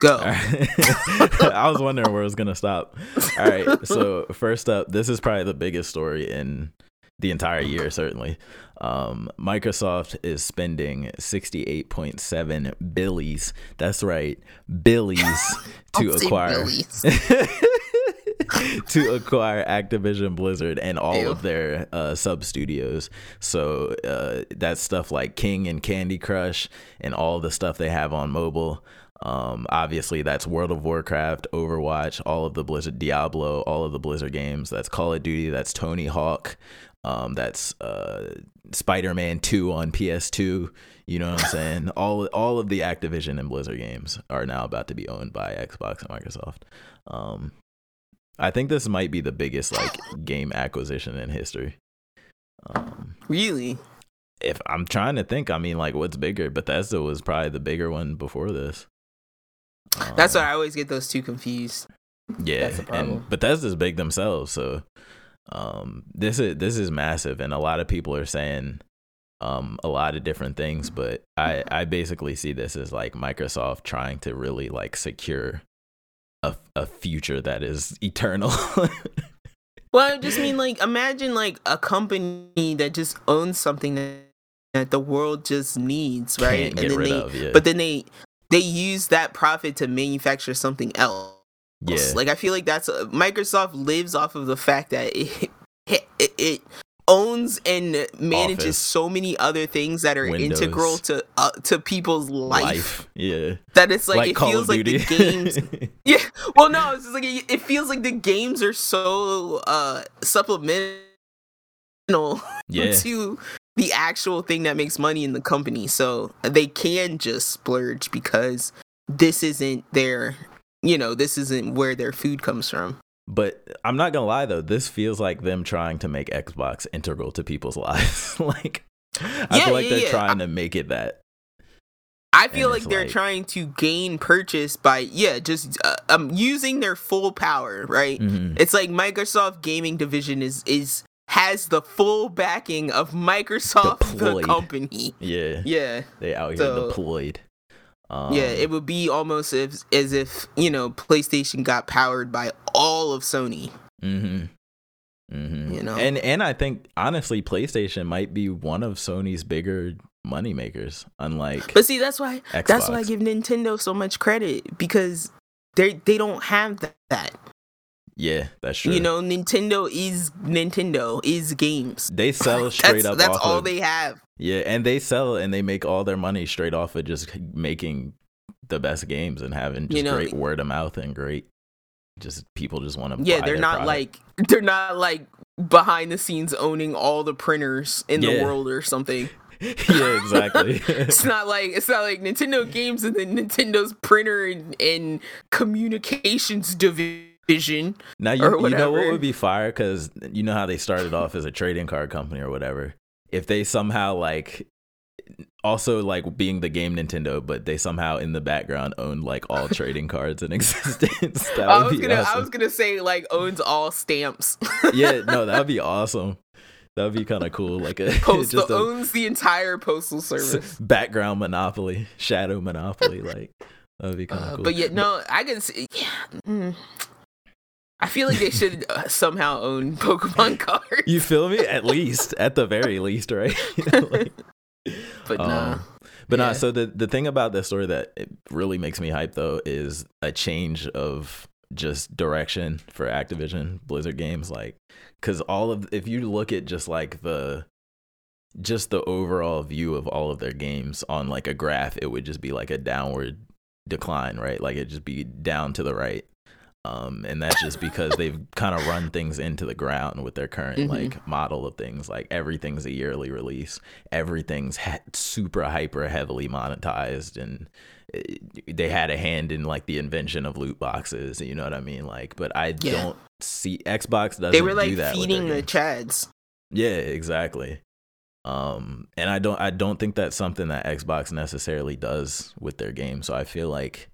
Go. Right. I was wondering where it was gonna stop. All right. So first up, this is probably the biggest story in the entire year. Certainly, um, Microsoft is spending sixty-eight point seven billies. That's right, billies to acquire Billies. to acquire Activision Blizzard and all Ew. of their uh, sub studios. So uh, that's stuff like King and Candy Crush and all the stuff they have on mobile. Um, obviously, that's World of Warcraft, Overwatch, all of the Blizzard, Diablo, all of the Blizzard games. That's Call of Duty. That's Tony Hawk. Um, that's uh, Spider Man Two on PS2. You know what I'm saying? all all of the Activision and Blizzard games are now about to be owned by Xbox and Microsoft. Um, I think this might be the biggest like game acquisition in history. Um, really? if I'm trying to think, I mean, like, what's bigger? Bethesda was probably the bigger one before this. That's Um, why I always get those two confused. yeah, that's the problem. and Bethesda's big themselves, so um, this is this is massive, and a lot of people are saying um, a lot of different things, but I I basically see this as like Microsoft trying to really like secure a a future that is eternal. well, I just mean like imagine like a company that just owns something that, that the world just needs, right? And then they of, yeah. but then they they use that profit to manufacture something else. yeah, Like I feel like that's uh, Microsoft lives off of the fact that it it, it owns and manages Office. so many other things that are Windows. integral to uh, to people's life, Yeah, that it's like, it Call feels like the games yeah. Well no it's just like it, it feels like the games are so uh supplemental yeah, to the actual thing that makes money in the company so they can just splurge because this isn't their you know this isn't where their food comes from But I'm not gonna lie though, this feels like them trying to make Xbox integral to people's lives. like, I Yeah, feel like yeah, they're yeah. trying to make it that. I feel like they're like- trying to gain purchase by yeah, just uh, um using their full power, right? Mhm. It's like Microsoft gaming division is is has the full backing of Microsoft the company. Yeah, Yeah. they out here So- deployed. Um, yeah, it would be almost as as if, you know, PlayStation got powered by all of Sony. Mm-hmm. Mm-hmm. You know? and and I think honestly, PlayStation might be one of Sony's bigger money makers. Unlike But see, that's why that's why I give Nintendo so much credit because they they don't have that. Yeah, that's true. You know, Nintendo is Nintendo is games. they sell straight that's, up. That's all of, they have. Yeah, and they sell and they make all their money straight off of just making the best games and having just You know, great word of mouth and great just people just want to Yeah, they're not like they're not like behind the scenes owning all the printers in the world or something. yeah exactly It's not like it's not like Nintendo games and then Nintendo's printer and, and communications division. Now you, you know what would be fire because you know how they started off as a trading card company or whatever if they somehow like also like being the game Nintendo, but they somehow in the background owned like all trading cards in existence. That would I was be gonna awesome. I was gonna say like owns all stamps. yeah, no, that would be awesome. That would be kind of cool. Like a Postal just a owns the entire postal service. background monopoly, shadow monopoly. Like that would be kind of Uh, cool. But yet, no, I can see. Yeah, mm. I feel like they should uh, somehow own Pokemon cards. you feel me? At least, at the very least, right? Like, but nah. um, But Yeah. nah, so the the thing about this story that it really makes me hype though is a change of just direction for Activision Blizzard games like cuz all of if you look at just like the just the overall view of all of their games on like a graph it would just be like a downward decline, right? Like it'd just be down to the right. Um, and that's just because they've kind of run things into the ground with their current Mhm. like model of things. Like everything's a yearly release, everything's ha- super hyper heavily monetized, and uh, they had a hand in like the invention of loot boxes. You know what I mean? Like, but I Yeah. don't see Xbox doesn't They were do like that feeding the chads. Yeah, exactly. Um, and I don't I don't think that's something that Xbox necessarily does with their game. So I feel like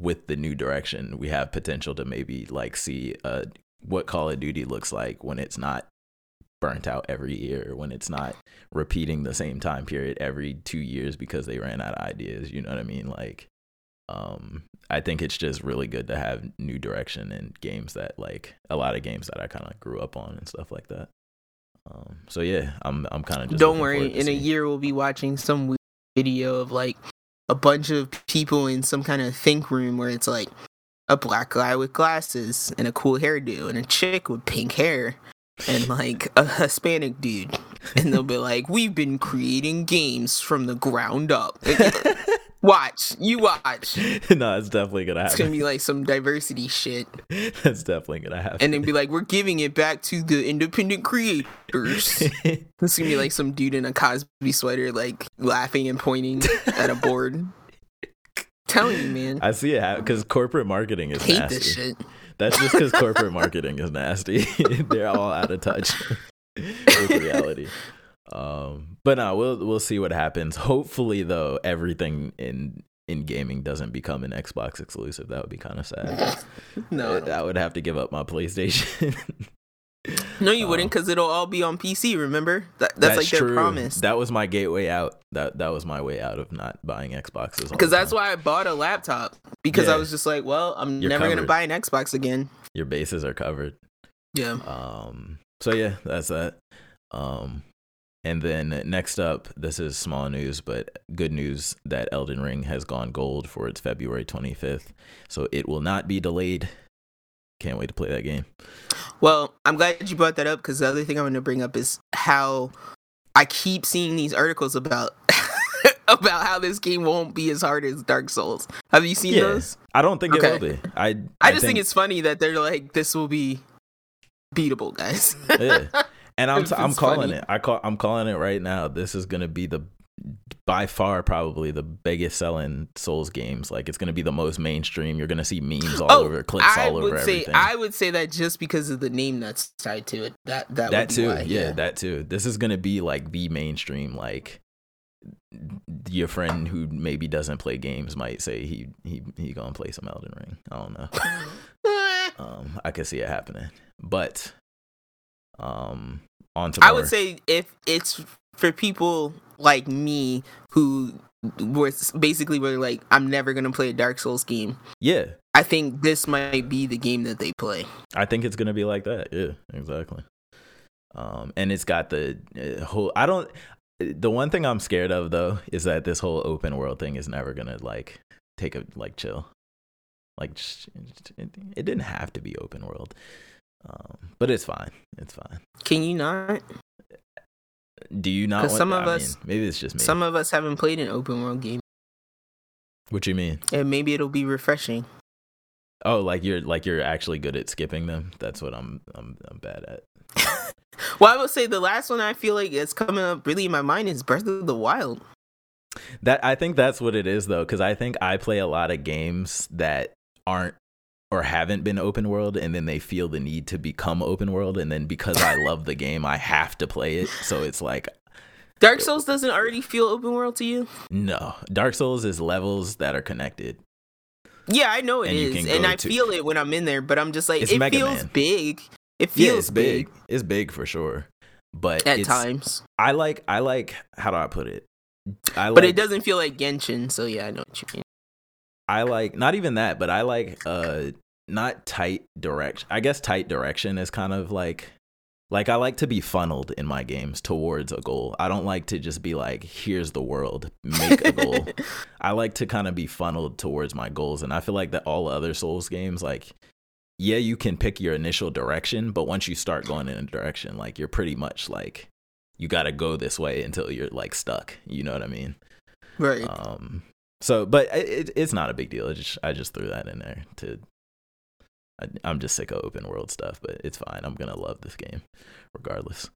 with the new direction, we have potential to maybe like see uh what Call of Duty looks like when it's not burnt out every year, when it's not repeating the same time period every two years because they ran out of ideas. You know what I mean? Like um I think it's just really good to have new direction in games that like a lot of games that I kind of grew up on and stuff like that. Um, so yeah, I'm I'm kind of just Don't worry, in a year we'll be watching some video of like a bunch of people in some kind of think room where it's like a black guy with glasses and a cool hairdo and a chick with pink hair and like a Hispanic dude. And they'll be like, We've been creating games from the ground up. watch, you watch. no, it's definitely gonna happen. It's gonna be like some diversity shit. That's definitely gonna happen. And then be like, We're giving it back to the independent creators. It's gonna be like some dude in a Cosby sweater, like laughing and pointing at a board. Telling you, man, I see it because corporate marketing is hate nasty. this shit. That's just because corporate marketing is nasty. They're all out of touch with reality. Um, but no, we'll we'll see what happens. Hopefully, though, everything in in gaming doesn't become an Xbox exclusive. That would be kind of sad. No, I would have to give up my PlayStation. No, you wouldn't, because it'll all be on PC. Remember that, that's, like their promise. That was my gateway out. That that was my way out of not buying Xboxes. Because that's why I bought a laptop because yeah. I was just like, well, I'm You're never covered. gonna buy an Xbox again. Your bases are covered. Yeah. Um. So yeah, that's that. Um. And then next up, this is small news, but good news that Elden Ring has gone gold for its February 25th. So it will not be delayed. Can't wait to play that game. Well, I'm glad you brought that up because the other thing I want to bring up is how I keep seeing these articles about about how this game won't be as hard as Dark Souls. Have you seen yeah, those? I don't think okay. it will be. I I, I just think... think... it's funny that they're like this will be beatable, guys. yeah. And I'm t- I'm calling funny. it. I call I'm calling it right now. This is going to be the by far probably the biggest selling Souls games. Like it's going to be the most mainstream. You're going to see memes all oh, over, clips I all over say, everything. I would say that just because of the name that's tied to it. That that that too. Why, yeah, yeah, that too. This is going to be like the mainstream. Like your friend who maybe doesn't play games might say he he he gonna play some Elden Ring. I don't know. um, I could see it happening, but um, I would say if it's for people like me who were basically were like, I'm never gonna play a Dark Souls game. Yeah. I think this might be the game that they play. I think it's gonna be like that. Yeah, exactly. Um, and it's got the uh, whole. I don't. The one thing I'm scared of though is that this whole open world thing is never gonna like take a like chill. Like it didn't have to be open world, um, but it's fine. It's fine. Can you not? Do you not? Want, some of I us, mean, maybe it's just me. Some of us haven't played an open world game. What do you mean? And maybe it'll be refreshing. Oh, like you're like you're actually good at skipping them. That's what I'm I'm I'm bad at. well, I would say the last one I feel like is coming up really in my mind is Breath of the Wild. That I think that's what it is though, because I think I play a lot of games that aren't or haven't been open world and then they feel the need to become open world and then because I love the game I have to play it so it's like Dark Souls doesn't already feel open world to you? No. Dark Souls is levels that are connected. Yeah, I know it and is, and I to... feel it when I'm in there, but I'm just like it's it Mega feels Man. big. It feels yeah, it's big. big. It's big for sure. But at times. I like I like how do I put it? I like, But it doesn't feel like Genshin, so yeah, I know what you mean. I like not even that, but I like uh not tight direction. I guess tight direction is kind of like like I like to be funneled in my games towards a goal. I don't like to just be like here's the world, make a goal. I like to kind of be funneled towards my goals and I feel like that all other Souls games like yeah, you can pick your initial direction, but once you start going in a direction, like you're pretty much like you got to go this way until you're like stuck. You know what I mean? Right. Um so, but it, it's not a big deal. I Just, I just threw that in there to. I, am just sick of open world stuff, but it's fine. I'm gonna love this game, regardless.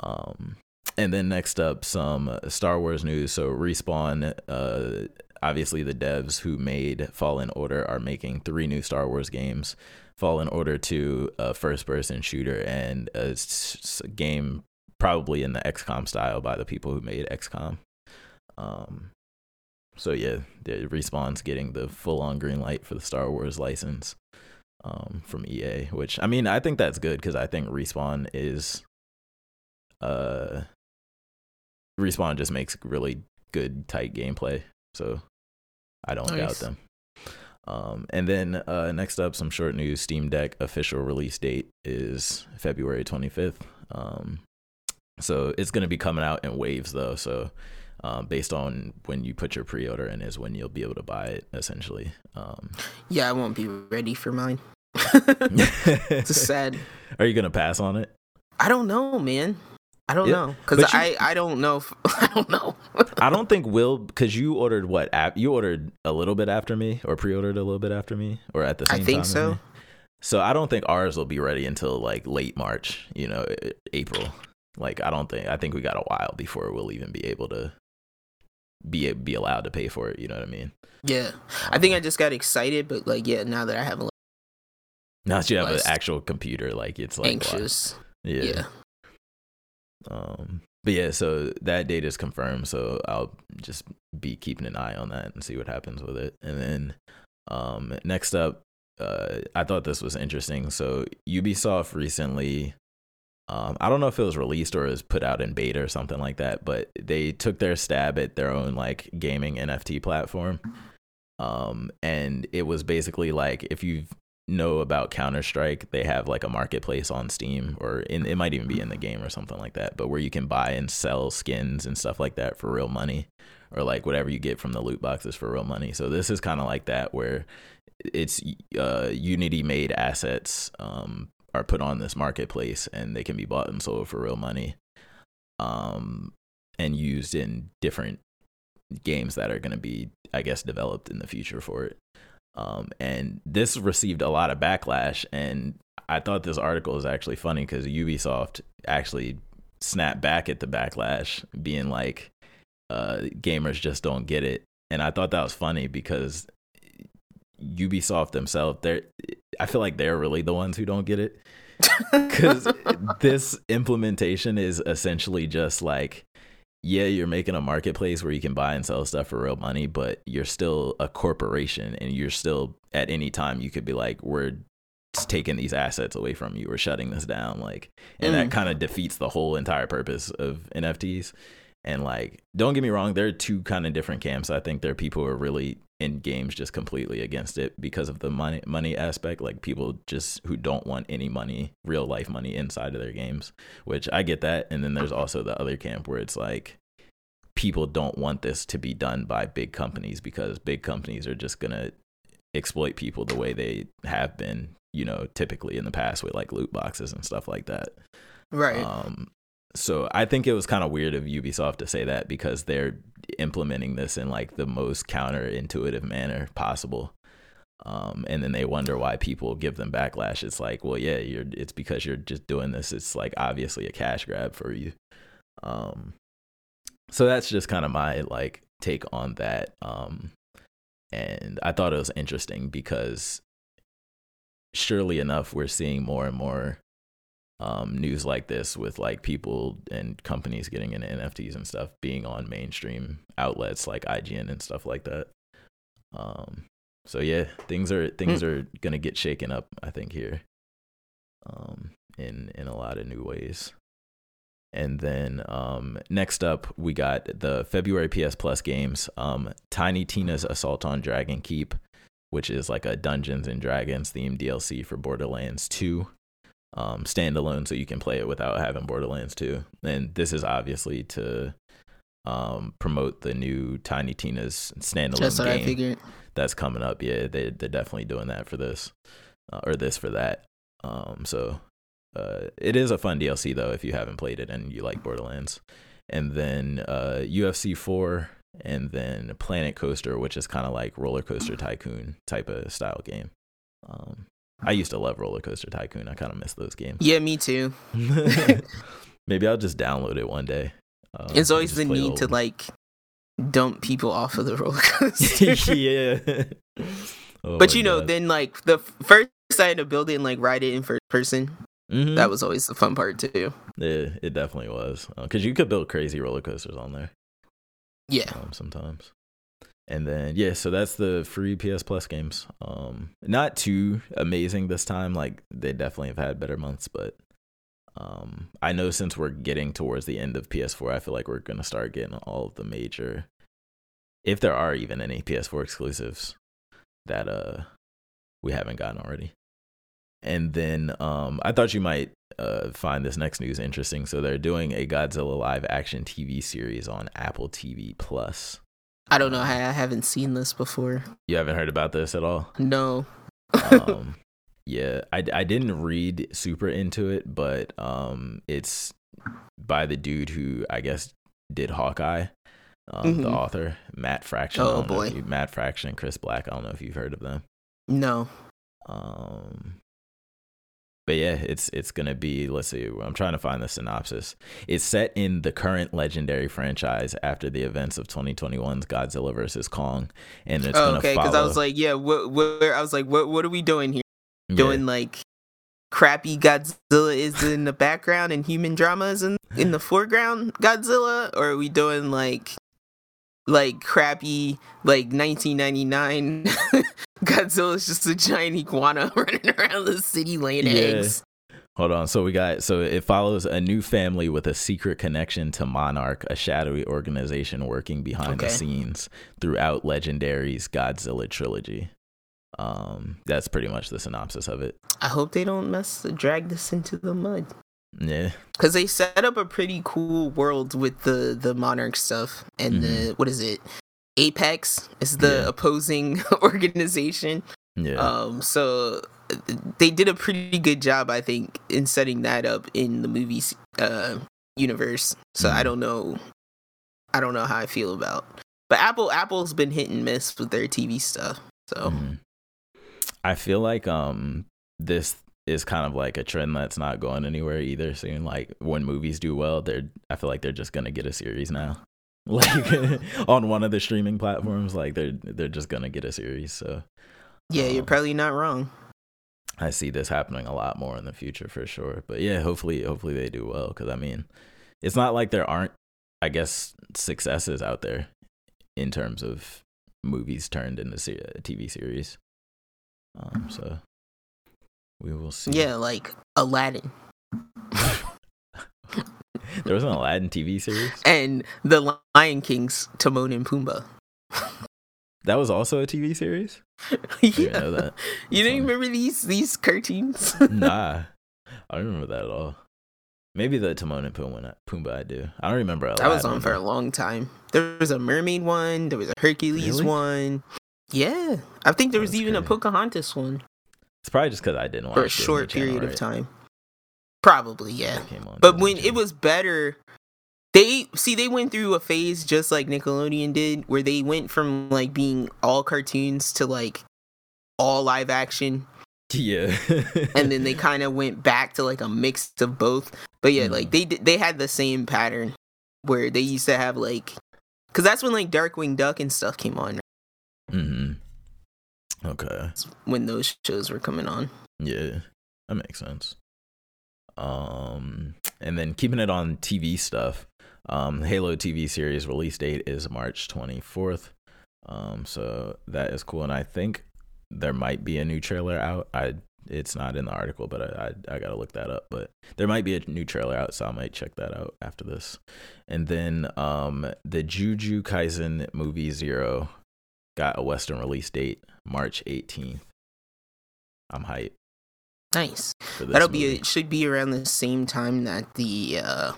Um, and then next up, some Star Wars news. So respawn, uh, obviously the devs who made Fallen Order are making three new Star Wars games. Fallen Order 2, a first-person shooter, and a game probably in the XCOM style by the people who made XCOM. Um, so yeah, the respawn's getting the full on green light for the Star Wars license um, from EA, which I mean I think that's good because I think respawn is uh respawn just makes really good tight gameplay, so I don't nice. doubt them. Um, and then uh, next up, some short news. Steam Deck official release date is February 25th. Um, so it's going to be coming out in waves though. So um, based on when you put your pre-order in is when you'll be able to buy it essentially um, yeah i won't be ready for mine it's sad are you gonna pass on it i don't know man I don't yeah. know because I I don't know if, I don't know. I don't think will because you ordered what app you ordered a little bit after me or pre-ordered a little bit after me or at the same time. I think so. So I don't think ours will be ready until like late March, you know, April. Like I don't think I think we got a while before we'll even be able to be be allowed to pay for it. You know what I mean? Yeah, I think I just got excited, but like, yeah, now that I have a now that you have an actual computer, like it's like anxious. Yeah. yeah. Um. But yeah, so that date is confirmed. So I'll just be keeping an eye on that and see what happens with it. And then, um, next up, uh, I thought this was interesting. So Ubisoft recently Um, I don't know if it was released or it was put out in beta or something like that, but they took their stab at their own like gaming NFT platform. Um, and it was basically like if you know about Counter Strike, they have like a marketplace on Steam, or in, it might even be in the game or something like that, but where you can buy and sell skins and stuff like that for real money, or like whatever you get from the loot boxes for real money. So this is kind of like that, where it's uh, Unity made assets um, are put on this marketplace and they can be bought and sold for real money, um, and used in different games that are going to be, I guess, developed in the future for it. Um, and this received a lot of backlash. And I thought this article is actually funny because Ubisoft actually snapped back at the backlash, being like, uh, gamers just don't get it. And I thought that was funny because Ubisoft themselves, they're, I feel like they're really the ones who don't get it. Because this implementation is essentially just like, yeah, you're making a marketplace where you can buy and sell stuff for real money, but you're still a corporation and you're still at any time you could be like, we're taking these assets away from you, we're shutting this down. Like, and mm. that kind of defeats the whole entire purpose of NFTs. And like, don't get me wrong, there are two kind of different camps. I think there are people who are really in games just completely against it because of the money money aspect like people just who don't want any money real life money inside of their games which i get that. And then there's also the other camp where it's like people don't want this to be done by big companies because big companies are just going to exploit people the way they have been you know typically in the past with like loot boxes and stuff like that. Right. Um so I think it was kind of weird of Ubisoft to say that because they're implementing this in like the most counterintuitive manner possible. Um, and then they wonder why people give them backlash. It's like, well, yeah, you're. It's because you're just doing this. It's like obviously a cash grab for you. Um, so that's just kind of my like take on that. Um, and I thought it was interesting because surely enough, we're seeing more and more um, news like this with like people and companies getting into NFTs and stuff being on mainstream outlets like IGN and stuff like that. Um, so yeah, things are things mm. are gonna get shaken up. I think here, um, in in a lot of new ways. And then um, next up, we got the February PS Plus games. Um, Tiny Tina's Assault on Dragon Keep, which is like a Dungeons and Dragons themed DLC for Borderlands 2 um, standalone, so you can play it without having Borderlands 2. And this is obviously to um, promote the new Tiny Tina's standalone Just game I figured. that's coming up. Yeah, they they're definitely doing that for this uh, or this for that. Um, so uh, it is a fun DLC though if you haven't played it and you like Borderlands. And then uh, UFC 4 and then Planet Coaster, which is kind of like Roller Coaster Tycoon type of style game. Um, I used to love Roller Coaster Tycoon. I kind of miss those games. Yeah, me too. Maybe I'll just download it one day. Um, it's always the need to like dump people off of the roller coaster. yeah. Oh but you know, God. then like the first side of building, like ride it in first person. Mm-hmm. That was always the fun part too. Yeah, it definitely was because uh, you could build crazy roller coasters on there. Yeah, um, sometimes. And then yeah, so that's the free PS Plus games. Um not too amazing this time. Like they definitely have had better months, but um I know since we're getting towards the end of PS4, I feel like we're to start getting all of the major if there are even any PS4 exclusives that uh we haven't gotten already. And then um I thought you might uh find this next news interesting. So they're doing a Godzilla live action TV series on Apple TV Plus. I don't know. I, I haven't seen this before. You haven't heard about this at all? No. um, yeah, I, I didn't read super into it, but um, it's by the dude who I guess did Hawkeye, um, mm-hmm. the author Matt Fraction. Oh boy, you, Matt Fraction and Chris Black. I don't know if you've heard of them. No. Um, but yeah, it's it's gonna be. Let's see. I'm trying to find the synopsis. It's set in the current legendary franchise after the events of 2021's Godzilla vs Kong, and it's oh, okay. Because I was like, yeah, what, what? I was like, what? What are we doing here? Yeah. Doing like crappy Godzilla is in the background and human drama is in in the foreground. Godzilla, or are we doing like like crappy like 1999 Godzilla's just a giant iguana running around the city laying yeah. eggs. Hold on. So we got so it follows a new family with a secret connection to Monarch, a shadowy organization working behind Okay. the scenes throughout Legendary's Godzilla trilogy. Um, that's pretty much the synopsis of it. I hope they don't mess drag this into the mud. Yeah. because they set up a pretty cool world with the the monarch stuff and the what is it apex is the Yeah. opposing organization Yeah. um so they did a pretty good job i think in setting that up in the movies uh universe so i Mhm. don't know i don't know how i feel about but apple apple's been hit and miss with their tv stuff so Mhm. I feel like um this is kind of like a trend that's not going anywhere either soon. Like when movies do well, they're I feel like they're just gonna get a series now. Like on one of the streaming platforms, like they're they're just gonna get a series. So yeah you're Um, probably not wrong I see this happening a lot more in the future for sure. But yeah, hopefully hopefully they do well because I mean, it's not like there aren't I guess successes out there in terms of movies turned into se- TV series. Um, so we will see. yeah like aladdin there was an Aladdin TV series. and the lion king's timon and pumbaa That was also a TV series. I didn't know that. You don't Funny. remember these these cartoons? Nah, I don't remember that at all. Maybe the Timon and Pumbaa, Pumbaa I do. I don't remember. that was on for a long time. There was a mermaid one. There was a Hercules Really? one. Yeah, I think there was That's even a. Pocahontas one It's probably just because I didn't watch it. for a short period of time. Probably, yeah. It came on But when it was better, they see they went through a phase just like Nickelodeon did, where they went from like being all cartoons to like all live action, yeah, and then they kind of went back to like a mix of both. But yeah, like Mhm. they they had the same pattern where they used to have like, because that's when like Darkwing Duck and stuff came on. hmm Okay. That's when those shows were coming on. Yeah, that makes sense. Um, and then keeping it on TV stuff, um, Halo TV series release date is March 24th. Um, so that is cool, and I think there might be a new trailer out. I it's not in the article, but I I, I gotta look that up. But there might be a new trailer out, so I might check that out after this. And then um, the Juju Kaisen movie Zero got a Western release date March 18th. I'm hyped Nice. That'll movie. be it should be around the same time that the uh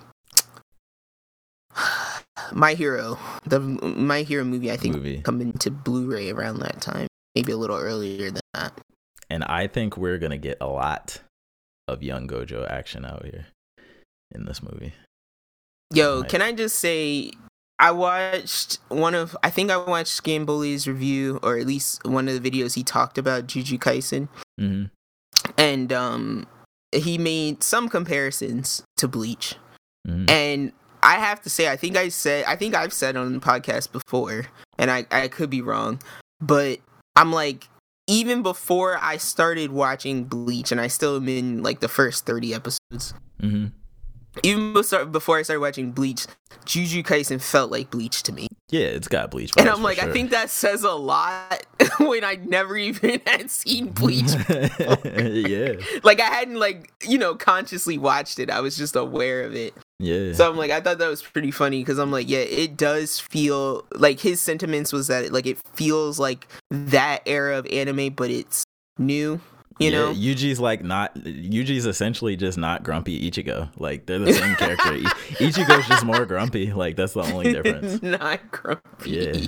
My Hero, the My Hero movie, I think movie. coming to Blu-ray around that time, maybe a little earlier than that. And I think we're gonna get a lot of young Gojo action out here in this movie. Yo, can I just say I watched one of I think I watched Scamboli's review or at least one of the videos he talked about Juju Kaisen Mm-hmm. And um he made some comparisons to Bleach. Mm-hmm. And I have to say I think I said I think I've said on the podcast before and I I could be wrong, but I'm like even before I started watching Bleach and I still am in like the first 30 episodes. Mm-hmm. Even before I started watching Bleach, Juju Kaisen felt like Bleach to me. Yeah, it's got bleach. And I'm like, I think that says a lot when I never even had seen Bleach. yeah, like I hadn't like, you know, consciously watched it. I was just aware of it. yeah. So I'm like, I thought that was pretty funny because I'm like, yeah, it does feel like his sentiments was that like it feels like that era of anime, but it's new. You yeah, know, Yuji's like not. Yuji's essentially just not grumpy Ichigo. Like they're the same character. Ichigo's just more grumpy. Like that's the only difference. not grumpy. Yeah.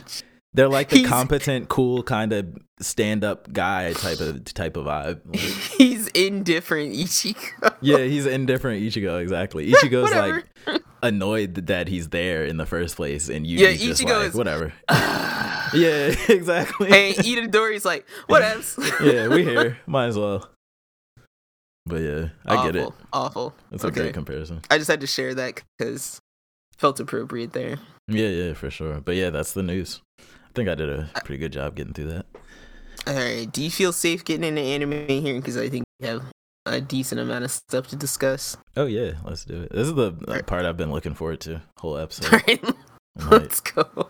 They're like the He's- competent, cool kind of stand-up guy type of type of vibe. Like, He's indifferent, Ichigo. yeah, he's indifferent Ichigo. Exactly. Ichigo's like annoyed that he's there in the first place, and you yeah, just Ichigo like is- whatever. yeah, exactly. and Itadori's like, what else? yeah, we here. Might as well. But yeah, I get it. Awful, Awful. That's a okay. great comparison. I just had to share that because felt appropriate there. Yeah, yeah, for sure. But yeah, that's the news. I think I did a pretty good job getting through that. All right. Do you feel safe getting into anime here? Because I think we have a decent amount of stuff to discuss. Oh yeah, let's do it. This is the Alright. part I've been looking forward to whole episode. All right. Let's go.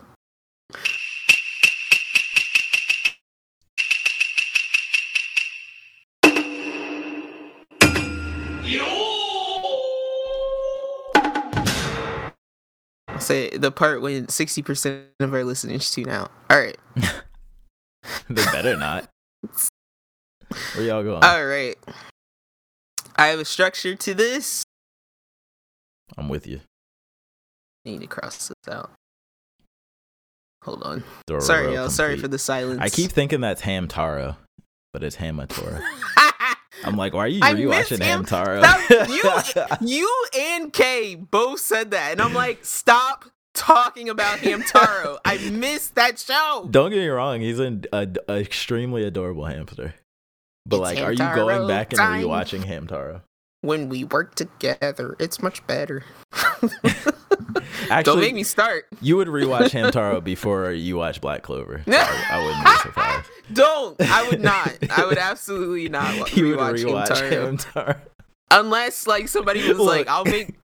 Say the part when 60% of our listeners tune out. All right. they better not. Where y'all going? All right. I have a structure to this. I'm with you. I need to cross this out. Hold on. Sorry, y'all. Sorry for the silence. I keep thinking that's Hamtaro, but it's Hamatora. I'm like, why are you I rewatching Ham- Hamtaro? You, you and Kay both said that, and I'm like, stop talking about Hamtaro. I missed that show. Don't get me wrong, he's an a, a extremely adorable hamster. But It's like, are you going back and time. rewatching Hamtaro? When we work together, it's much better. Don't Actually, make me start. you would rewatch Hamtaro before you watch Black Clover. So I, I wouldn't be surprised. Don't. I would not. I would absolutely not You would rewatch rewatch Hamtaro. Hamtaro. Unless like somebody was Look. like, I'll make.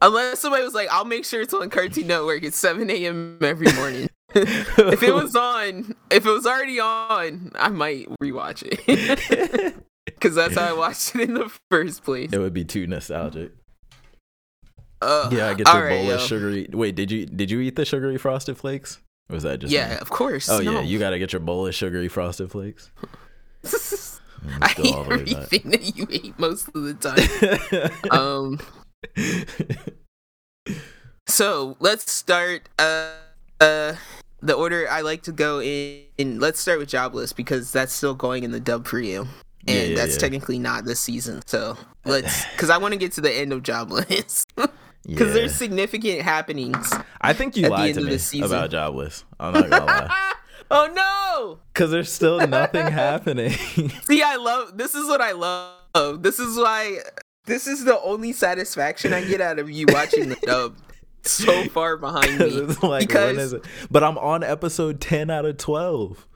Unless somebody was like, I'll make sure it's on Cartoon Network at 7 a.m. every morning. if it was on, if it was already on, I might rewatch it. Because that's how I watched it in the first place. it would be too nostalgic. Uh, Yeah, I get your all right, bowl of sugary. Wait, did you did you eat the sugary frosted flakes? Or was that just Yeah, me? of course. Oh no. yeah, you gotta get your bowl of sugary frosted flakes. Mm, I eat the way everything that you ate most of the time. um, so let's start. Uh, uh, the order I like to go in. in let's start with Jobless because that's still going in the dub for you, and Yeah, yeah, that's yeah. technically not this season. So let's, because I want to get to the end of Jobless because yeah. there's significant happenings. I think you lied to me about jobless. I'm not gonna lie. oh no! Because there's still nothing happening. See, I love this. Is what I love. This is why. This is the only satisfaction I get out of you watching the dub. So far behind me. it's like because when is it? But I'm on episode ten out of twelve.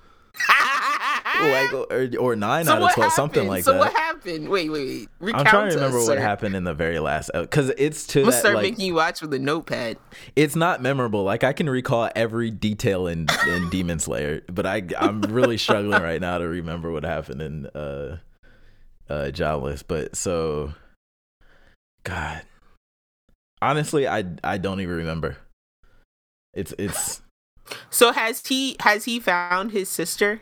Like or, or nine so out of twelve, happened? something like so that. So what happened? Wait, wait, wait. Recount I'm trying to us, remember what sir. happened in the very last because it's to I'm that start like making you watch with a notepad. it's not memorable. Like I can recall every detail in in Demon Slayer, but I I'm really struggling right now to remember what happened in uh uh Jobless. But so God. Honestly, I I don't even remember. It's it's So has he has he found his sister?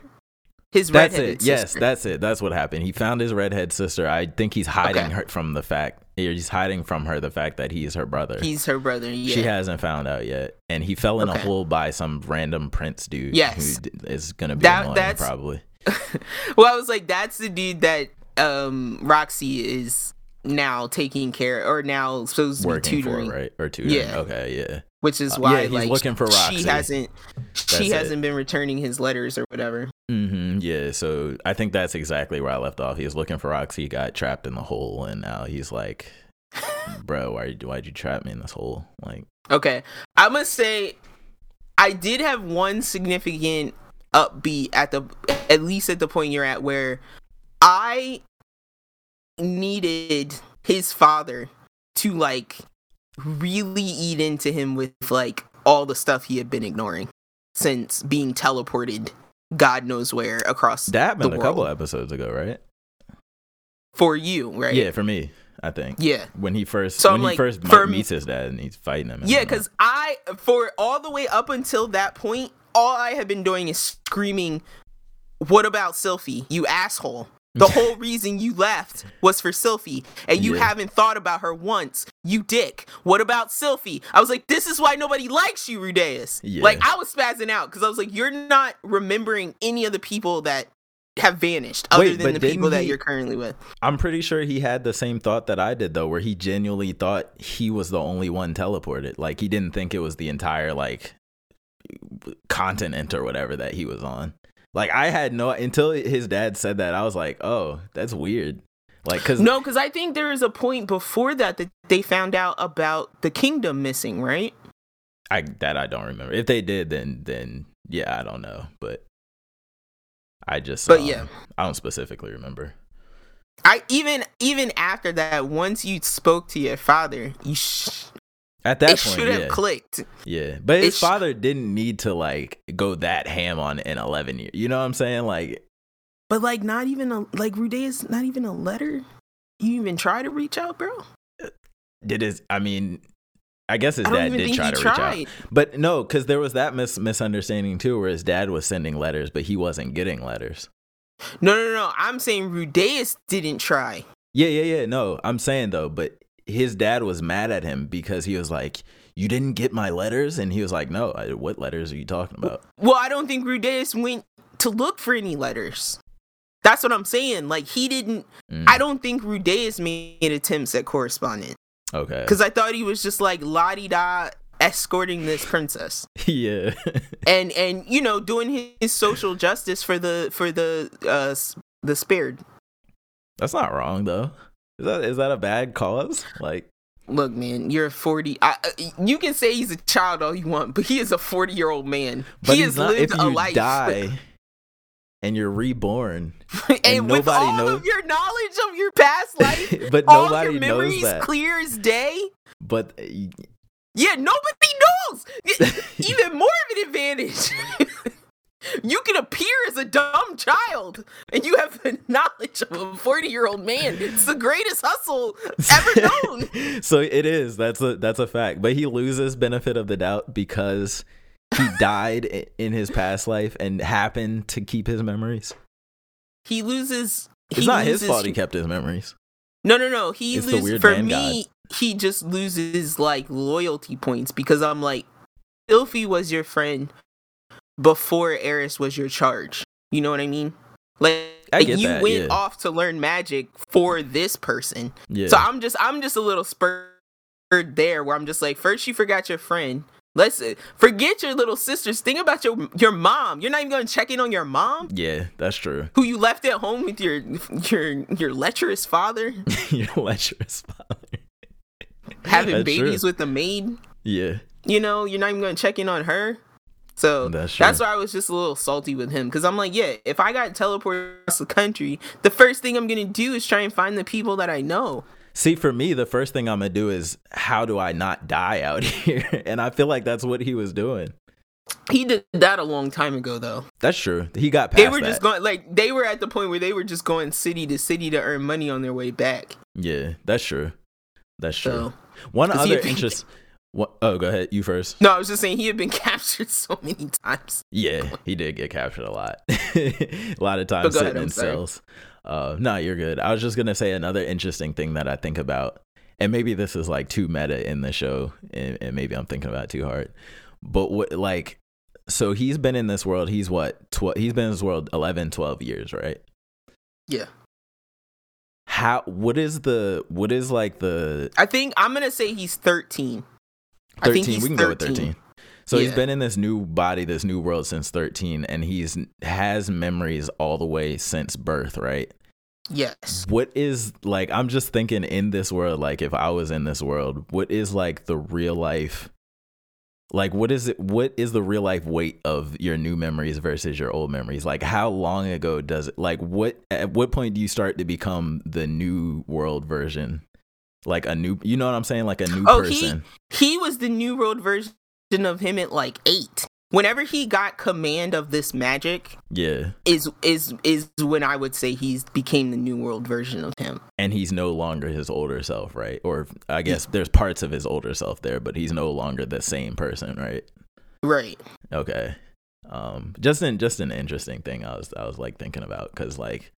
His that's redheaded it. Yes, that's it. That's what happened. He found his redhead sister. I think he's hiding Okay. her from the fact he's hiding from her the fact that he's her brother. He's her brother. Yeah. She hasn't found out yet, and he fell in a hole by some random prince dude. Yes. who is gonna be That- annoying that's- probably. well, I was like, that's the dude that um Roxy is now taking care or now supposed to Working be for tutoring, right or tutoring. Yeah. Okay, yeah. Which is Uh, why yeah, he's like looking for she hasn't she That's it. hasn't been returning his letters or whatever. hmm Yeah. So I think that's exactly where I left off. He was looking for Roxy, he got trapped in the hole, and now he's like, "Bro, why why'd you trap me in this hole?" Like, Okay. I must say I did have one significant upbeat at the at least at the point you're at where I needed his father to like really eat into him with like all the stuff he had been ignoring since being teleported God knows where across that happened the a couple episodes ago, right? for you, right? Yeah, for me, I think. Yeah. When he first So when I'm he like, first for- meets his dad and he's fighting him. Yeah, because I, for all the way up until that point, all I had been doing is screaming, What about Sylphie, you asshole? The whole reason you left was for Sylphie, and you Yeah. haven't thought about her once, you dick. What about Sylphie? I was like, This is why nobody likes you, Rudeus. Yeah. Like, I was spazzing out because I was like, You're not remembering any of the people that have vanished other Wait, than the people didn't that you're currently with. I'm pretty sure he had the same thought that I did though, where he genuinely thought he was the only one teleported. Like he didn't think it was the entire like continent or whatever that he was on. Like I had no until his dad said that. I was like, oh, that's weird. Like because No, because I think there is a point before that that they found out about the kingdom missing, right? I that I don't remember. If they did, then then yeah, I don't know. But I just But um, yeah. I don't specifically remember. I even even after that, once you spoke to your father, you sh- At that it point, should have yeah. clicked. Yeah, but his sh- father didn't need to like go that ham on an 11 year. You know what I'm saying? Like, But like, not even a like Rudeus not even a letter. You even try to reach out, bro. did his? I mean, I guess his I dad did try to tried. reach out. But no, because there was that mis- misunderstanding too, where his dad was sending letters, but he wasn't getting letters. No, no, no. I'm saying Rudeus didn't try. Yeah, yeah, yeah. No, I'm saying though, but his dad was mad at him because he was like, "You didn't get my letters," and he was like, "No, I, what letters are you talking about?" Well, I don't think Rudeus went to look for any letters. That's what I'm saying. Like he didn't. Mm, I don't think Rudeus made attempts at correspondence okay. because I thought he was just like la di da escorting this princess yeah. and and you know doing his social justice for the for the uh the spared. That's not wrong though. Is that is that a bad cause? Like, Look, man, you're 40. I, uh, you can say he's a child all you want, but he is a 40 year old man. but he has not. lived If a you life. die and you're reborn, and, and with nobody all knows- of your knowledge of your past life, but all nobody your knows that. clear as day. But uh, Yeah, nobody knows. Even more of an advantage. You can appear as a dumb child, and you have the knowledge of a forty-year-old man. It's the greatest hustle ever known. so it is. That's a that's a fact. But he loses benefit of the doubt because he died in his past life and happened to keep his memories. He loses. It's he not his fault he kept his memories. No, no, no. He It's loses for me. He just loses like loyalty points because I'm like, Sylphie was your friend before Eris was your charge. You know what I mean? Like, I like, get you that, went yeah. off to learn magic for this person. Yeah. So I'm just I'm just a little spurred there where I'm just like, first you forgot your friend. Let's forget your little sisters. Think about your your mom. You're not even going to check in on your mom, yeah, that's true. who you left at home with your your your lecherous father, Your lecherous father. having That's babies true. with a maid. Yeah. You know, you're not even going to check in on her. So That's that's, why I was just a little salty with him because I'm like, yeah, if I got teleported across the country, the first thing I'm gonna do is try and find the people that I know. See, for me, the first thing I'm gonna do is how do I not die out here? And I feel like that's what he was doing. He did that a long time ago, though. That's true. He got they were that. just going like they were at the point where they were just going city to city to earn money on their way back. Yeah, that's true. That's true. So One other interest. What, oh, go ahead. You first. no, I was just saying he had been captured so many times. Yeah, he did get captured a lot. a lot of times go ahead, in cells. Uh, no, you're good. I was just gonna say another interesting thing that I think about, and maybe this is like too meta in the show, and, and maybe I'm thinking about it too hard. But what, like, so he's been in this world. He's what? Tw- he's been in this world 11, 12 years, right? Yeah, How? What is the? What is like the I think I'm gonna say he's 13. I think 13 he's we can go with 13. 13 so he's been in this new body this new world since 13 and he's has memories all the way since birth right? Yes. what is like i'm just thinking in this world like if i was in this world what is like the real life like what is it what is the real life weight of your new memories versus your old memories? Like how long ago does it like what at what point do you start to become the new world version like a new you know what i'm saying like a new Oh, he- person He was the new world version of him at like eight. Whenever he got command of this magic, yeah is is is when I would say he's became the new world version of him. and he's no longer his older self, right? Or I guess there's parts of his older self there, but he's no longer the same person, right? Right. Okay. Um, just an just an interesting thing I was I was like thinking about because like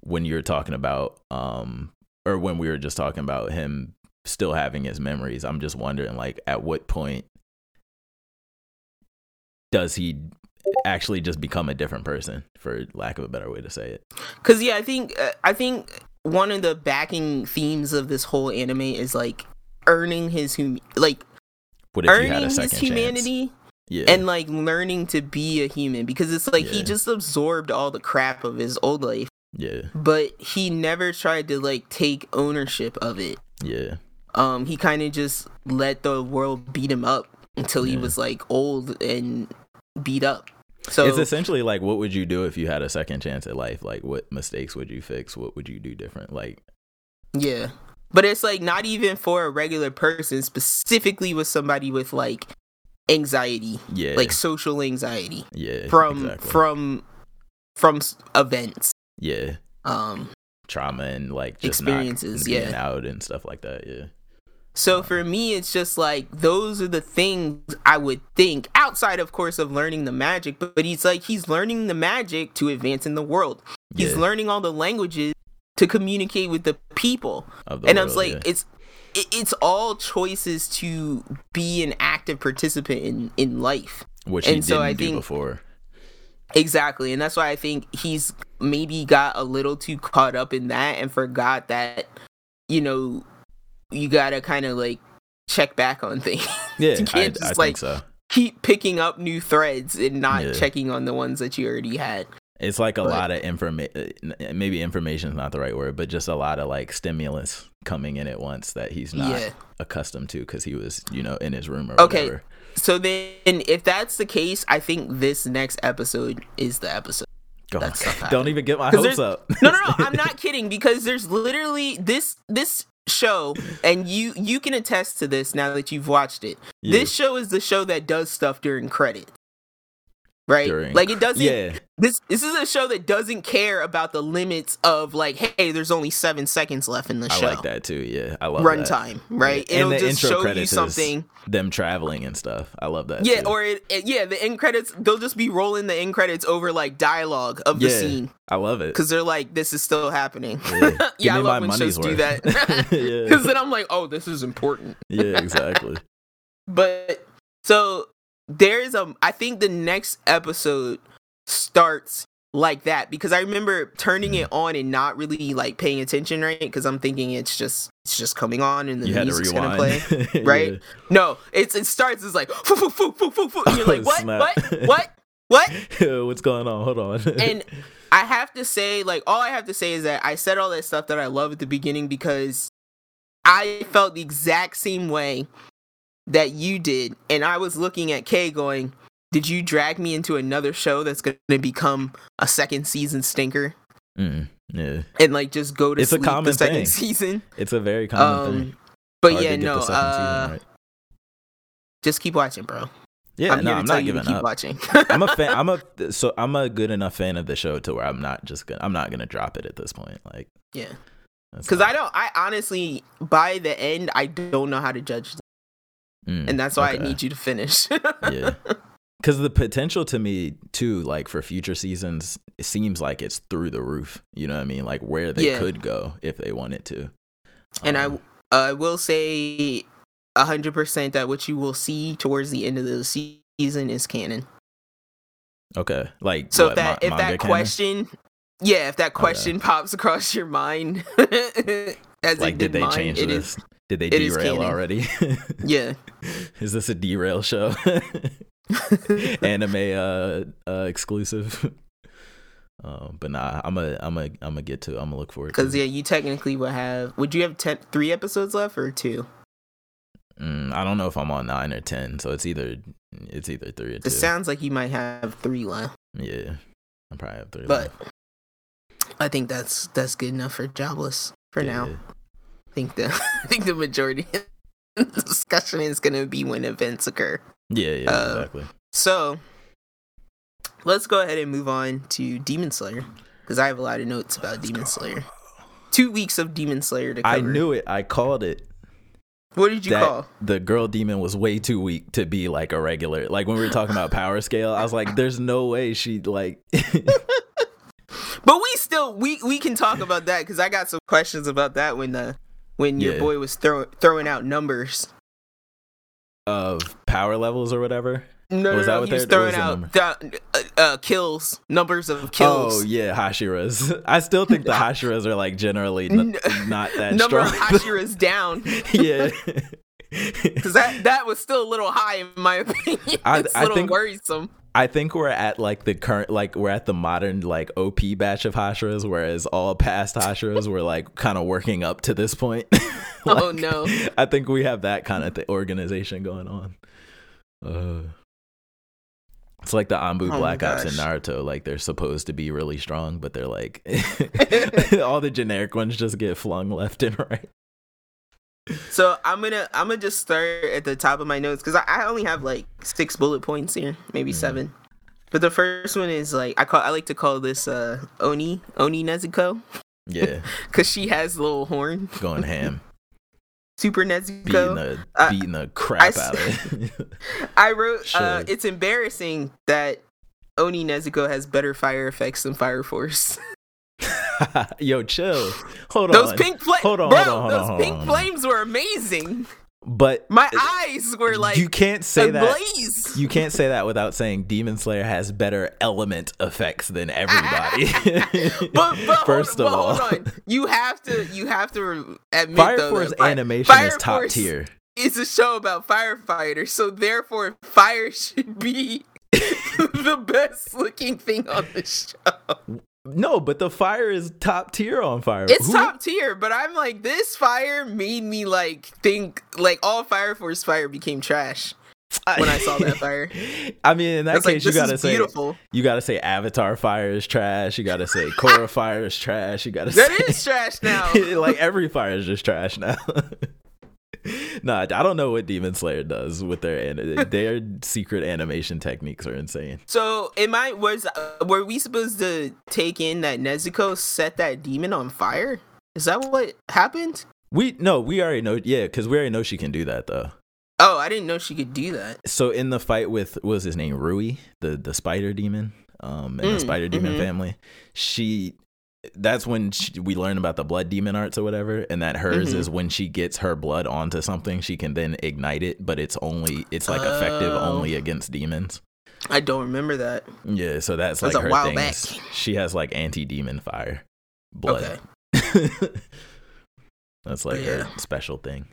when you're talking about um or when we were just talking about him still having his memories, I'm just wondering like at what point does he actually just become a different person, for lack of a better way to say it? Cause yeah, I think uh, I think one of the backing themes of this whole anime is like earning his hum- like What if you earning had a his chance? humanity Yeah. and like learning to be a human because it's like he just absorbed all the crap of his old life, yeah. but he never tried to like take ownership of it. Yeah. Um, he kind of just let the world beat him up until he was like old and beat up. So it's essentially like what would you do if you had a second chance at life like what mistakes would you fix what would you do different like Yeah. But it's like not even for a regular person, specifically with somebody with like anxiety, yeah like social anxiety yeah from exactly. from from events. Yeah Um trauma and like just Experiences, yeah. out and stuff like that yeah So for me, it's just like those are the things I would think outside, of course, of learning the magic. But, but he's like he's learning the magic to advance in the world. He's Yeah. learning all the languages to communicate with the people. The and I was world, like, yeah. it's it, it's all choices to be an active participant in in life. which he and so didn't I do think- before. Exactly. And that's why I think he's maybe got a little too caught up in that and forgot that, you know, you gotta kind of like check back on things. Yeah, you I, can't I just like think so. keep picking up new threads and not Yeah. checking on the ones that you already had. It's like a But- lot of information. Uh, maybe information is not the right word, but just a lot of like stimulus coming in at once that he's not Yeah. accustomed to because he was, you know, in his room or Okay. whatever. So then, if that's the case, I think this next episode is the episode. Go That stuff Don't even get my hopes up. No, no, no. I'm not kidding because there's literally this this show, and you you can attest to this now that you've watched it. Yeah. This show is the show that does stuff during credits, right? During- like it doesn't. yeah, This this is a show that doesn't care about the limits of like, hey, there's only seven seconds left in the show. I like that too. Yeah, I love that. Runtime, right? Yeah. It'll just intro show you something. them traveling and stuff. I love that. Yeah, too. or it, it- yeah, the end credits they'll just be rolling the end credits over like dialogue of the Yeah. scene I love it. because they're like, this is still happening. Yeah. Yeah, I love when shows money's do worth. that because then I'm like, oh, this is important. yeah, exactly. But so there's a, I think the next episode starts like that because I remember turning it on and not really like paying attention, right? Because I'm thinking it's just it's just coming on and the you music's gonna play. right? Yeah. No, it's it starts it's like foo, foo, foo, foo, foo, foo. And you're like, what, what, what, what? What's going on? Hold on. and I have to say, like, all I have to say is that I said all that stuff that I love at the beginning because I felt the exact same way that you did. And I was looking at Kay going, Did you drag me into another show that's going to become a second season stinker? Mm, yeah, And like just go to It's a sleep the common second thing. season. it's a very common Um, thing. but Hard yeah, no, uh, season right. just keep watching, bro. Yeah, I'm no, I'm not giving up. watching. I'm a fan. I'm a so I'm a good enough fan of the show to where I'm not just gonna I'm not gonna drop it at this point. Like, yeah. Because not- I don't, I honestly, by the end, I don't know how to judge Mm, and that's why okay. I need you to finish. yeah because the potential to me too like for future seasons it seems like it's through the roof you know what i mean like where they Yeah. could go if they wanted to and Um, I, I will say, hundred percent that what you will see towards the end of the season is canon. okay like So what, if that ma- if that canon? question, yeah, if that question pops across your mind, as like it did did they mine, change it this is- did they it derail already yeah. is this a derail show anime uh, uh exclusive um but nah i'm a i'm a i'm gonna get to It. i'm gonna look forward to it. Because yeah, you technically would have. Would you have ten, three episodes left or two? Mm, I don't know if I'm on nine or ten, so it's either it's either three or two. It sounds like you might have three left, yeah, I probably have three. but left. I think that's that's good enough for jobless for now. I think the I think the majority of the discussion is going to be when events occur. Yeah, yeah, Uh, exactly. So let's go ahead and move on to Demon Slayer because I have a lot of notes about Demon Slayer. Two weeks of Demon Slayer to cover. I knew it. I called it. What did you that call? the girl demon was way too weak to be like a regular. Like when we were talking about power scale, I was like, "There's no way she like." But we still we we can talk about that because I got some questions about that when the when your Yeah. boy was throw, throwing out numbers. of power levels or whatever. No, Was no, that no, he was throwing was out the, uh, uh, kills, numbers of kills. Oh yeah, Hashiras. I still think the Hashiras are like generally n- not that Number strong. of Hashiras down. yeah. Because that, that was still a little high in my opinion. I- it's a I little think- worrisome. I think we're at like the current, like we're at the modern like OP batch of Hashiras, whereas all past Hashiras were like kind of working up to this point. oh no. I think we have that kind of th- organization going on. Uh, it's like the Anbu Oh Black Ops in. Naruto. Like they're supposed to be really strong, but they're like all the generic ones just get flung left and right. So I'm gonna I'm gonna just start at the top of my notes because I, I only have like six bullet points here, maybe Mhm. seven. But the first one is like I call I like to call this uh Oni Oni Nezuko Yeah, because she has little horn. going ham. Super beating Nezuko. the Uh, beating the crap s- out of it. I wrote, uh, it's embarrassing that Oni Nezuko has better fire effects than Fire Force. Yo, chill. Hold those on. pink flames, Hold on, bro, hold on, hold those on, hold pink on. flames were amazing. But My eyes were like you can't say that. You can't say that without saying Demon Slayer has better element effects than everybody. but, but First hold, of but all, hold on. You have to you have to admit Fire though, Force that animation Fire is top Force tier. It's a show about firefighters, so therefore fire should be the best looking thing on the show. No, but the fire is top tier on Fire. It's Who- top tier, but I'm like this fire made me like think like all Fire Force fire became trash when I saw that fire. I mean, in that That's like case, you gotta say beautiful. you gotta say Avatar fire is trash. You gotta say Korra fire is trash. You gotta That say is trash now. like every fire is just trash now. nah, I don't know what Demon Slayer does with their an- their secret animation techniques are insane. So, am I was were we supposed to take in that Nezuko set that demon on fire? Is that what happened? We no, we already know. Yeah, because we already know she can do that though. Oh, I didn't know she could do that. So in the fight with what was his name Rui, the the spider demon, um, and the Mm, spider demon mhm. family, she. That's when she, we learn about the blood demon arts or whatever, and that hers Mhm. is when she gets her blood onto something, she can then ignite it, but it's only it's like effective Oh. only against demons. I don't remember that. Yeah, so that's That's like a her thing. She has like anti demon fire blood. Okay. that's like Yeah. her special thing.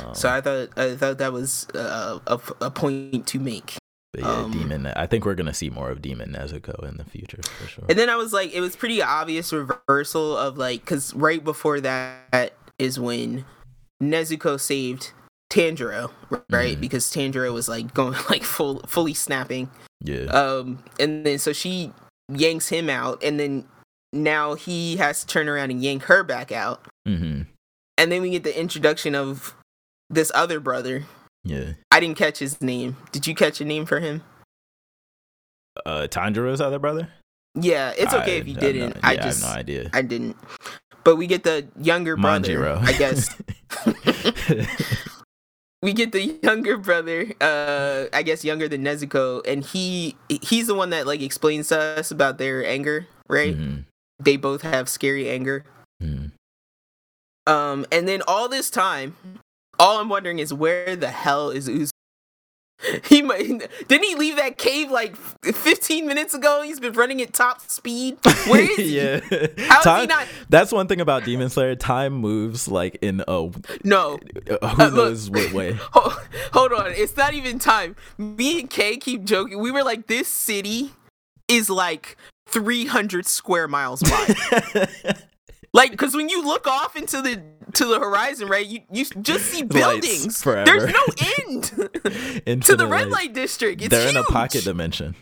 Um, So I thought I thought that was uh, a a point to make. But yeah, um, demon. I think we're gonna see more of Demon Nezuko in the future for sure. And then I was like, it was pretty obvious reversal of like, because right before that is when Nezuko saved Tanjiro, right? Mhm. Because Tanjiro was like going like full fully snapping. yeah. Um, and then so she yanks him out, and then now he has to turn around and yank her back out, hmm and then we get the introduction of this other brother. Yeah. I didn't catch his name. Did you catch a name for him? Uh, Tanjiro's other brother. Yeah, it's okay I- if you I didn't. no- I yeah, just I have no idea. I didn't. But we get the younger brother. Manjiro. I guess we get the younger brother. Uh, I guess younger than Nezuko, and he he's the one that like explains to us about their anger. Right? Mhm, They both have scary anger. mhm. Um, and then all this time, all I'm wondering is where the hell is Uz? He might didn't he leave that cave like 15 minutes ago? He's been running at top speed. Where is he? yeah. How is he Time- not? That's one thing about Demon Slayer. Time moves like in a No, uh, who Uh, look. knows what way. Ho- Hold on, it's not even time. Me and Kay keep joking. We were like, this city is like 300 square miles wide. Like, because when you look off into the to the horizon, right, you you just see buildings. forever. There's no end to the red light. district. It's They're in a pocket dimension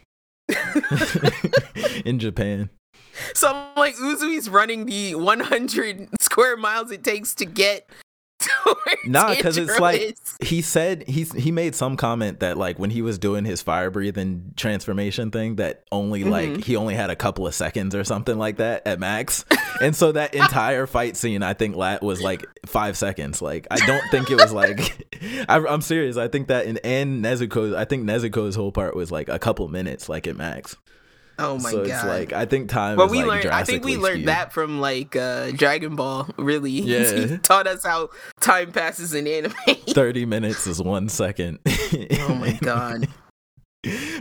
in Japan. So I'm like, Uzui's running the 100 square miles it takes to get Nah, because it's like is. he said he's he made some comment that like when he was doing his fire breathing transformation thing that only like Mhm. he only had a couple of seconds or something like that at max, and so that entire fight scene I think lat was like five seconds. Like I don't think it was like I, I'm serious. I think that in and Nezuko I think Nezuko's whole part was like a couple minutes like at max. Oh my god. so god. it's like I think time. Well, is, we like, learned. I think we learned skewed. that from like uh, Dragon Ball. Really, Yeah. he taught us how time passes in anime. Thirty minutes is one second. oh my god!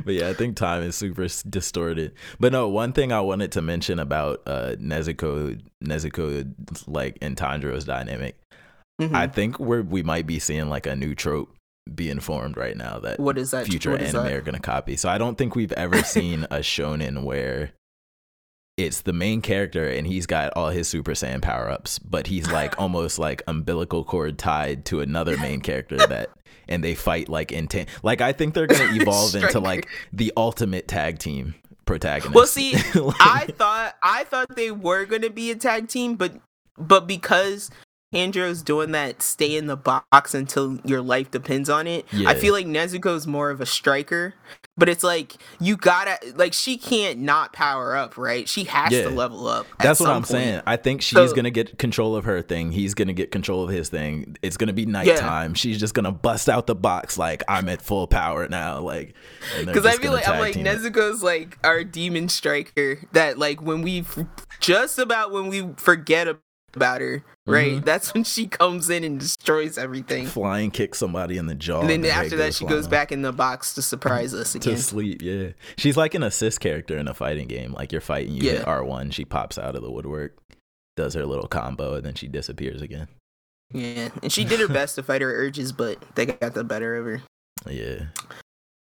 but yeah, I think time is super distorted. But no, one thing I wanted to mention about uh Nezuko, Nezuko, like and Tanjiro's dynamic, Mhm. I think we're we might be seeing like a new trope being informed right now that what is that? future is anime that? are gonna copy. So I don't think we've ever seen a shonen where it's the main character and he's got all his Super Saiyan power ups, but he's like almost like umbilical cord tied to another main character that and they fight like intent. Like I think they're gonna evolve into like the ultimate tag team protagonist. Well, see, Like- I thought I thought they were going to be a tag team, but but because Tanjiro's doing that stay in the box until your life depends on it. Yeah. I feel like Nezuko's more of a striker, but it's like you gotta like she can't not power up, right? She has Yeah. to level up. That's what I'm point. saying. I think she's So- gonna get control of her thing. He's gonna get control of his thing. It's gonna be nighttime. She's just gonna bust out the box like I'm at full power now. Like Because I feel like I'm like Nezuko's like our demon striker that like when we just about when we forget about her, right? Mhm. That's when she comes in and destroys everything. flying kick somebody in the jaw. And then head after that, she goes back in the box to surprise us to sleep. Yeah, she's like an assist character in a fighting game. Like you're fighting, you Yeah. hit R one, she pops out of the woodwork, does her little combo, and then she disappears again. Yeah, and she did her best to fight her urges, but they got the better of her. Yeah,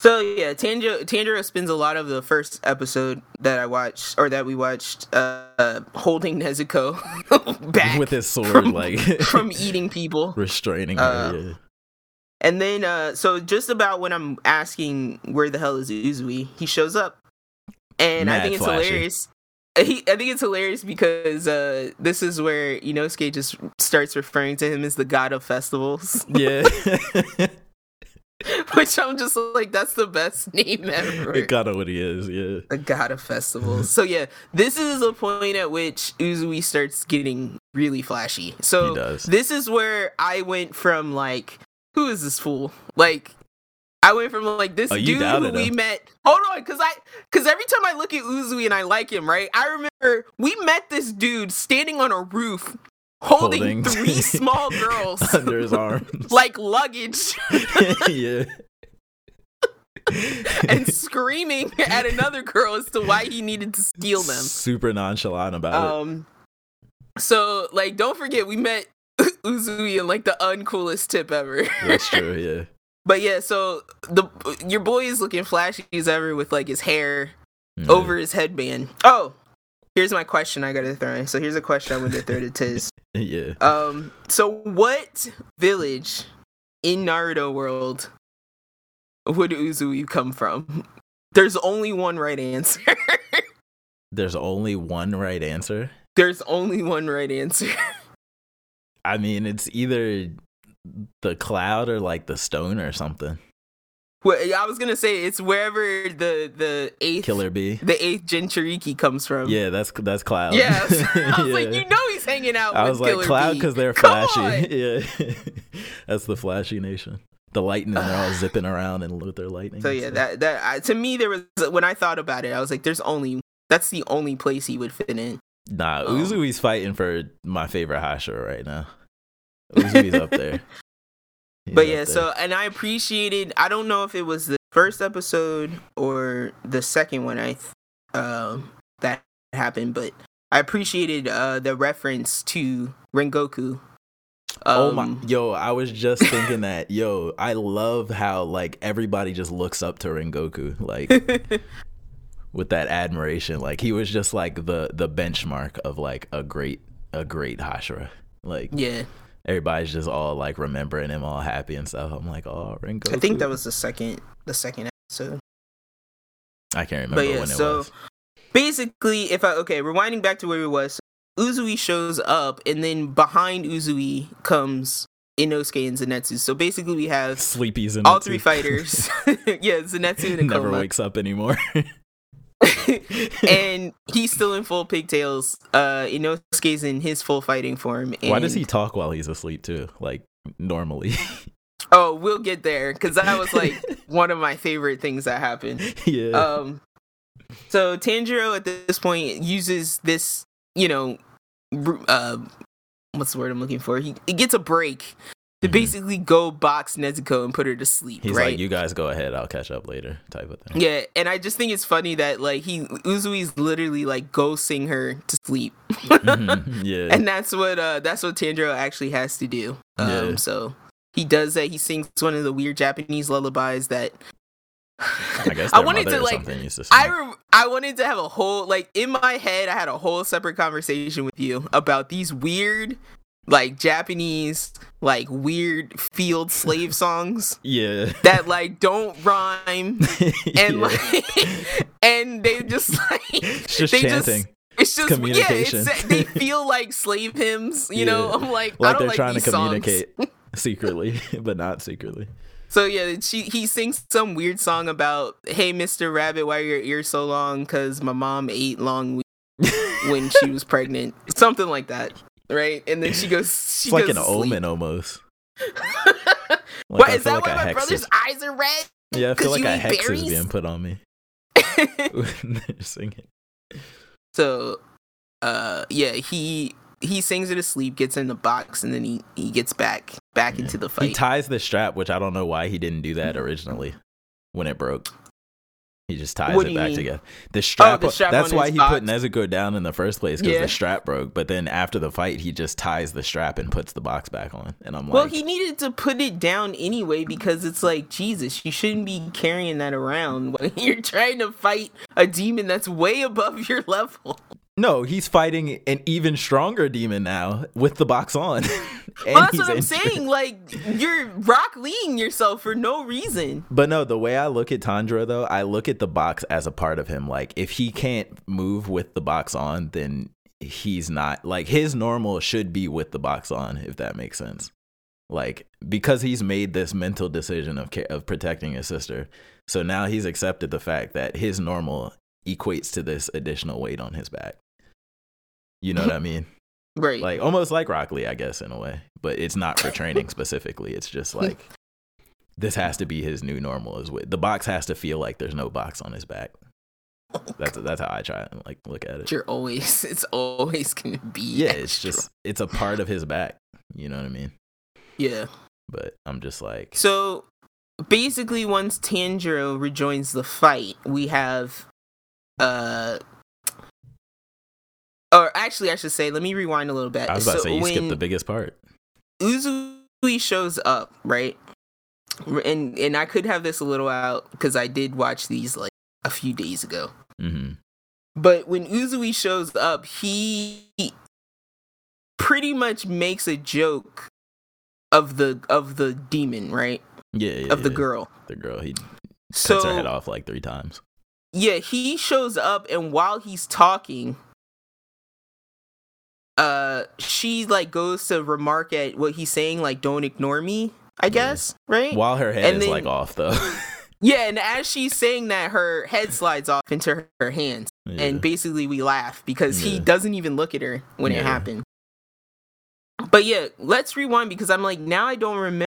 So yeah, Tanjiro, Tanjiro spends a lot of the first episode that I watched or that we watched, uh, uh holding Nezuko back with his sword, from- like from eating people. restraining her. Uh, yeah. And then, uh, so just about when I'm asking where the hell is Uzui, he shows up, and I think it's flashy. hilarious. He, I think it's hilarious because uh, this is where Inosuke just starts referring to him as the god of festivals, Yeah, which I'm just like, that's the best name ever. it got what he is. Yeah, the god of festivals. so yeah, this is a point at which Uzui starts getting really flashy. So this is where I went from like, who is this fool? Like, I went from like this Oh, dude who we him. met. Hold on, because I, because every time I look at Uzui and I like him, right? I remember we met this dude standing on a roof. Holding, Holding- three small girls under his arms. like luggage yeah, and screaming at another girl as to why he needed to steal them. Super nonchalant about it. Um, so like, don't forget we met Uzui in like the uncoolest tip ever. That's true. Yeah. but yeah, so the your boy is looking flashy as ever with like his hair Mm. over his headband. Oh, here's my question I gotta throw in. So here's a question I want to throw to Tiz. Yeah. Um, so what village in Naruto world would Uzui come from? There's only one right answer. There's only one right answer. There's only one right answer. I mean, it's either the cloud or like the stone or something. Well, I was gonna say it's wherever the the eighth Killer bee. the eighth Jinchuriki comes from. Yeah, that's that's cloud. Yeah. I was like, you know he's hanging out I with was like Killer cloud because they're Come flashy. on! Yeah, that's the flashy nation. The lightning, they're all zipping around and with their lightning. So yeah, that that I, to me there was when I thought about it, I was like, there's only that's the only place he would fit in. nah, um, Uzui's fighting for my favorite Hashira right now. Uzui's up there. He's but yeah, so and I appreciated. I don't know if it was the first episode or the second one. I th- um that happened, but I appreciated uh the reference to Rengoku. Oh my, Um, yo! I was just thinking that, yo, I love how like everybody just looks up to Rengoku, like with that admiration. Like he was just like the the benchmark of like a great a great Hashira. Like yeah, everybody's just all like remembering him, all happy and stuff. I'm like, oh, Rengoku. I think that was the second the second episode. I can't remember But yeah, when it so was. basically, if I okay, rewinding back to where we was, so Uzui shows up, and then behind Uzui comes Inosuke and Zenitsu. So basically, we have Sleepy's in all three fighters. yeah, Zenitsu in a Never wakes up anymore. and he's still in full pigtails. Uh, Inosuke's in his full fighting form. And, Why does he talk while he's asleep too? Like normally. Oh, we'll get there because that was like one of my favorite things that happened. yeah. Um, so Tanjiro at this point uses this, you know, uh, what's the word I'm looking for? He, he gets a break to Mhm. basically go box Nezuko and put her to sleep. He's right? like, you guys go ahead. I'll catch up later, type of thing. Yeah, and I just think it's funny that like he Uzui's literally like ghosting her to sleep, Mhm, Yeah. and that's what uh that's what Tanjiro actually has to do. Um, Yeah. so he does that. He sings one of the weird Japanese lullabies that I guess I wanted to like I re- I wanted to have a whole like in my head I had a whole separate conversation with you about these weird like Japanese like weird field slave songs yeah. that like don't rhyme and like and they just like it's just they chanting. It's just communication. Yeah, it's, they feel like slave hymns. You Yeah. know, I'm like, I don't they're like trying to songs. communicate secretly, but not secretly. So yeah, she he sings some weird song about, "Hey, Mr. Rabbit, why are your ears so long? Cause my mom ate long when she was pregnant, something like that, right?" And then she goes, she It's like an sleep. omen almost. Like, what I is that? like why my brother's eyes are red? Yeah, I feel like a hex is being put on me they're singing. so, uh, yeah, he he sings her to sleep, gets in the box, and then he he gets back back into the fight. He ties the strap, which I don't know why he didn't do that originally when it broke. He just ties What it back mean? together. The strap. the strap that's why he box. put Nezuko down in the first place because Yeah. the strap broke. But then after the fight, he just ties the strap and puts the box back on. And I'm like, well, he needed to put it down anyway because it's like Jesus, you shouldn't be carrying that around when you're trying to fight a demon that's way above your level. No, he's fighting an even stronger demon now with the box on. and Well, that's what I'm injured. saying. Like you're rock leaning yourself for no reason. But no, the way I look at Tandra though, I look at the box as a part of him. Like if he can't move with the box on, then he's not like his normal should be with the box on, if that makes sense. Like because he's made this mental decision of of protecting his sister, so now he's accepted the fact that his normal equates to this additional weight on his back. You know what I mean? Right. Like almost like Rock Lee, I guess, in a way. But it's not for training specifically. It's just like this has to be his new normal. Is with the box has to feel like there's no box on his back. That's that's how I try and like look at it. you're always it's always gonna be Yeah, it's just it's a part of his back. You know what I mean? yeah. But I'm just like So basically, once Tanjiro rejoins the fight, we have uh. Or actually, I should say, let me rewind a little bit. I was about to say you skipped the biggest part. Uzui shows up, right? And and I could have this a little out because I did watch these like a few days ago. hmm But when Uzui shows up, he pretty much makes a joke of the of the demon, right? Yeah, yeah, Of the yeah. girl. The girl, he So cuts her head off like three times. yeah, he shows up and while he's talking, uh she like goes to remark at what he's saying, like don't ignore me, I guess, right? While her head And is then- like off though. Yeah, and as she's saying that, her head slides off into her, her hands. Yeah. And basically we laugh because he doesn't even look at her when it Yeah. happened. But yeah, let's rewind because I'm like now I don't remember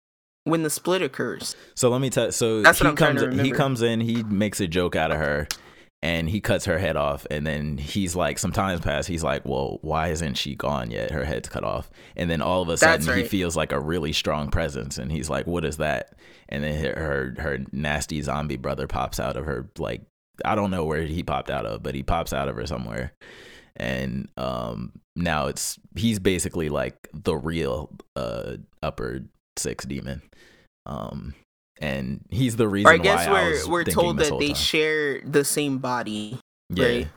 when the split occurs. So let me tell. So That's he comes. He comes in. He makes a joke out of her, and he cuts her head off. And then he's like, some times pass. He's like, well, why isn't she gone yet? Her head's cut off. And then all of a sudden, That's he feels like a really strong presence, and he's like, what is that? And then her her, her nasty zombie brother pops out of her. Like I don't know where he popped out of, but he pops out of her somewhere. And um, now it's he's basically like the real uh upper six demon. Um, and he's the reason Or I guess we're was we're told that they time. share the same body. yeah. right?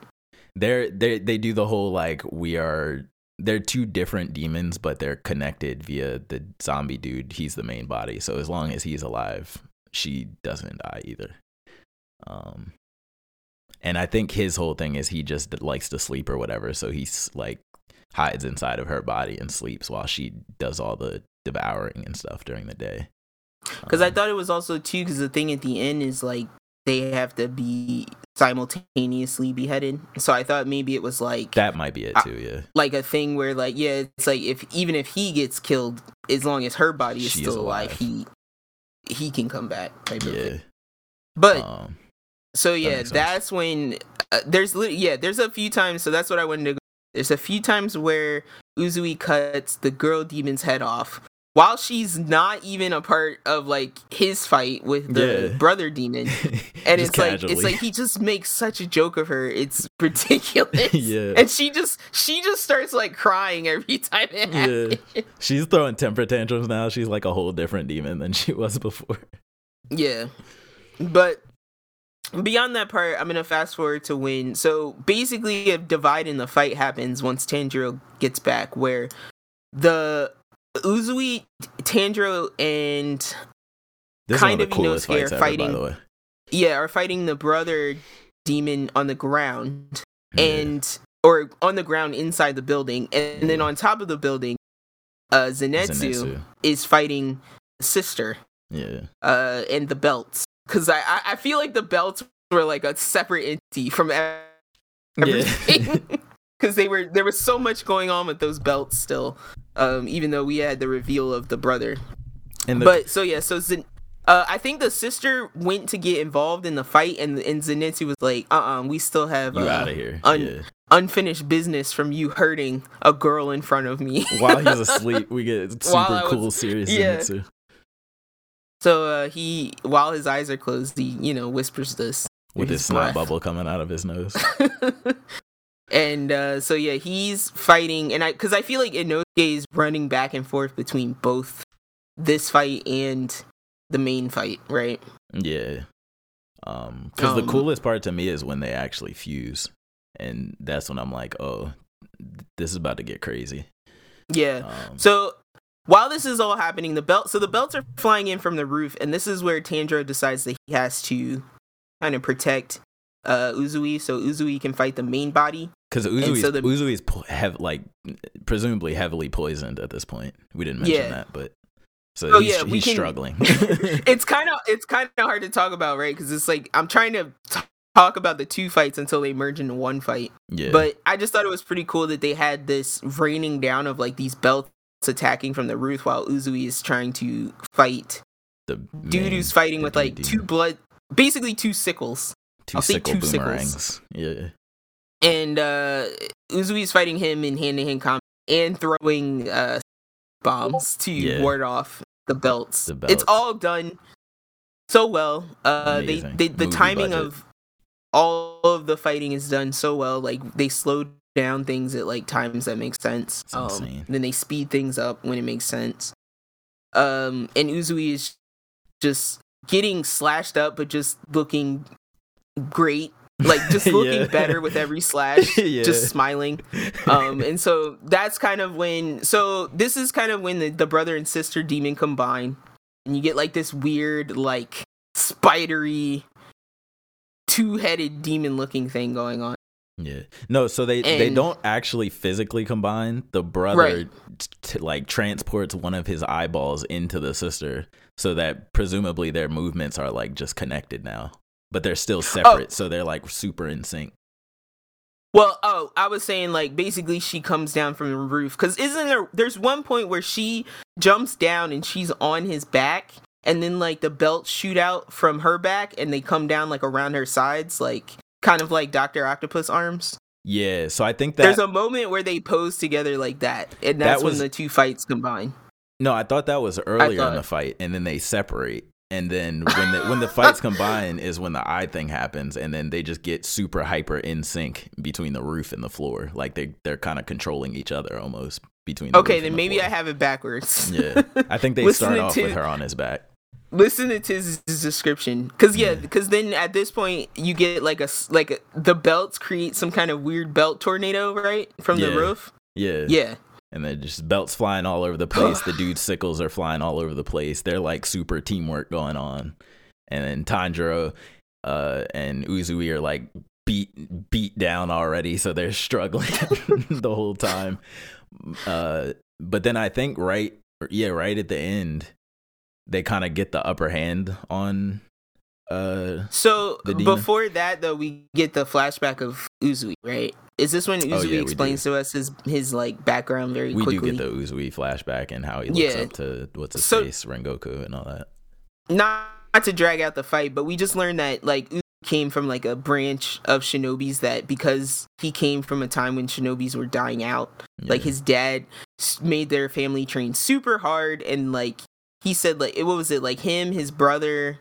They're they they do the whole like we are they're two different demons, but they're connected via the zombie dude. He's the main body, so as long as he's alive, she doesn't die either. Um, and I think his whole thing is he just likes to sleep or whatever, so he's like hides inside of her body and sleeps while she does all the devouring and stuff during the day. Because I Um, thought it was also too. Because the thing at the end is like they have to be simultaneously beheaded. So I thought maybe it was like that might be it too. Yeah, like a thing where like yeah, it's like if even if he gets killed, as long as her body is She is still alive, alive. he he can come back. Type of yeah. thing. But Um, so yeah, sense. that's when uh, there's lit- yeah, there's a few times. So that's what I wanted to. go There's a few times where Uzui cuts the girl demon's head off while she's not even a part of like his fight with the Yeah. brother demon. And it's like it's like he just makes such a joke of her. It's ridiculous. Yeah. And she just she just starts like crying every time it happens. Yeah. She's throwing temper tantrums now. She's like a whole different demon than she was before. Yeah. But beyond that part, I'm gonna fast forward to when so basically a divide in the fight happens once Tanjiro gets back where the Uzui, Tandro, and This Kind of of the coolest Inosuke are ever, fighting- yeah, are fighting the brother demon on the ground. Yeah. And or on the ground inside the building, and then on top of the building, uh, Zenitsu, Zenitsu. is fighting the sister Yeah. uh, and the belts because I, I I feel like the belts were like a separate entity from ev- everything because they were there was so much going on with those belts still. Um, even though we had the reveal of the brother, And the, but so yeah, so Zen- uh, I think the sister went to get involved in the fight, and and Zenitsu was like, "Uh, uh we still have you uh, out of here. un- yeah. unfinished business from you hurting a girl in front of me." While he's asleep, we get super was- cool serious yeah. Zenitsu. so uh, he, while his eyes are closed, he you know whispers this with his snot bubble coming out of his nose. and uh, so yeah, he's fighting, and I because I feel like Inosuke is running back and forth between both this fight and the main fight, right? Yeah. Um, because the Um, coolest part to me is when they actually fuse, and that's when I'm like, oh, this is about to get crazy. Yeah. Um, So while this is all happening, the belt so the belts are flying in from the roof, and this is where Tanjiro decides that he has to kind of protect uh Uzui so Uzui can fight the main body. Because and Uzui's, so the- Uzui's po- have like presumably heavily poisoned at this point. We didn't mention Yeah. that, but so Oh, he's, yeah, he's can- struggling. it's kind of it's kind of hard to talk about, right? Because it's like I'm trying to t- talk about the two fights until they merge into one fight. yeah, But I just thought it was pretty cool that they had this raining down of like these belts attacking from the roof while Uzui is trying to fight the dude who's fighting the with like two blood, basically two sickles. 2 I'll say sickle two sickles. boomerangs. Yeah, and uh Uzui's fighting him in hand to hand combat and throwing uh bombs to Yeah. ward off the belts. The It's all done so well. Uh they, Amazing. they the Movie timing budget. of all of the fighting is done so well. Like they slowed down things at like times that make sense. It's Um, then they speed things up when it makes sense. Um and Uzui is just getting slashed up but just looking great. Like just looking Yeah. better with every slash yeah. just smiling. Um, and so that's kind of when. So this is kind of when the, the brother and sister demon combine, and you get like this weird, like spidery, two-headed demon-looking thing going on. Yeah. No, so they they don't actually physically combine. The brother Right. t- t- like transports one of his eyeballs into the sister so that presumably their movements are like just connected now. But they're Oh. still separate, so they're like super in sync. Well, oh, I was saying like basically she comes down from the roof because isn't there? There's one point where she jumps down and she's on his back, and then like the belts shoot out from her back and they come down like around her sides, like kind of like Doctor Octopus arms. Yeah, so I think that There's a moment where they pose together like that, and that's was- when the two fights combine. No, I thought that was earlier in the fight, and then they separate. And then when the when the fights combine is when the eye thing happens, and then they just get super hyper in sync between the roof and the floor, like they they're kind of controlling each other almost between. The Okay, then the maybe floor. I have it backwards. Yeah, I think they start off Tim- with her on his back. Listen to his description, because yeah, Yeah. because then at this point you get like a s- like a, the belts create some kind of weird belt tornado, right, from the roof. Yeah, Yeah, and then just belts flying all over the place. the dude's sickles are flying all over the place. They're like super teamwork going on, and then Tanjiro uh, and Uzui are like beat beat down already, so they're struggling the whole time. Uh, but then I think right, yeah, right at the end, they kind of get the upper hand on. Uh, So before that, though, we get the flashback of Uzui, right? Is this when oh, Uzui Oh, yeah, explains to us his his like background very we quickly? We do get the Uzui flashback and how he looks Yeah. up to what's his So- face, Rengoku, and all that. not, not to drag out the fight, but we just learned that like Uzui came from like a branch of shinobis that because he came from a time when shinobis were dying out, like his dad made their family train super hard, and like he said, like what was it, like him, his brother.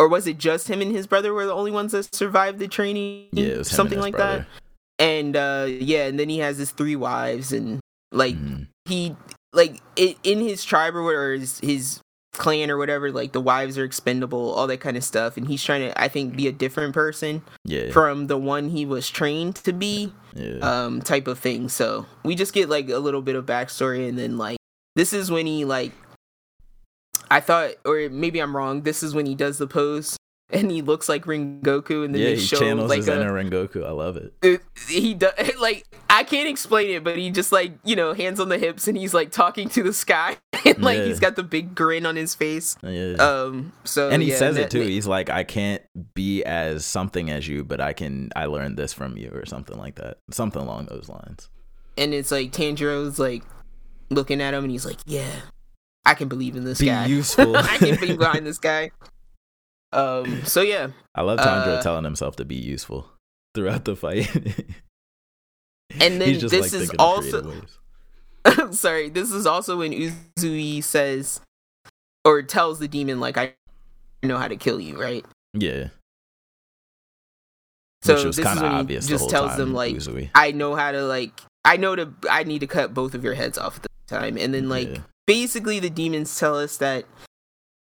Or was it just him and his brother were the only ones that survived the training? yeah, it was him and something like brother. that. And uh yeah and then he has his three wives and like Mhm. he like it, in his tribe or whatever his, his clan or whatever like the wives are expendable all that kind of stuff and he's trying to i think be a different person Yeah, from the one he was trained to be yeah. um type of thing so we just get like a little bit of backstory and then like this is when he like i thought or maybe i'm wrong this is when he does the pose and he looks like Rengoku, and then yeah, they he show channels like his a, inner Rengoku. I love it. it- he does like I can't explain it, but he just like you know hands on the hips and he's like talking to the sky and like Yeah. he's got the big grin on his face. Yeah. Um, so and he says that- it too. He's like, I can't be as something as you, but I can. I learned this from you, or something like that. Something along those lines. and it's like Tanjiro's like looking at him and he's like, yeah, I can believe in this Be guy. useful. I can be behind this guy. Um. So yeah, I love Tanjiro Uh, telling himself to be useful throughout the fight. And then He's just, this like, is also- sorry. This is also when Uzui says or tells the demon like I know how to kill you, right? yeah. So Which was this is when he obvious. the just tells time, them like Uzui. I know how to like I know to I need to cut both of your heads off at the time. And then like Yeah. basically the demons tell us that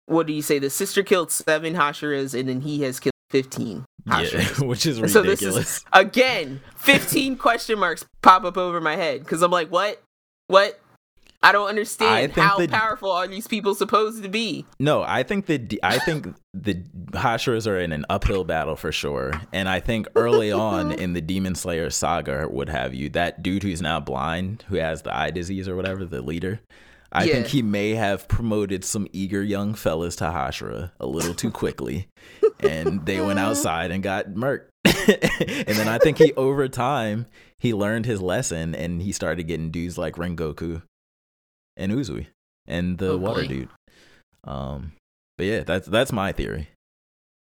what do you say? The sister killed seven Hashiras and then he has killed fifteen Hashiras. Yeah, which is ridiculous. So this is-. Again, fifteen question marks pop up over my head because I'm like, what? What? I don't understand think how the- powerful are these people supposed to be? No, I think the I think the Hashiras are in an uphill battle for sure, and I think early on in the Demon Slayer saga, what have you, that dude who's now blind, who has the eye disease or whatever, the leader, I Yeah. think he may have promoted some eager young fellas to Hashira a little too quickly, and they went outside and got murked. and then I think he over time he learned his lesson and he started getting dudes like Rengoku and Uzui and the Oh, water boy. dude. Um, but yeah, that's that's my theory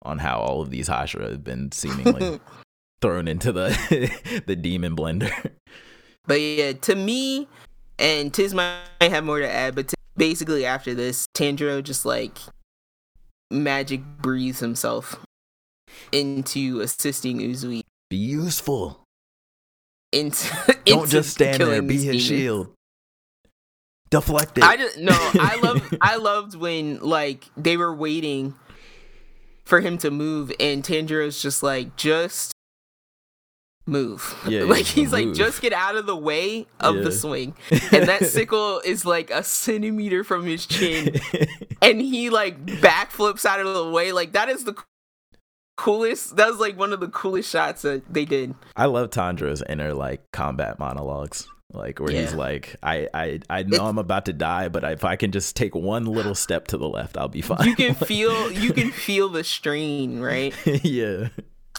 on how all of these Hashira have been seemingly thrown into the the demon blender. But yeah, to me, and Tiz might have more to add, but t- basically after this, Tanjiro just like magic breathes himself into assisting Uzui Be useful. into Don't into just stand there. Be his demons. shield. Deflect it. I just no, I love I loved when like they were waiting for him to move and Tanjiro's just like just move. Yeah, like just he's like move. just get out of the way of Yeah. the swing. And that sickle is like a centimeter from his chin and he like backflips out of the way. Like that is the coolest that was like one of the coolest shots that they did. I love Tandra's inner like combat monologues. Like where he's like, I, I, I know It's- I'm about to die, but if I can just take one little step to the left, I'll be fine. You can feel you can feel the strain, right? yeah.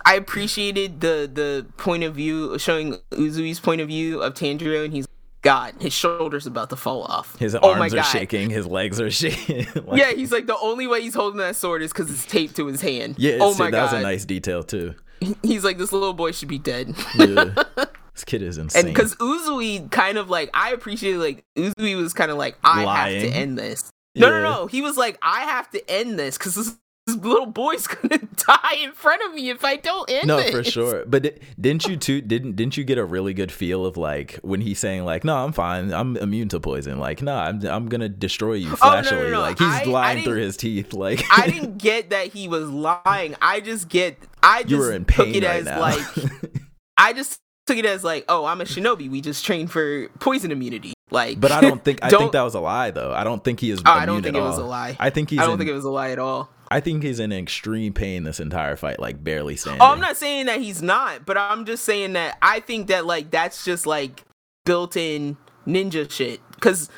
I appreciated the the point of view showing Uzui's point of view of Tanjiro, and he's like God, his shoulders about to fall off. His oh arms are God. shaking, his legs are shaking. Like- Yeah, he's like the only way he's holding that sword is because it's taped to his hand. yeah. oh my that God, was a nice detail too. he's like this little boy should be dead. Yeah. this kid is insane. and because Uzui kind of like I appreciated like Uzui was kind of like I have to end this. No, no, Yeah. no. He was like I have to end this because this, this little boy's gonna die in front of me if I don't end it. no, this. for sure. But di- didn't you too? Didn't didn't you get a really good feel of like when he's saying like, "No, I'm fine. I'm immune to poison." Like, "No, I'm I'm gonna destroy you Oh, no, flashily." no, no. Like he's I- I lying through his teeth. Like I didn't get that he was lying. I just get I just you were in took it right as now. like I just took it as like, oh, I'm a shinobi. We just trained for poison immunity. Like but I don't think I Don't- think that was a lie though. I don't think he is. Oh, I don't think it was a lie. I think he's. I don't in, think it was a lie at all. I think he's in extreme pain this entire fight, like barely standing. Oh, I'm not saying that he's not, but I'm just saying that I think that like that's just like built-in ninja shit because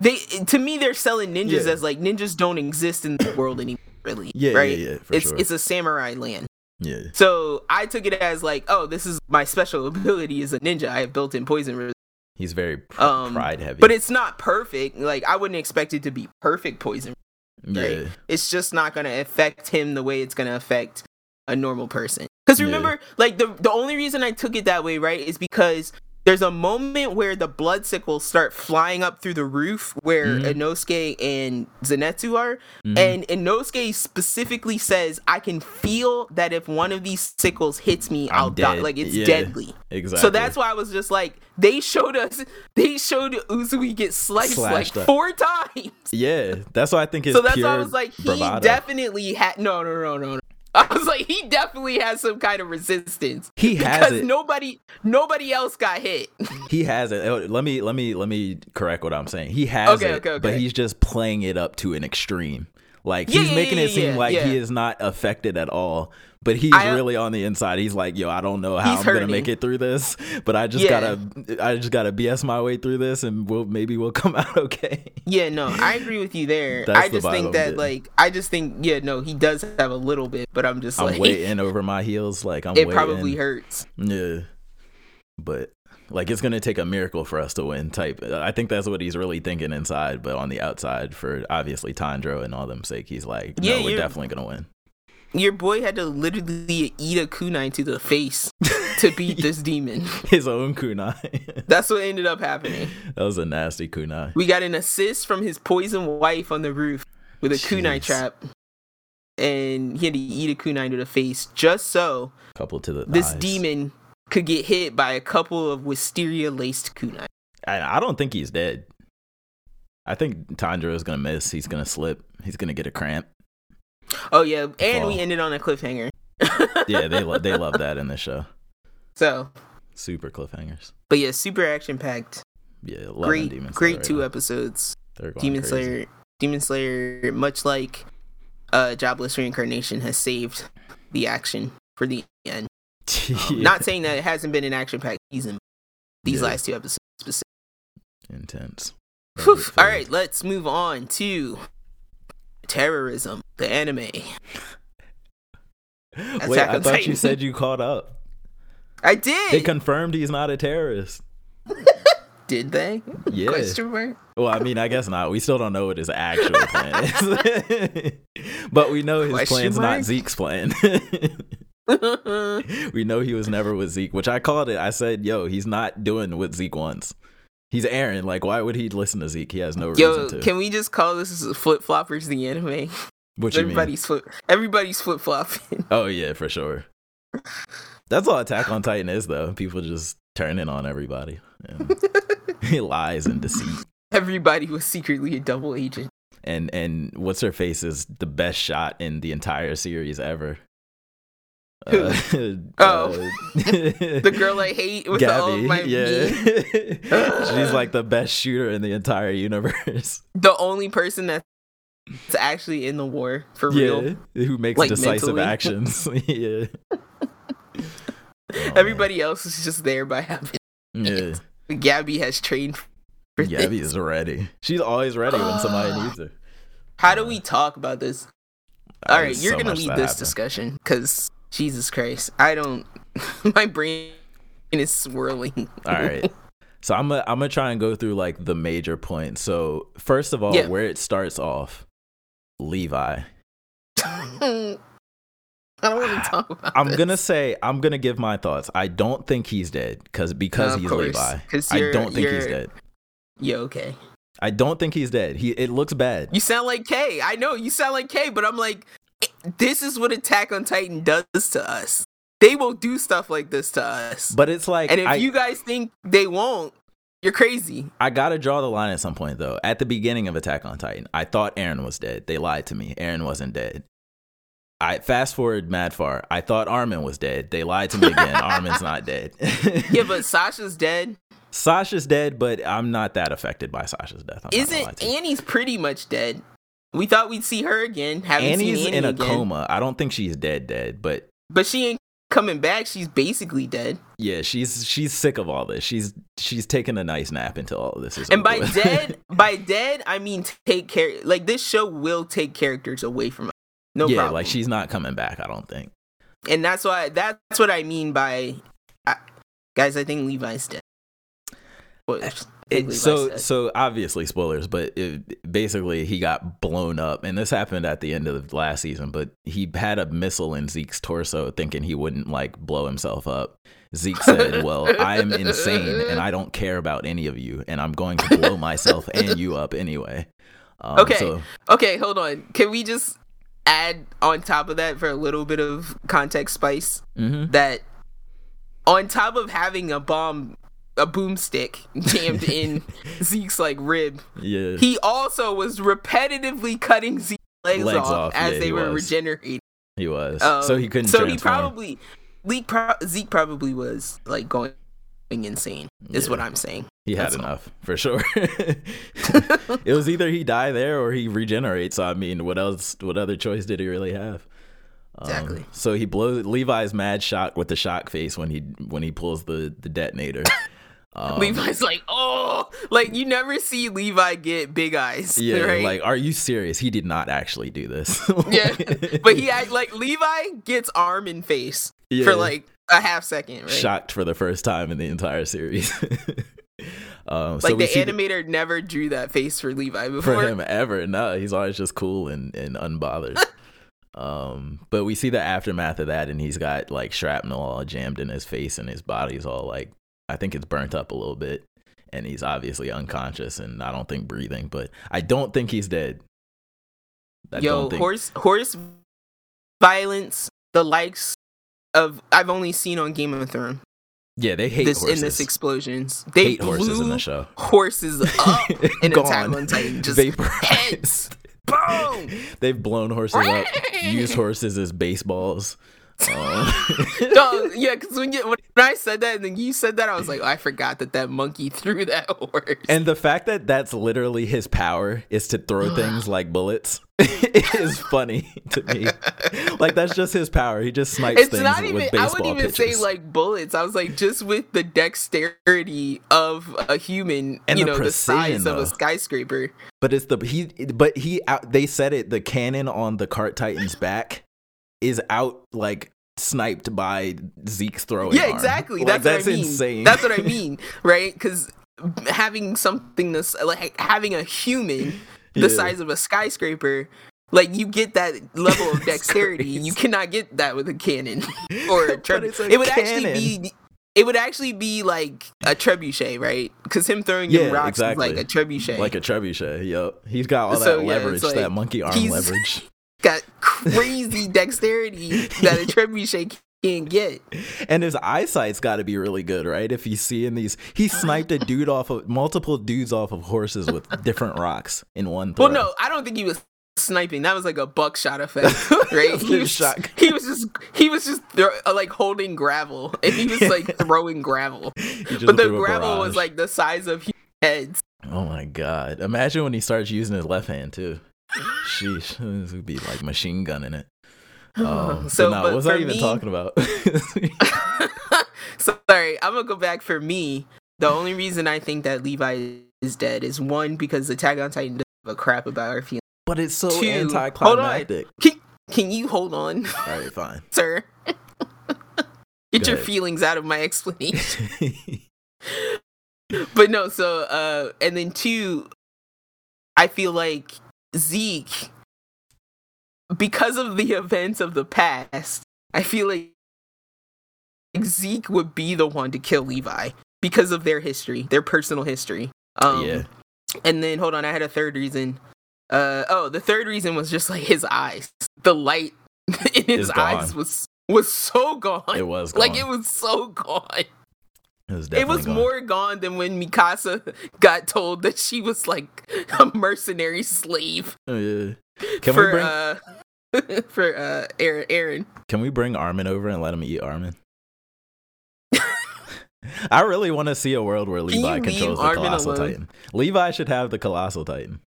they to me they're selling ninjas Yeah. as like ninjas don't exist in the world anymore. Really, Yeah, yeah, right? yeah, for it's sure. it's a samurai land. Yeah. So I took it as like, oh, this is my special ability as a ninja. I have built-in poison resistance. He's very pr- Um, pride heavy. But it's not perfect. Like I wouldn't expect it to be perfect poison. Yeah. right? It's just not gonna affect him the way it's gonna affect a normal person. Because Yeah. remember, like the the only reason I took it that way, right, is because there's a moment where the blood sickles start flying up through the roof where Mhm. Inosuke and Zenitsu are, Mhm. and Inosuke specifically says, "I can feel that if one of these sickles hits me, I'm I'll die. Like it's Yeah. deadly." exactly. So that's why I was just like, they showed us, they showed Uzui get sliced Slashed like up. four times. Yeah, that's why I think it's So that's why I was like, he bravado. definitely had no, no, no, no. no. I was like, he definitely has some kind of resistance. He has because it. nobody, nobody else got hit. He has it. Oh, Let me let me let me correct what I'm saying. He has Okay, it, okay, but he's just playing it up to an extreme. Like Yeah, he's yeah, making yeah, it seem like he is not affected at all. But he's I- really on the inside. He's like, yo, I don't know how I'm gonna make it through this, but I just Yeah. gotta, I just gotta BS my way through this, and we'll maybe we'll come out okay. Yeah, no, I agree with you there. I just vibe think that like I just think yeah, no, he does have a little bit, but I'm just I'm like way in over my heels. Like I'm it probably hurts. Yeah, but like it's gonna take a miracle for us to win. Type. I think that's what he's really thinking inside, but on the outside, for obviously Tandro and all them sake, he's like, no, Yeah, we're definitely gonna win. Your boy had to literally eat a kunai to the face to beat this demon. His own kunai. That's what ended up happening. that was a nasty kunai. We got an assist from his poison wife on the roof with a kunai trap. And he had to eat a kunai to the face just so Couple to the this thighs. demon could get hit by a couple of wisteria laced kunai. I, I don't think he's dead. I think Tandro is gonna miss. He's gonna slip. He's gonna get a cramp. Oh yeah, and we ended on a cliffhanger. Yeah, they lo- they love that in the show. So, Super cliffhangers. but yeah, super action packed. Yeah, Great, Demon Slayer great right two now. episodes. Demon crazy. Slayer, Demon Slayer, much like uh, Jobless Reincarnation, has saved the action for the end. Um, Not saying that it hasn't been an action packed season. These Yeah. last two episodes. Specific. intense. All right, let's move on to terrorism, the anime. Wait, Attack I on thought you said you caught up. I did. They confirmed he's not a terrorist. did they? Yeah. Question mark. Well, I mean, I guess not. We still don't know what his actual plan is. but we know his Question plan's mark? not Zeke's plan. we know he was never with Zeke, which I called it. I said, yo, he's not doing what Zeke wants. He's Eren. Like, why would he listen to Zeke? He has no Yo, reason to. Yo, can we just call this flip floppers the anime? what you mean? Everybody's flip. Everybody's flip flopping. Oh, yeah, for sure. That's all Attack on Titan is, though. People just turning on everybody. He lies and deceit. Everybody was secretly a double agent. and and what's her face is the best shot in the entire series ever. Who? Uh, Oh. uh, The girl I hate with all of Gabi, my yeah, she's like the best shooter in the entire universe. the only person that's actually in the war for real. Yeah, who makes Like, decisive mentally. actions? yeah, Everybody else is just there by having. man. Gabi has trained for yeah, this. Gabi is ready. She's always ready when somebody needs her. How do we talk about this? All right, you're so gonna lead this happened. discussion because Jesus Christ, I don't. my brain is swirling. All right. So I'm gonna I'm gonna try and go through like the major points. So first of all, Yeah. where it starts off, Levi. I don't want to talk about. I'm this. gonna say I'm gonna give my thoughts. I don't think he's dead because because he's course, Levi. I don't think he's dead. Yeah, okay. I don't think he's dead. He it looks bad. You sound like K. I know you sound like K, but I'm like, this is what Attack on Titan does to us. They will do stuff like this to us. But it's like and if I, you guys think they won't, you're crazy. I gotta draw the line at some point though. At the beginning of Attack on Titan, I thought Eren was dead. They lied to me. Eren wasn't dead. I fast forward mad far. I thought Armin was dead. They lied to me again. Armin's not dead. Yeah, but Sasha's dead. Sasha's dead, but I'm not that affected by Sasha's death. I'm not gonna lie Isn't. Annie's pretty much dead? We thought we'd see her again. Haven't Annie's seen Annie in a again. coma. I don't think she's dead, dead, but but she ain't coming back. She's basically dead. yeah, she's she's sick of all this. She's she's taking a nice nap until all of this is And by with. dead, by dead, I mean take care. Like this show will take characters away from us. No yeah, problem. like she's not coming back. I don't think. and that's why that's what I mean by I, guys. I think Levi's dead. It, so so obviously spoilers, but it, basically he got blown up, and this happened at the end of the last season. But he had a missile in Zeke's torso, thinking he wouldn't like blow himself up. Zeke said, "Well, I am insane, and I don't care about any of you, and I'm going to blow myself and you up anyway." Um, Okay. so- okay, hold on. Can we just add on top of that for a little bit of context spice Mhm. that on top of having a bomb, a boomstick jammed in Zeke's like rib, yeah. he also was repetitively cutting Zeke's legs, Legs off, off, as yeah, they were was. regenerating. He was. Um, so he couldn't So he probably Zeke, pro- Zeke probably was like going insane. Is Yeah. what I'm saying. He had That's all. enough for sure. it was either he die there or he regenerates. So I mean, what else? What other choice did he really have? Um, Exactly. So he blows Levi's mad shock with the shock face when he when he pulls the the detonator. Um, Levi's like, oh, like you never see Levi get big eyes. yeah, right? like, are you serious? He did not actually do this. yeah, but he act like Levi gets arm and face Yeah. for like a half second, right? shocked for the first time in the entire series. um, like we the animator never drew that face for Levi before. for him ever. No, he's always just cool and, and unbothered. um, but we see the aftermath of that, and he's got like shrapnel all jammed in his face, and his body's all like, I think it's burnt up a little bit, and he's obviously unconscious, and I don't think breathing, but I don't think he's dead. I Yo, think- horse horse violence, the likes of I've only seen on Game of Thrones. yeah, they hate This horses. in this explosions, they hate horses in the show. horses up in Attack on Titan. Just Vaporized. heads. Boom. They've blown horses up, used horses as baseballs. No, yeah, because when you when I said that and then you said that, I was like, oh, I forgot that that monkey threw that horse. And the fact that that's literally his power is to throw things like bullets is funny to me. Like that's just his power. He just snipes it's things not even. with I wouldn't even pitches. say like bullets. I was like just with the dexterity of a human. And you the know, the size of a skyscraper. but it's the he. But he. Uh, they said it. The cannon on the cart titan's back is out like sniped by Zeke's throwing. Yeah, exactly. Like, that's, that's what I mean. insane. That's what I mean, right? Because having something this like having a human the Yeah. size of a skyscraper. Like you get that level of dexterity, you cannot get that with a cannon or a trebuchet. It would cannon. actually be, it would actually be like a trebuchet, right? Because him throwing Yeah, your rocks exactly. is like a trebuchet. like a trebuchet. Yup. He's got all that So, yeah, leverage, that monkey arm leverage. Got crazy dexterity that a trebuchet can't get. And his eyesight's got to be really good, right? If he's seeing these, he sniped a dude off of multiple dudes off of horses with different rocks in one throw. Well, no, I don't think he was sniping. That was like a buckshot effect, right? he, was, shot. he was just he was just throw, uh, like holding gravel, and he was like throwing gravel. But the gravel was like the size of heads. oh my god! Imagine when he starts using his left hand too. Sheesh, this would be like machine gunning it. Um, so, So, no, what was I even me- talking about? Sorry, I'm gonna go back for me. The only reason I think that Levi is dead is one because Attack on Titan doesn't give a crap about our feelings. but it's so Two, anticlimactic. Can, can you hold on, All right, fine. sir? Get Go your ahead. feelings out of my explanation. but no, so uh and then two, I feel like Zeke because of the events of the past, I feel like Zeke would be the one to kill Levi because of their history, their personal history. Um yeah, and then hold on, I had a third reason. Uh oh, the third reason was just like his eyes. The light in his eyes was was so gone. it was like it was so gone It was, it was gone. more gone than when Mikasa got told that she was like a mercenary slave Oh, yeah. Can for we bring uh for uh Eren. Eren. Can we bring Armin over and let him eat Armin? I really want to see a world where Can Levi controls the Armin Colossal alone? Titan. Levi should have the Colossal Titan.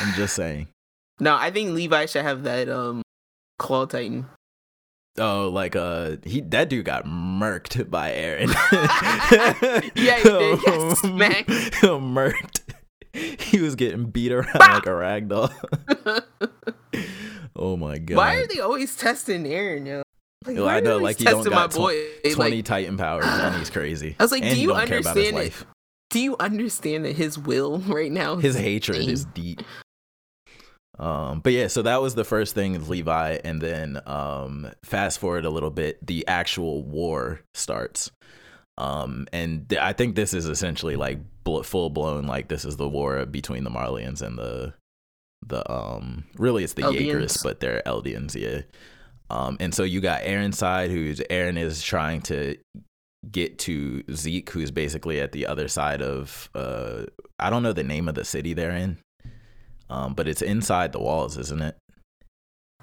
I'm just saying. No, I think Levi should have that um claw titan. Oh, like uh, he that dude got murked by Eren. Yeah, he did. Yes, murked. He was getting beat around like a rag doll. oh my god! Why are they always testing Eren, yo? Like, why I know, like, he don't testing got my boy. Twenty Like, Titan powers, and he's crazy. I was like, And do you don't care about his understand do you understand that his will right now? his is hatred insane? is deep. Um, but yeah, so that was the first thing Levi, and then um, fast forward a little bit, the actual war starts. Um, and th- I think this is essentially like bl- full blown, like this is the war between the Marleyans and the the um, really it's the Eldians. But they're Eldians, yeah. Um, and so you got Eren's side, who's Eren is trying to get to Zeke, who's basically at the other side of uh I don't know the name of the city they're in. Um, but it's inside the walls, isn't it?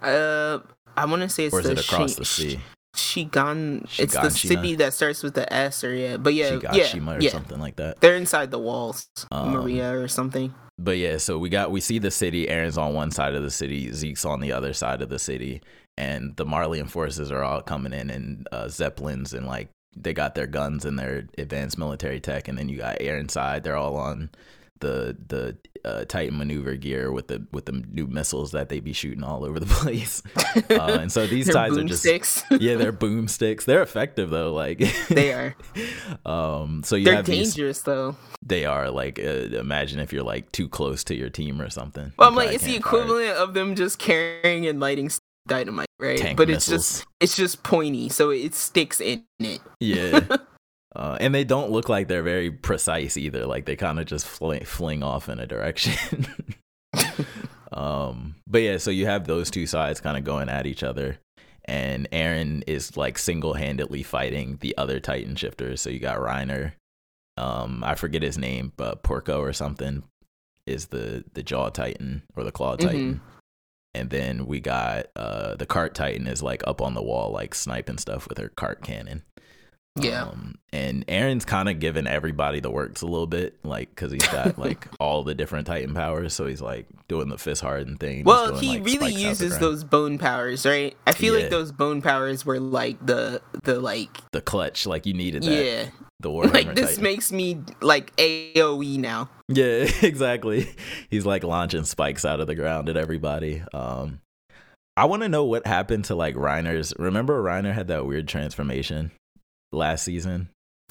Uh, I want to say it's Or is the it across Shin- the sea? Shigan. It's the city that starts with the S or yeah, but yeah, Shiganshina yeah, or yeah. something like that. They're inside the walls, Um, Maria or something. But yeah, so we got we see the city. Eren's on one side of the city, Zeke's on the other side of the city, and the Marleyan forces are all coming in and uh, zeppelins and like they got their guns and their advanced military tech, and then you got Eren's side. They're all on the the uh, Titan maneuver gear with the with the new missiles that they be shooting all over the place. uh, and so these sides are just boomsticks. yeah, they're boomsticks. They're effective though. Like they are. um, so you They're have these dangerous though. they are like uh, imagine if you're like too close to your team or something. Well, I'm like, it's the can't fire equivalent of them just carrying and lighting dynamite, right? Tank but it's just it's just pointy, so it sticks in it. Yeah. Uh, and they don't look like they're very precise either. Like they kind of just fling, fling off in a direction. um, but yeah, so you have those two sides kind of going at each other, and Eren is like single handedly fighting the other Titan shifters. So you got Reiner, um, I forget his name, but Porco or something is the the Jaw Titan or the Claw Mm-hmm. Titan. And then we got uh the cart titan is like up on the wall, like sniping stuff with her cart cannon. Yeah. Um, and Eren's kind of giving everybody the works a little bit, like because he's got like all the different Titan powers. So he's like doing the fist hardened thing. Well, doing, he like, really spikes out the uses those bone powers, right? I feel Yeah. like those bone powers were like the the like the clutch, like you needed that. yeah. The Warhammer Like this Titan. makes me like AOE now. Yeah, exactly. He's like launching spikes out of the ground at everybody. Um, I want to know what happened to like Reiner's. Remember, Reiner had that weird transformation last season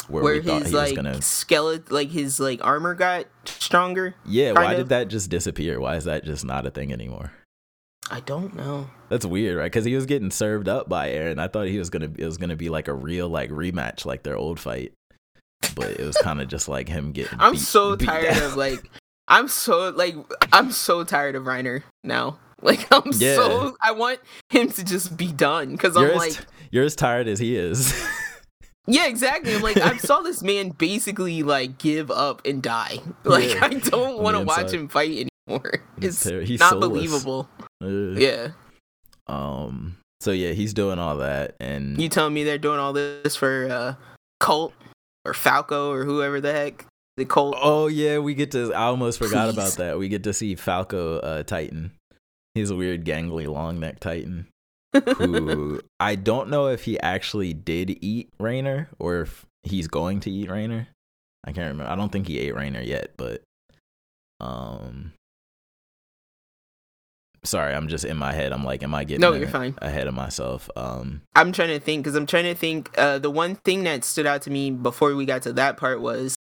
where, Where we thought his he was like gonna. skeleton, like his like armor got stronger. Yeah, why kind did that just disappear? Why is that just not a thing anymore? I don't know. That's weird, right? Because he was getting served up by Eren. I thought he was gonna it was gonna be like a real like rematch, like their old fight. But it was kind of just like him getting. I'm beat- so beat tired down. of like I'm so like I'm so tired of Reiner now. Like I'm Yeah. so I want him to just be done because I'm like you're as tired as he is. yeah exactly. I'm like I saw this man basically like give up and die. Like Yeah. I don't want to watch him fight anymore. He's It's he's not soulless. believable. Yeah. Um. So yeah, he's doing all that, and You telling me they're doing all this for uh Colt or Falco or whoever the heck the Colt? oh yeah, we get to. I almost forgot about that. We get to see Falco uh, Titan. He's a weird, gangly, long neck Titan. Who I don't know if he actually did eat Reiner or if he's going to eat Reiner. I can't remember. I don't think he ate Reiner yet, but um. Sorry, I'm just in my head. I'm like, am I getting No, you're fine. ahead of myself? Um, I'm trying to think because I'm trying to think. Uh, the one thing that stood out to me before we got to that part was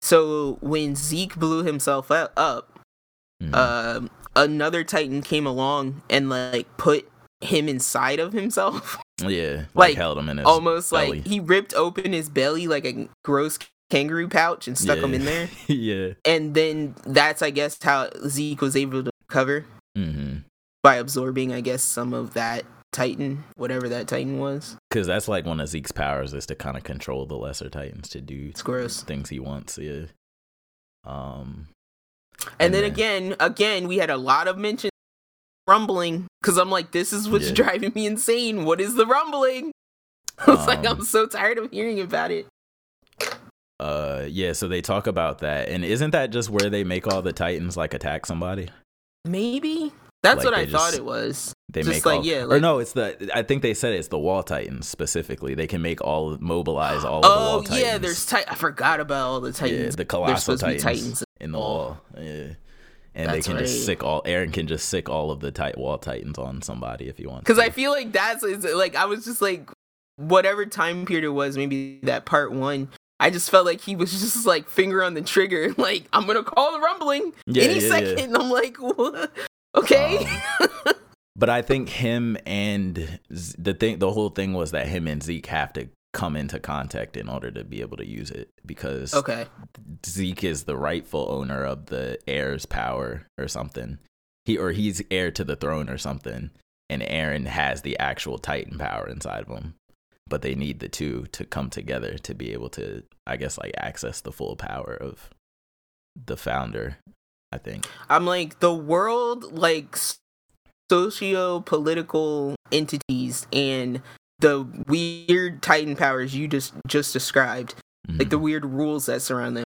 so when Zeke blew himself up, mhm. um, another Titan came along and like put him inside of himself, yeah, like, like, held him in his almost belly. like he ripped open his belly like a gross kangaroo pouch and stuck him in there. yeah. And then that's I guess how Zeke was able to recover Mm-hmm. by absorbing I guess some of that Titan, whatever that Titan was. Because that's like one of Zeke's powers is to kind of control the lesser titans to do It's gross. things he wants. Yeah. Um. And, then then- again, again, we had a lot of mention rumbling because I'm like, this is what's Yeah. driving me insane. What is the rumbling? I was like, Um, I'm so tired of hearing about it. Uh. Yeah. So they talk about that, and isn't that just where they make all the titans like attack somebody? Maybe that's Like, what I they thought it was. They Just make like, all, yeah, or no, it's the. I think they said it's the wall titans specifically. They can make all mobilize all of the wall Oh titans. yeah, there's ti- I forgot about all the yeah, titans. the colossal supposed to be titans, titans. in the wall. Yeah. And they That's can just sick all. Eren can just sick all of the tight wall titans on somebody if he wants. Because. I feel like that's like I was just like whatever time period it was, maybe that part one. I just felt like he was just like finger on the trigger, like I'm gonna call the rumbling Yeah, any yeah, yeah. second. And I'm like, what? okay. Um, But I think him and Z- the thing, the whole thing was that him and Zeke have to come into contact in order to be able to use it because okay. Zeke is the rightful owner of the heir's power or something. He or he's heir to the throne or something, and Eren has the actual Titan power inside of him. But they need the two to come together to be able to, I guess, like access the full power of the founder. I think. I'm like the world like socio political entities and the weird Titan powers you just just described, Mhm. like the weird rules that surround them,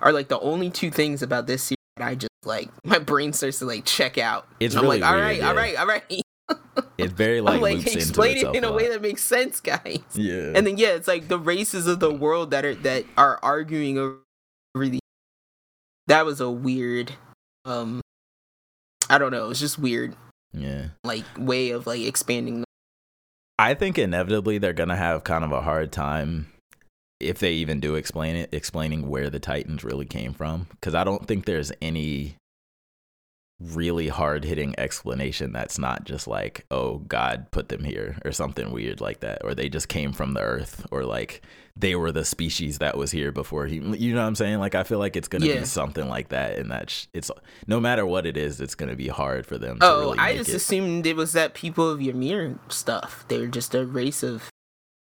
are like the only two things about this series that I just like. My brain starts to like check out. It's And I'm really like, all weird, right, all yeah. right, all right. It very like, I'm like, explain it in a itself way that makes sense, guys. yeah. And then yeah, it's like the races of the world that are that are arguing over the. That was a weird, um, I don't know. It's just weird, yeah. like way of like expanding. I think inevitably they're gonna have kind of a hard time if they even do explain it, explaining where the Titans really came from. Because I don't think there's any really hard hitting explanation that's not just like, oh, God put them here or something weird like that, or they just came from the earth, or like they were the species that was here before he. You know what I'm saying? Like I feel like it's gonna Yeah. be something like that, and that sh- it's no matter what it is, it's gonna be hard for them. Oh, to really I just it. assumed it was that people of Ymir stuff. They're just a race of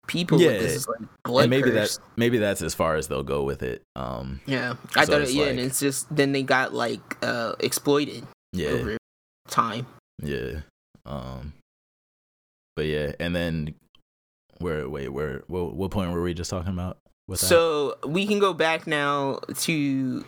people Yeah, with this like blood and maybe curse. that maybe that's as far as they'll go with it. Um, Yeah, I So thought it, yeah, and it's just then they got like uh exploited yeah, time. yeah. Um, but yeah, and then where? Wait, where? What, what point were we just talking about? So we can go back now to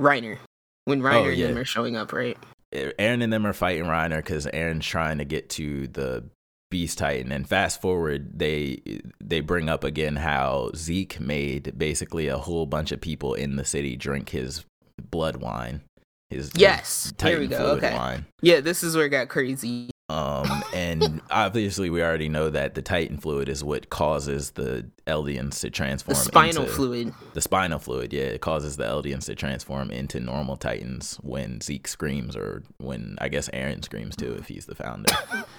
Reiner when Reiner Oh, and them are showing up, right? Eren and them are fighting Reiner because Eren's trying to get to the Beast Titan. And fast forward, they they bring up again how Zeke made basically a whole bunch of people in the city drink his blood wine. His Yes, Titan here we go. Okay, wine. yeah, this is where it got crazy. Um, and obviously we already know that the Titan fluid is what causes the Eldians to The transform. spinal into, fluid. The spinal fluid, yeah, it causes the Eldians to transform into normal Titans when Zeke screams, or when I guess Eren screams too, if he's the founder.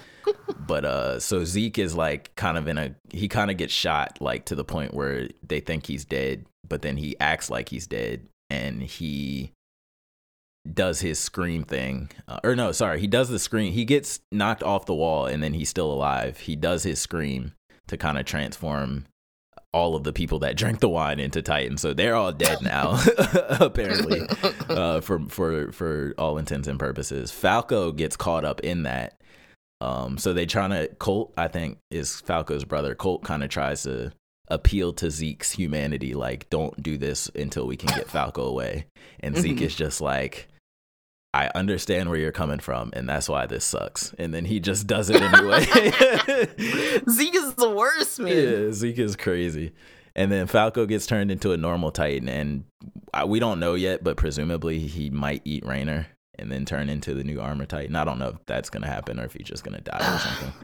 but uh, so Zeke is like kind of in a he kind of gets shot like to the point where they think he's dead, but then he acts like he's dead, and he does his scream thing. Uh, or no sorry he does the scream. He gets knocked off the wall and then he's still alive. He does his scream to kind of transform all of the people that drank the wine into titan. So they're all dead now apparently uh, for for for all intents and purposes. Falco gets caught up in that. Um so they trying to colt i think is falco's brother. Colt kind of tries to appeal to zeke's humanity like don't do this until we can get falco away. And zeke Mhm. is just like I understand where you're coming from, and that's why this sucks. And then he just does it anyway. Zeke is the worst, man. yeah, Zeke is crazy. And then Falco gets turned into a normal Titan, and I, we don't know yet, but presumably he might eat Reiner and then turn into the new Armor Titan. I don't know if that's gonna happen or if he's just gonna die or something.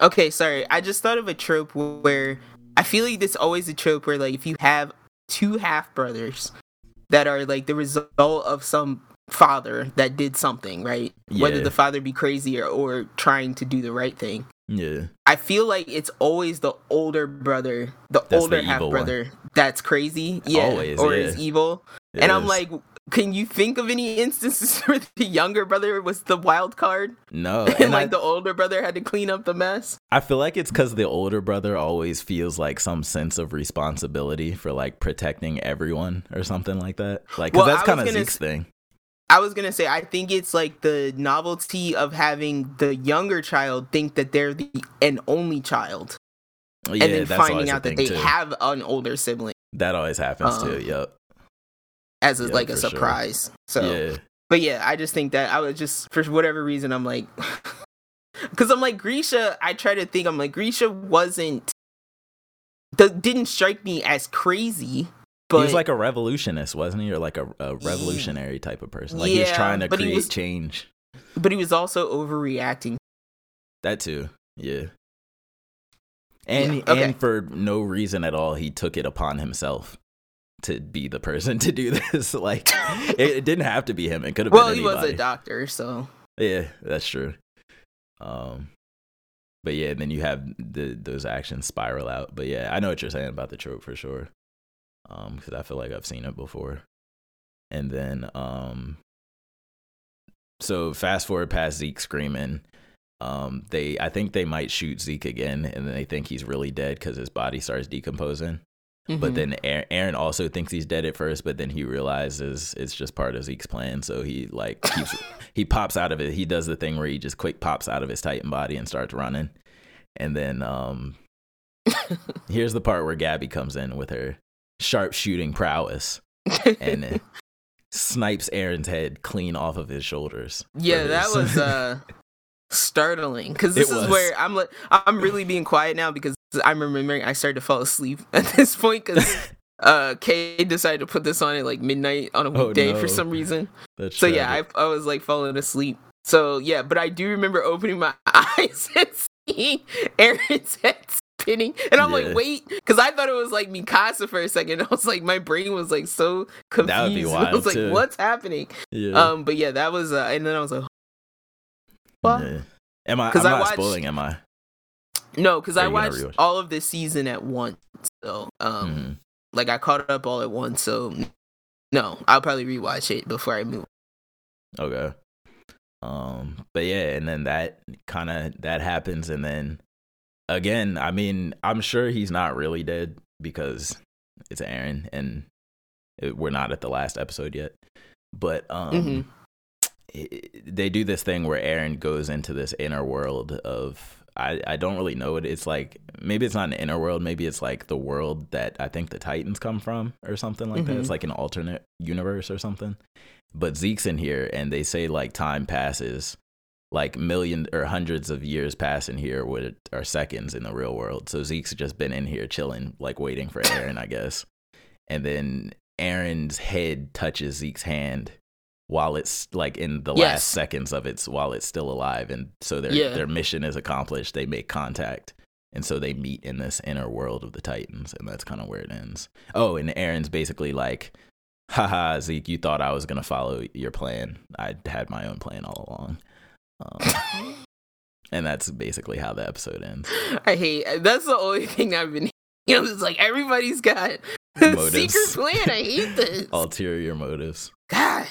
Okay, sorry. I just thought of a trope where I feel like this always a trope where like if you have two half brothers that are like the result of some father that did something, right? Whether the father be crazy or, or trying to do the right thing. Yeah, I feel like it's always the older brother, the That's older half brother that's crazy. Yeah. Always, or yeah. is evil. it and I'm like, can you think of any instances where the younger brother was the wild card no, and, and like I, the older brother had to clean up the mess? I feel like it's because the older brother always feels like some sense of responsibility for like protecting everyone or something like that. Like, because Well, that's kind of Zeke's s- thing. I was gonna say I think it's like the novelty of having the younger child think that they're the an only child, Yeah, and then finding out that they too. have an older sibling That always happens Um, too. Yep. as a, Yeah, like a for sure. surprise. So, yeah. but yeah, I just think that I was just for whatever reason I'm like, because I'm like Grisha. I try to think I'm like Grisha wasn't, the, didn't strike me as crazy, but he was like a revolutionist, wasn't he? Or like a, a revolutionary type of person. Like he was trying to create was- change. but he was also overreacting. That too. Yeah. And Yeah, okay. and for no reason at all, he took it upon himself to be the person to do this. like it, it didn't have to be him. It could have Well, been anybody. Well, he was a doctor, so Yeah, that's true. Um, but yeah, then you have the those actions spiral out. But yeah, I know what you're saying about the trope for sure. Um, because I feel like I've seen it before. And then um, so fast forward past Zeke screaming. Um, they I think they might shoot Zeke again, and then they think he's really dead because his body starts decomposing. But Mhm. then Eren, Eren also thinks he's dead at first, but then he realizes it's just part of Zeke's plan. So he like keeps he pops out of it. He does the thing where he just quick pops out of his Titan body and starts running. And then um here's the part where Gabi comes in with her sharp shooting prowess and snipes Eren's head clean off of his shoulders. yeah, that was uh startling because this is where I'm like I'm really being quiet now because I'm remembering I started to fall asleep at this point because uh Kay decided to put this on at like midnight on a Oh, weekday no. for some reason. That's So yeah. I I was like falling asleep. So yeah, but I do remember opening my eyes and seeing Eren's head spinning, and I'm Yeah. like, wait, because I thought it was like Mikasa for a second. I was like, my brain was like so confused. That would be I was like, too. what's happening? yeah. Um, but yeah, that was, uh, and then I was like, what? Yeah. Am I? I'm 'Cause I watched- spoiling. Am I? No, because I watched all of this season at once. So um, Mhm. like I caught it up all at once. So no, I'll probably rewatch it before I move. Okay. Um, but yeah, and then that kind of that happens, and then again, I mean, I'm sure he's not really dead because it's Eren, and we're not at the last episode yet. But um, Mhm. i- they do this thing where Eren goes into this inner world of I I don't really know it. it's like. Maybe it's not an inner world. Maybe it's like the world that I think the Titans come from, or something like that. Mhm. It's like an alternate universe or something. But Zeke's in here, and they say like time passes, like millions or hundreds of years pass in here, what are seconds in the real world. So Zeke's just been in here chilling, like waiting for Eren, I guess. And then Eren's head touches Zeke's hand while it's like in the Yes. last seconds of it's while it's still alive, and so their Yeah. their mission is accomplished. They make contact. And so they meet in this inner world of the Titans, and that's kind of where it ends. Oh, and Eren's basically like, haha, Zeke, you thought I was going to follow your plan. I had my own plan all along. Um, and that's basically how the episode ends. I hate. That's the only thing I've been. You know, it's like everybody's got a Motives. secret plan. I hate this. Ulterior motives. God,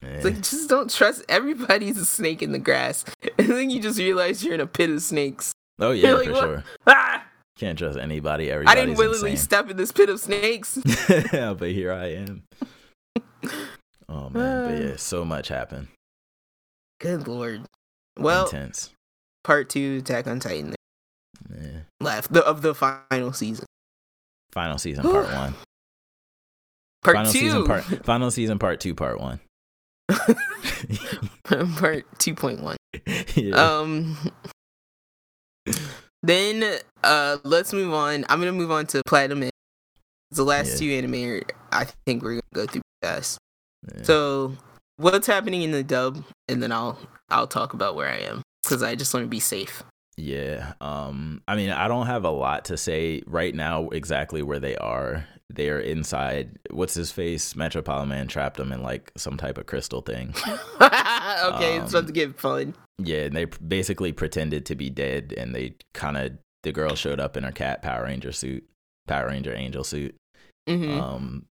Eh, it's like just don't trust. Everybody's a snake in the grass, and then you just realize you're in a pit of snakes. oh, yeah, like, for what? sure. Ah! Can't trust anybody. I didn't willingly insane. step in this pit of snakes. yeah, but here I am. Oh, man. But yeah, so much happened. Good lord. Well, Intense. part two, Attack on Titan, Yeah. left the, of the final season. Final season, part one. Part final two, season, part final season, part two, part one. part two point one. yeah. Um. Then uh, let's move on. I'm gonna move on to Platinum. The last Yeah. two anime, I think we're gonna go through fast. Yeah. So, what's happening in the dub, and then I'll I'll talk about where I am because I just want to be safe. Yeah. Um I mean, I don't have a lot to say right now exactly where they are. They're inside what's his face? Metropolitan Man trapped them in like some type of crystal thing. okay, it's about Um, to get fun. Yeah, and they basically pretended to be dead and they kind of the girl showed up in her cat Power Ranger suit, Power Ranger Angel suit. hmm Um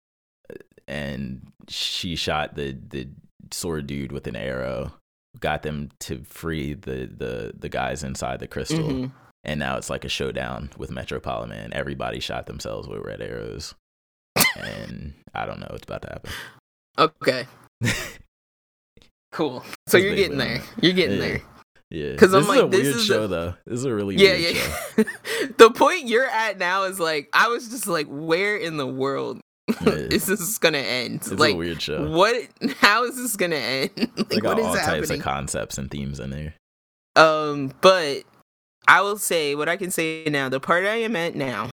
and she shot the the sword dude with an arrow, got them to free the the the guys inside the crystal. hmm and now it's like a showdown with Metropolitan Man. Everybody shot themselves with red arrows, and I don't know what's about to happen. Okay, cool. So That's you're getting there. You're getting Yeah. there. Yeah. Cuz I'm is a like, this weird is show, a- though. This is a really Yeah, weird yeah. the point you're at now is like I was just like, where in the world. is this gonna end? It's like, a weird show. what? How is this gonna end? like, got what is all types of concepts and themes in there. Um, but I will say what I can say now. The part I am at now.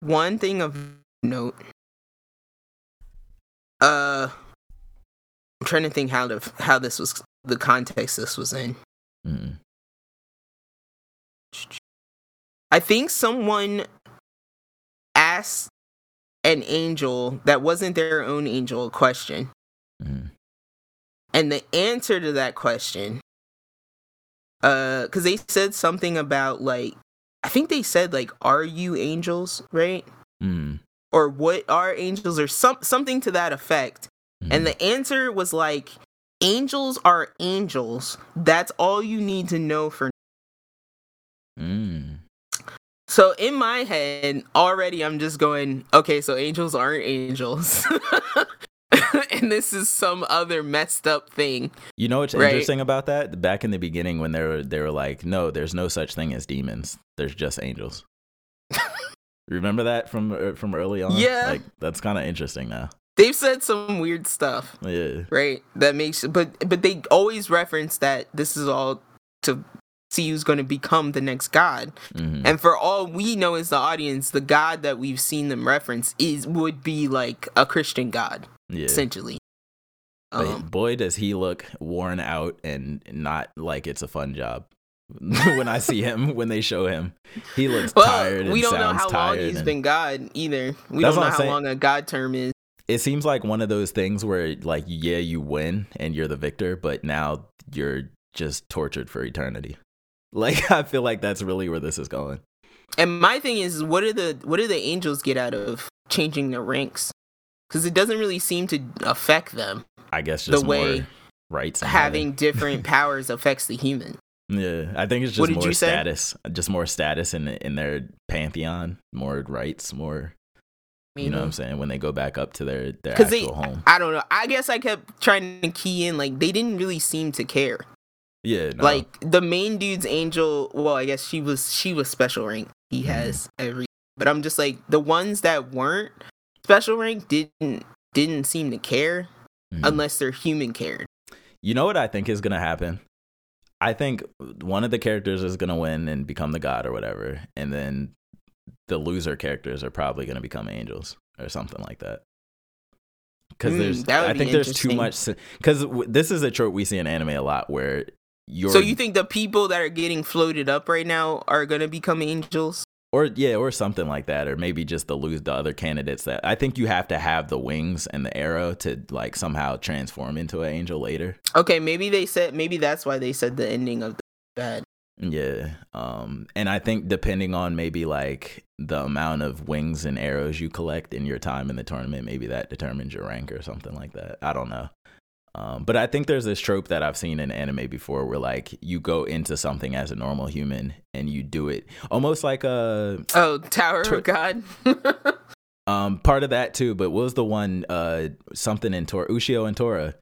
One thing of note. Uh, I'm trying to think how to how this was the context this was in. Mm. I think someone asked an angel that wasn't their own angel a question, Mm. and the answer to that question, uh, because they said something about like, I think they said like, "Are you angels?" Right? Mm. Or what are angels? Or some something to that effect. Mm. And the answer was like, "Angels are angels. That's all you need to know for Mm. So in my head, already I'm just going, okay, so angels aren't angels. and this is some other messed up thing. You know what's Right. interesting about that? Back in the beginning, when they were they were like, "No, there's no such thing as demons. There's just angels." Remember that from uh, from early on? Yeah. like that's kind of interesting now. They've said some weird stuff, Yeah, right? That makes but but they always reference that this is all to see who's going to become the next god. hmm And for all we know as the audience, the god that we've seen them reference is would be like a Christian god, yeah. essentially. Um, boy, does he look worn out and not like it's a fun job. when I see him, when they show him, he looks well, tired we don't know how long he's and- been god either. We That's don't know how saying. long a god term is. it seems like one of those things where like yeah you win and you're the victor but now you're just tortured for eternity like i feel like that's really where this is going And my thing is, what do the what do the angels get out of changing their ranks? Because it doesn't really seem to affect them. i guess The way rights Having different powers affects the human. yeah i think it's What just did more you say? status just more status in in their pantheon more rights more you know what i'm saying when they go back up to their their actual they, home I don't know. I guess I kept trying to key in like they didn't really seem to care. Yeah no. Like the main dude's angel. Well, I guess she was she was special rank. He Mhm. has every. But I'm just like the ones that weren't special rank didn't didn't seem to care Mhm. unless their human cared. You know what I think is gonna happen? I think one of the characters is gonna win and become the god or whatever, and then the loser characters are probably gonna become angels or something like that. Because Mm, there's, that would I be think there's too much. Because w- this is a trope we see in anime a lot, where So you think the people that are getting floated up right now are gonna become angels? or yeah, or something like that, or maybe just the lose the other candidates that I think you have to have the wings and the arrow to like somehow transform into an angel later. Okay, maybe they said maybe that's why they said the ending of the bad. Yeah. Um and I think depending on maybe like the amount of wings and arrows you collect in your time in the tournament, maybe that determines your rank or something like that. I don't know. Um but I think there's this trope that I've seen in anime before where like you go into something as a normal human and you do it almost like a Oh, Tower Tw- of God. um part of that too, but what was the one uh something in Tora Ushio and Tora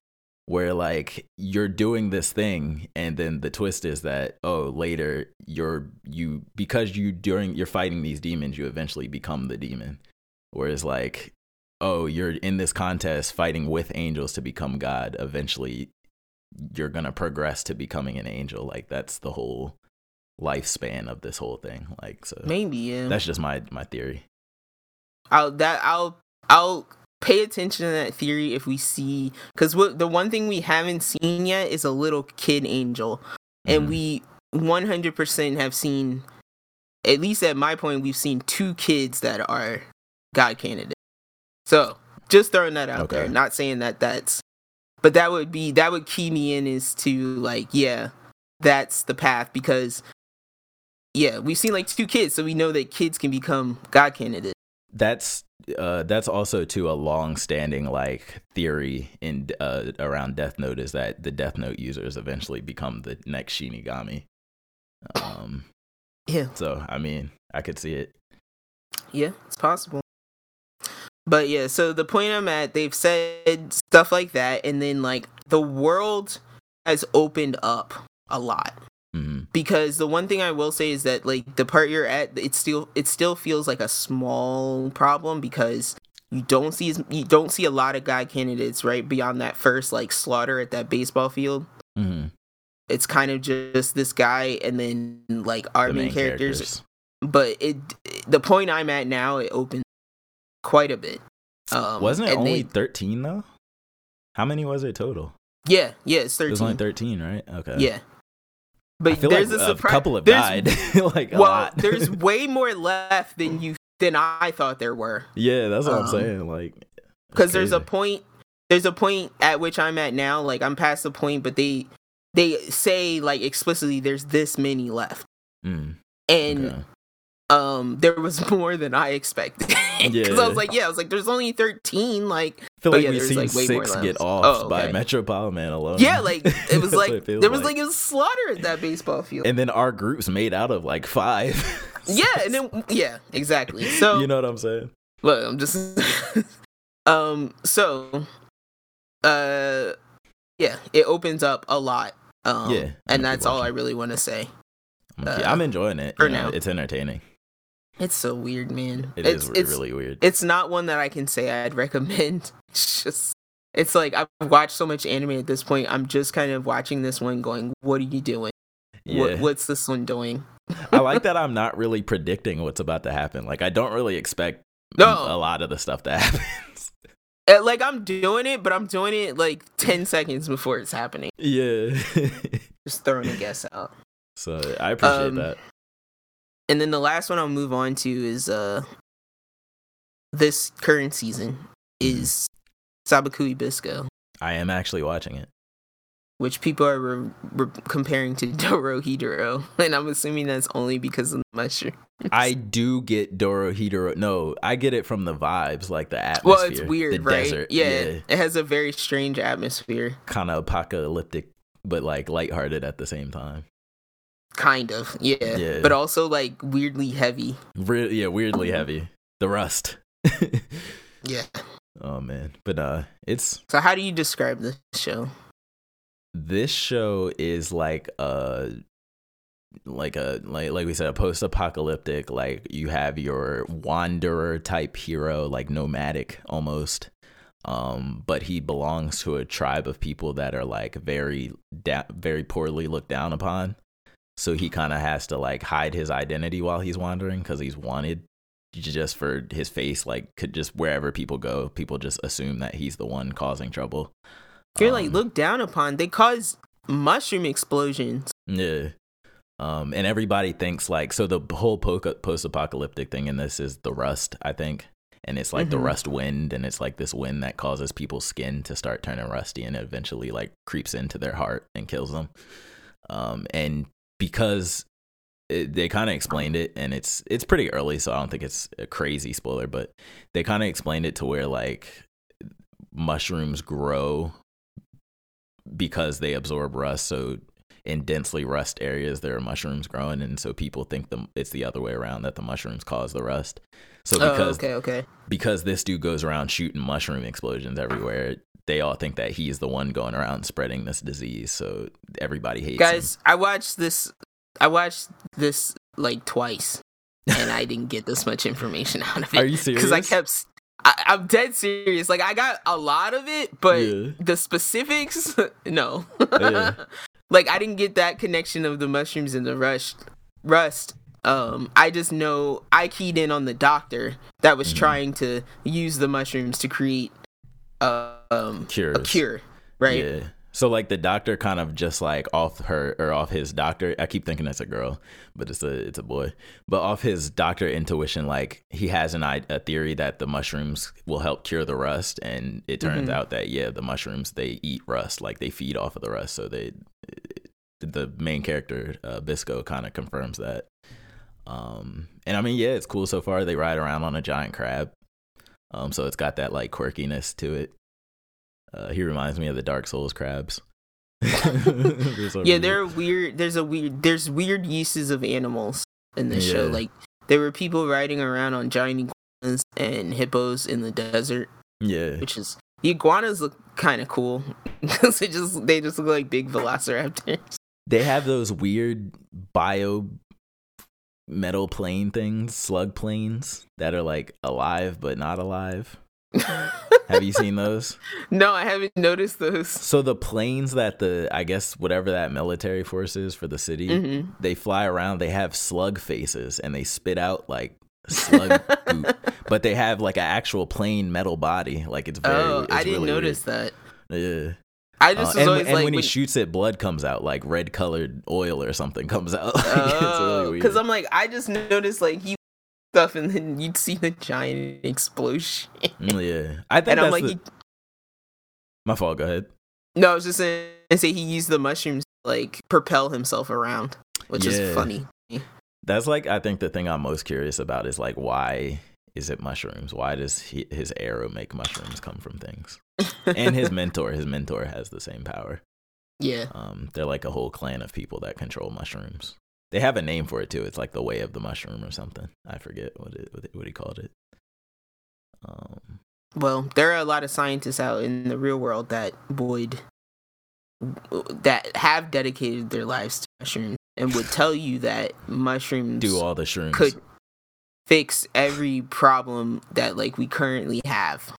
where like you're doing this thing and then the twist is that oh later you're you because you during you're fighting these demons you eventually become the demon whereas like oh you're in this contest fighting with angels to become god eventually you're gonna progress to becoming an angel like that's the whole lifespan of this whole thing like so maybe yeah. that's just my my theory I'll that I'll I'll pay attention to that theory if we see because what the one thing we haven't seen yet is a little kid angel, and Mhm. we 100% have seen, at least at my point, we've seen two kids that are God candidates. So just throwing that out there, not saying that that's, but that would be that would key me in is to like yeah, that's the path because. Yeah, we've seen like two kids, so we know that kids can become God candidates. that's uh that's also to a long standing like theory in uh around death note is that the death note users eventually become the next shinigami um Yeah. so i mean i could see it Yeah, it's possible. But yeah, so the point I'm at, they've said stuff like that, and then like the world has opened up a lot. hmm Because the one thing I will say is that like the part you're at, it still it still feels like a small problem because you don't see you don't see a lot of guy candidates right beyond that first like slaughter at that baseball field. hmm It's kind of just this guy and then like our the main, main characters characters but it the point I'm at now it opens quite a bit. Um, wasn't it only they- 13 though how many was it total yeah, yeah, it's it was only thirteen. right okay Yeah, but there's like a surprise. couple have died like a well, lot there's way more left than you than I thought there were. yeah that's what i'm um, saying like Because there's a point. There's a point at which I'm at now. Like I'm past the point, but they they say like explicitly there's this many left, Mm, and okay. Um there was more than I expected. Because I was like, yeah, I was like, there's only thirteen. Like I feel like yeah, we've seen like, six get off Oh, by okay. Metro Power Man alone. Yeah, like it was like feels there was like. like a slaughter at that baseball field. and then our group's made out of like five. yeah, and then yeah, exactly. So you know what I'm saying? look, I'm just um so uh, yeah, it opens up a lot. Um, Yeah, and that's all I really want to say. I'm, Uh, I'm enjoying it. for you know, now. it's entertaining. It's so weird, man. It it's is it's really weird. it's not one that I can say I'd recommend. It's just it's like I've watched so much anime at this point. I'm just kind of watching this one, going, "What are you doing? yeah, What, what's this one doing?" I like that. I'm not really predicting what's about to happen. Like I don't really expect No. a lot of the stuff that happens. Uh, Like I'm doing it, but I'm doing it like ten seconds before it's happening. yeah. Just throwing a guess out. so I appreciate Um, that. And then the last one I'll move on to is uh this current season is Sabikui Bisco, I am actually watching it. which people are re- re- comparing to Dorohedoro, and I'm assuming that's only because of the mushroom. I do get Dorohedoro. No, I get it from the vibes, like the atmosphere. Well, it's weird, right? Desert. Yeah, yeah. it has a very strange atmosphere, kind of apocalyptic, but like lighthearted at the same time. Kind of. Yeah, Yeah. but also like weirdly heavy. Re- yeah, weirdly heavy. The rust. Yeah. oh man, but uh, it's So how do you describe this show? this show is like a like a like like we said a post-apocalyptic like you have your wanderer type hero like nomadic almost um but he belongs to a tribe of people that are like very da- very poorly looked down upon so he kind of has to like hide his identity while he's wandering cuz he's wanted just for his face like could just wherever people go people just assume that he's the one causing trouble You're like Um, looked down upon. They cause mushroom explosions. Yeah. Um, and everybody thinks like so the whole post apocalyptic thing in this is the rust, I think. And it's like the Mhm. rust wind, and it's like this wind that causes people's skin to start turning rusty and eventually like creeps into their heart and kills them. Um, and because it, they kind of explained it, and it's it's pretty early, so I don't think it's a crazy spoiler, but they kind of explained it to where like mushrooms grow because they absorb rust. So in densely rust areas, there are mushrooms growing, and so people think the it's the other way around that the mushrooms cause the rust. So Oh, because okay, okay. because this dude goes around shooting mushroom explosions everywhere, they all think that he's the one going around spreading this disease. So everybody hates him. Guys, I watched this. I watched this like twice, and I didn't get this much information out of it. Are you serious? Because I kept. I, am dead serious. Like I got a lot of it, but Yeah. the specifics, no. Yeah. like I didn't get that connection of the mushrooms and the rust. Rust. Um, I just know I keyed in on the doctor that was Mhm. trying to use the mushrooms to create uh, um, a cure, right? Yeah. So like the doctor kind of just like off her or off his doctor. I keep thinking it's a girl, but it's a it's a boy. But off his doctor intuition, like he has an a theory that the mushrooms will help cure the rust, and it turns Mhm. out that yeah, the mushrooms they eat rust, like they feed off of the rust. So they the main character uh, Bisco kind of confirms that. Um, and I mean, yeah, it's cool so far. They ride around on a giant crab, um, so it's got that like quirkiness to it. Uh, he reminds me of the Dark Souls crabs. Yeah, there are weird. There's a weird. There's weird uses of animals in this show. Like there were people riding around on giant iguanas and hippos in the desert, yeah, which is the iguanas look kind of cool because it just they just look like big velociraptors. they have those weird bio metal plane things, slug planes that are like alive but not alive. Have you seen those? no, I haven't noticed those. So the planes that the I guess whatever that military force is for the city, hmm they fly around. They have slug faces and they spit out like slug goop, but they have like an actual plain metal body. Like it's very. Oh, it's I didn't really notice that. Yeah. I Uh, just was and always and like, when he shoots it, blood comes out like red colored oil or something comes out. Like, Oh, really because I'm like, I just noticed like he stuff, and then you'd see the giant explosion, Mm, yeah, I think and I'm like, the- he, my fault. Go ahead. no, I was just saying, say he used the mushrooms to, like propel himself around, which Yeah. is funny. That's like I think the thing I'm most curious about is like why is it mushrooms? Why does he, his arrow make mushrooms come from things? And his mentor, his mentor has the same power. yeah, Um, they're like a whole clan of people that control mushrooms. They have a name for it too. It's like the way of the mushroom or something. I forget what it what, it, what he called it. Um, well, there are a lot of scientists out in the real world that would that have dedicated their lives to mushrooms and would tell you that mushrooms Do all the shrooms. could fix every problem that like we currently have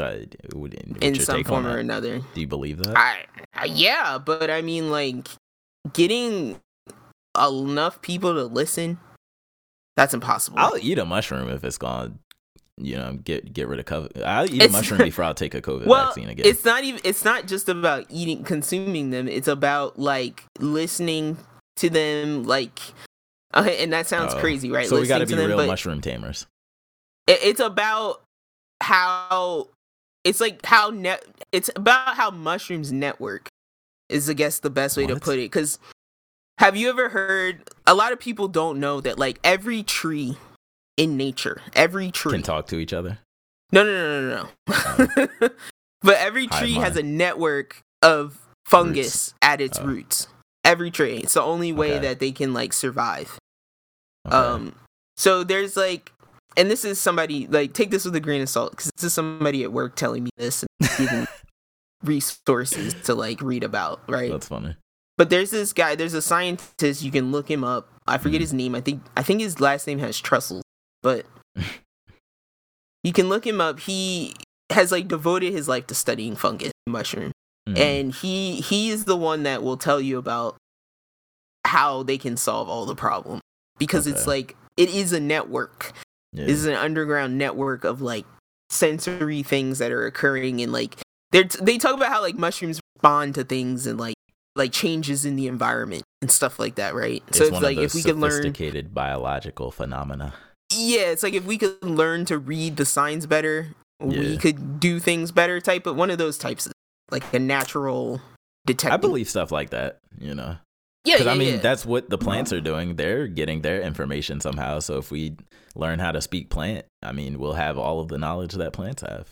Uh, would- in some form or another. Do you believe that? I, I yeah, but I mean like getting enough people to listen that's impossible. I'll eat a mushroom if it's gone. You know, get get rid of COVID. I'll eat a mushroom before I'll take a COVID well, vaccine again. it's not even it's not just about eating consuming them. It's about like listening to them like okay, and that sounds Oh. crazy, right? So we got to be them, real mushroom tamers. it- it's about how it's like how net it's about how mushrooms network is i guess the best way to put it because have you ever heard a lot of people don't know that like every tree in nature every tree Can talk to each other. no no no no no but every tree has a network of fungus at its Oh. roots every tree it's the only way Okay. that they can like survive Okay. um, so there's like, and this is somebody like take this with a grain of salt because this is somebody at work telling me this and giving resources to like read about, right? That's funny. But there's this guy, there's a scientist. You can look him up. I forget Mhm. his name. I think I think his last name has Trussell, but you can look him up. He has like devoted his life to studying fungus and mushroom Mhm. and he he is the one that will tell you about how they can solve all the problems because it's like it is a network yeah. is an underground network of like sensory things that are occurring and like they they talk about how like mushrooms respond to things and like like changes in the environment and stuff like that right it's so it's one like of if we could learn sophisticated biological phenomena. yeah it's like if we could learn to read the signs better we could do things better type of one of those types of like a natural detective I believe stuff like that. You know, yeah, because yeah I mean yeah. that's what the uh-huh. plants are doing. They're getting their information somehow. So if we learn how to speak plant, I mean, we'll have all of the knowledge that plants have.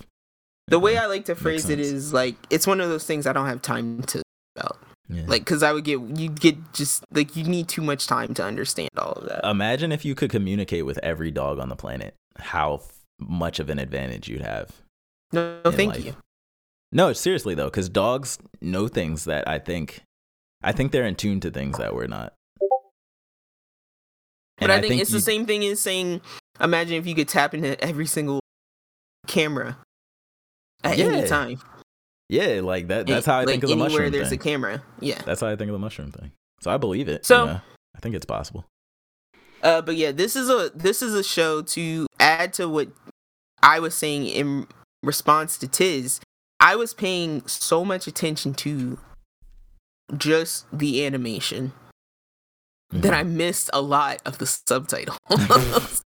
the way? I like to phrase it is like it's one of those things I don't have time to about. Yeah. Like, cause I would get you get just like you need too much time to understand all of that. Imagine if you could communicate with every dog on the planet. How f- much of an advantage you'd have. no, no thank life. you. No, seriously though, because dogs know things that I think, I think they're in tune to things that we're not. But And I, think, it's you- the same thing as saying, imagine if you could tap into every single camera at any time. Yeah, like that. That's how I like think of the mushroom. anywhere there's thing. a camera. Yeah. That's how I think of the mushroom thing. So I believe it. So- you know? I think it's possible. Uh, but yeah, this is a this is a show to add to what I was saying in response to Tiz. I was paying so much attention to just the animation that mm-hmm. I missed a lot of the subtitles.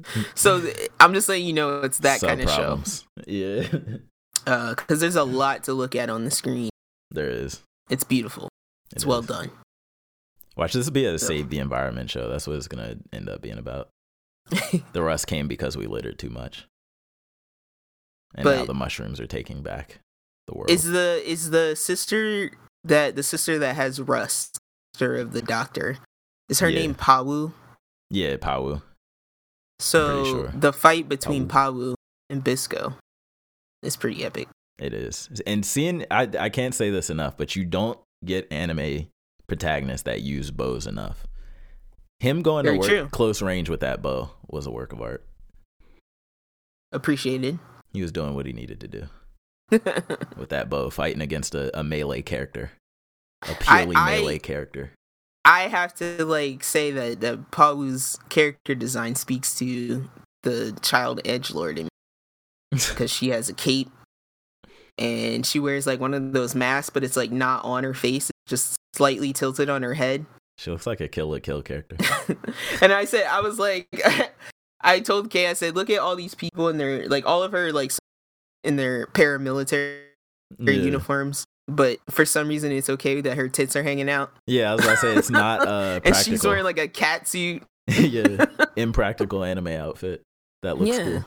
so th- I'm just letting you know it's that Some kind of show. Yeah, uh, because there's a lot to look at on the screen. there is. It's beautiful. It It's well done. Watch this be a So- save the environment show. That's what it's gonna end up being about. The rust came because we littered too much, and now the mushrooms are taking back the world. Is the is the sister that the sister that has Rust, sister of the doctor, is her Yeah. name Pawu? yeah, Pawu. So sure. the fight between Pawu and Bisco is pretty epic. It is. And seeing I I can't say this enough, but you don't get anime protagonists that use bows enough. Him going Very to work true. close range with that bow was a work of art. Appreciated. He was doing what he needed to do with that bow, fighting against a, a melee character. A purely I- melee character. I have to like say that that Pawu's character design speaks to the child edge lord in me because she has a cape and she wears like one of those masks, but it's like not on her face, it's just slightly tilted on her head. She looks like a Kill la Kill character. and I said, I was like, I told Kay, I said, look at all these people and they're like all of her like in their paramilitary Yeah. uniforms, but for some reason it's okay that her tits are hanging out, Yeah, I was gonna say it's not uh and practical. she's wearing like a cat suit. yeah, impractical anime outfit that looks Yeah. cool.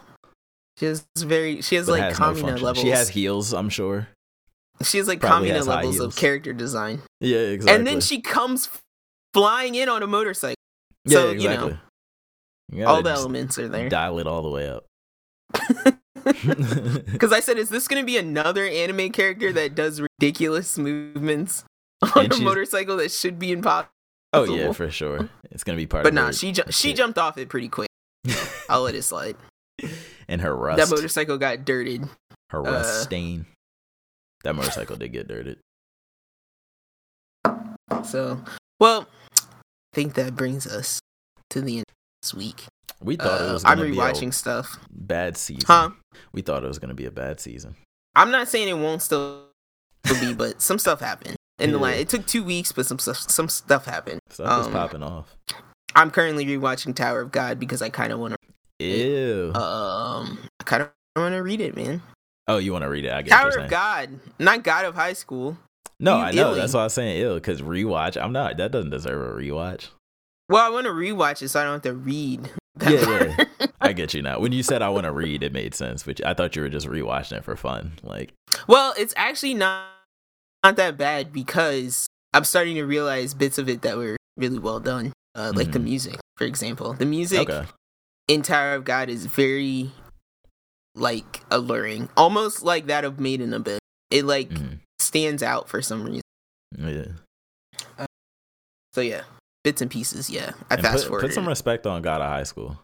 She has very, she has But like has no Kamina function. levels. She has heels, I'm sure. she has like probably Kamina has levels of character design, Yeah, exactly. and then she comes flying in on a motorcycle. yeah, so, you know, exactly. You All the elements are there. Dial it all the way up. Because I said, is this going to be another anime character that does ridiculous movements on And a she's- motorcycle that should be impossible? oh yeah, for sure. It's gonna be part But of nah, her, she ju- she jumped off it pretty quick. I'll let it slide. and her rust. That motorcycle got dirted. her rust uh, stain. That motorcycle did get dirted. So, well, I think that brings us to the end of this week. We thought it Uh, was I'm gonna be rewatching a stuff. bad season. Huh? We thought it was gonna be a bad season. I'm not saying it won't still be, but some stuff happened. In the Yeah. line, it took two weeks, but some stuff some stuff happened. Stuff was Um, popping off. I'm currently rewatching Tower of God because I kind of want to. Ew. Um, I kind of want to read it, man. oh, you want to read it? I get Tower of. God, not God of High School. No, you I know. illy. That's why I was saying ill. Because rewatch, I'm not. That doesn't deserve a rewatch. Well, I want to rewatch it so I don't have to read. That Yeah, part. I get you now. When you said I want to read, it made sense. But I thought you were just rewatching it for fun. Like, Well, it's actually not not that bad because I'm starting to realize bits of it that were really well done. Uh, like the Mhm. music, for example. The music okay, in Tower of God is very like alluring, almost like that of Made in Abyss. It like Mhm. stands out for some reason. yeah. So yeah, bits and pieces. Yeah, I And fast forward. put some respect on God of High School.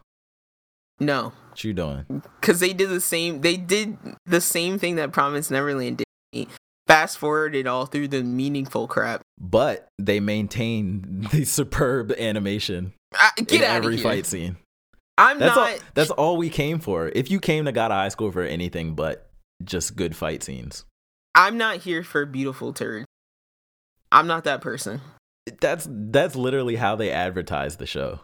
no, What you doing? because they did the same. They did the same thing that Promised Neverland did. Fast forwarded all through the meaningful crap. But they maintain the superb animation Ah, get in out every of here. fight scene. I'm That's not. all. That's all we came for. If you came to God of High School for anything but just good fight scenes, I'm not here for beautiful turds. I'm not that person. That's that's literally how they advertise the show.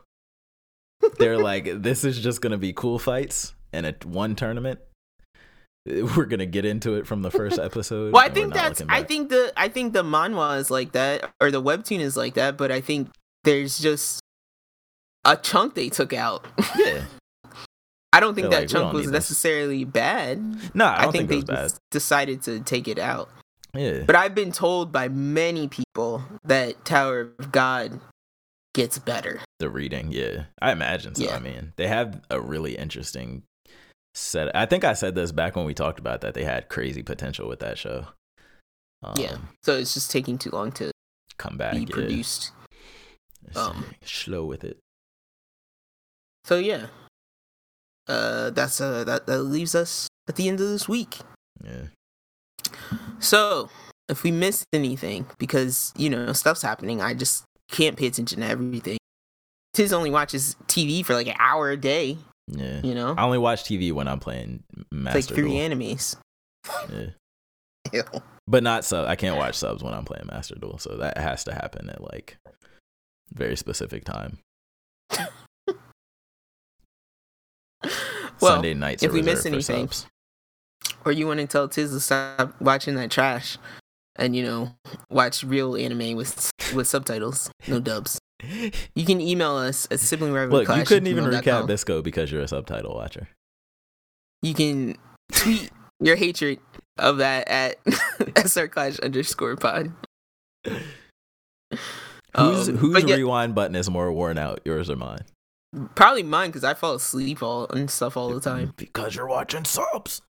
They're like, this is just gonna be cool fights and a one tournament. We're gonna get into it from the first episode. Well, I think that's. I think the. I think the manhwa is like that, or the webtoon is like that. But I think there's just a chunk they took out. yeah. I don't think They're that like, chunk was need this. necessarily bad. No, I I, think, think, they it was bad. decided to take it out. Yeah. But I've been told by many people that Tower of God gets better. the reading yeah i imagine so Yeah. i mean they have a really interesting set i think i said this back when we talked about that they had crazy potential with that show um, yeah. So it's just taking too long to come back be yeah. produced. Um, slow with it So yeah. Uh that's uh that, that leaves us at the end of this week. yeah So if we missed anything, because you know, stuff's happening, I just can't pay attention to everything. Tiz only watches TV for like an hour a day, yeah you know? i only watch tv when i'm playing It's master like three duel animes. yeah. Ew. but not sub i can't watch subs when i'm playing master duel so that has to happen at like very specific time Well, sunday nights if we miss anything, subs. Or you want to tell Tiz to stop watching that trash and you know watch real anime with with subtitles, no dubs. You can email us at sibling look you couldn't even recap bisco because you're a subtitle watcher You can tweet your hatred of that at sr clash underscore pod. Whose Um, whose yeah, rewind button is more worn out, yours or mine? probably mine because I fall asleep all and stuff all the time. Because you're watching subs.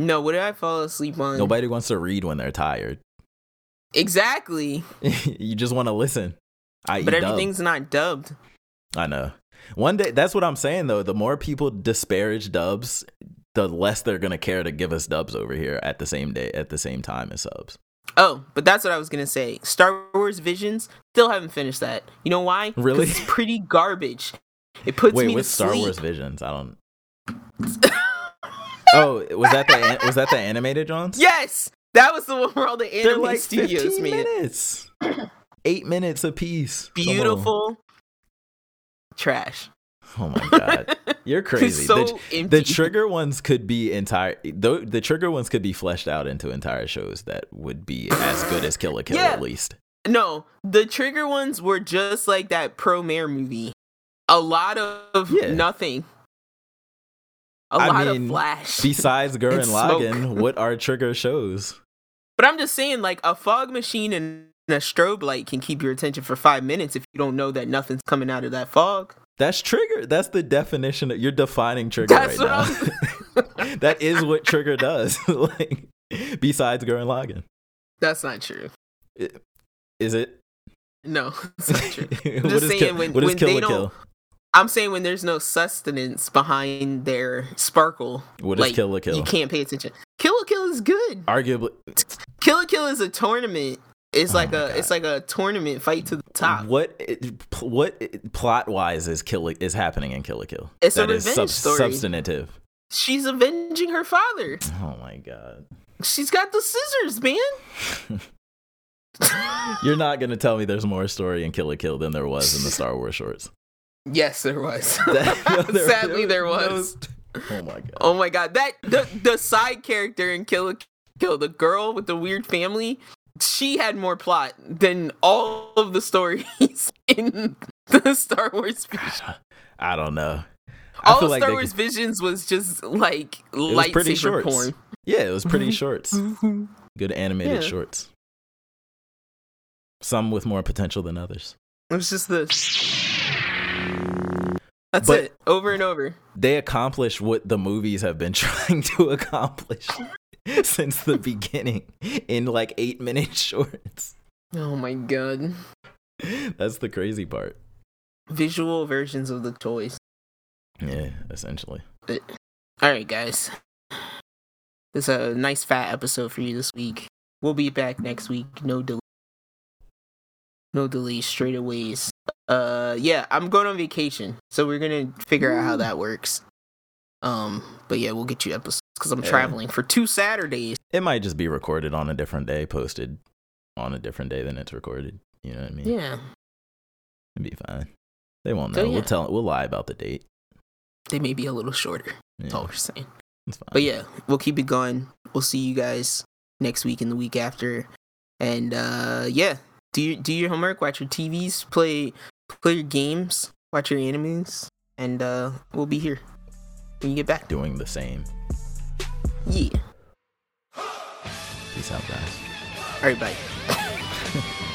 No, what did I fall asleep on? Nobody wants to read when they're tired. Exactly, you just want to listen. I but everything's not dubbed. I know. One day, that's what I'm saying though. The more people disparage dubs, the less they're gonna care to give us dubs over here at the same day, at the same time as subs. Oh, but that's what I was gonna say. Star Wars Visions still haven't finished that. You know why? Really? It's pretty garbage. It puts Wait, me to Star sleep. Wars Visions? I don't. Oh, was that the an- was that the animated Johns? yes, that was the one where all the they're anime like studios 15 made it. minutes, eight minutes a piece. Beautiful trash. Oh my god, you're crazy. so the, empty. the trigger ones could be entire. Though the trigger ones could be fleshed out into entire shows that would be as good as Kill la Kill Yeah. at least. No, the trigger ones were just like that Promare movie. A lot of Yeah. nothing. A I lot mean, of flash. Besides Gurren And smoke. What are trigger shows? but I'm just saying, like a fog machine and a strobe light can keep your attention for five minutes if you don't know that nothing's coming out of that fog. That's trigger. That's the definition. Of, you're defining trigger That's right now. That is what Trigger does. like, besides Gurren Lagann, That's not true. is it? No, it's not true. what just saying kill, when- what is when kill they a don't- kill? I'm saying when there's no sustenance behind their sparkle, What is like, Kill la Kill? you can't pay attention. Kill la Kill is good. Arguably, Kill la Kill is a tournament. It's Oh like a God. it's like a tournament fight to the top. what what plot wise is kill is happening in Kill la Kill? It's a That is revenge story. substantive. She's avenging her father. Oh my god. She's got the scissors, man. You're not gonna tell me there's more story in Kill la Kill than there was in the Star Wars shorts. Yes, there was. That- there- Sadly, there no- was. Oh my god. Oh my god, that the the side character in Kill la Kill, the girl with the weird family, she had more plot than all of the stories in the Star Wars. Vision. I don't know. I All of like Star Wars could- Visions was just like lightsaber porn. Yeah, it was pretty shorts. Good animated Yeah. shorts. Some with more potential than others. It was just the. That's But- it, over and over. They accomplish what the movies have been trying to accomplish since the beginning in like eight minute shorts. Oh my god, That's the crazy part. visual versions of the toys. Yeah, essentially. All right, guys. This is a nice fat episode for you this week. We'll be back next week. No delay. No delay. Straight aways. Uh, yeah, I'm going on vacation, so we're gonna figure out how that works. Um, but yeah, we'll get you episodes because I'm Yeah. traveling for two Saturdays. It might just be recorded on a different day, posted on a different day than it's recorded. You know what I mean? Yeah, It'd be fine. They won't So, know. yeah. We'll tell. We'll lie about the date. they may be a little shorter. That's all we're saying. it's fine. But yeah, we'll keep it going. We'll see you guys next week and the week after. And uh yeah, do you do your homework, watch your TVs, play play your games, watch your animes, and uh we'll be here when you get back. doing the same. Yeah. Peace out, guys. All right, bye.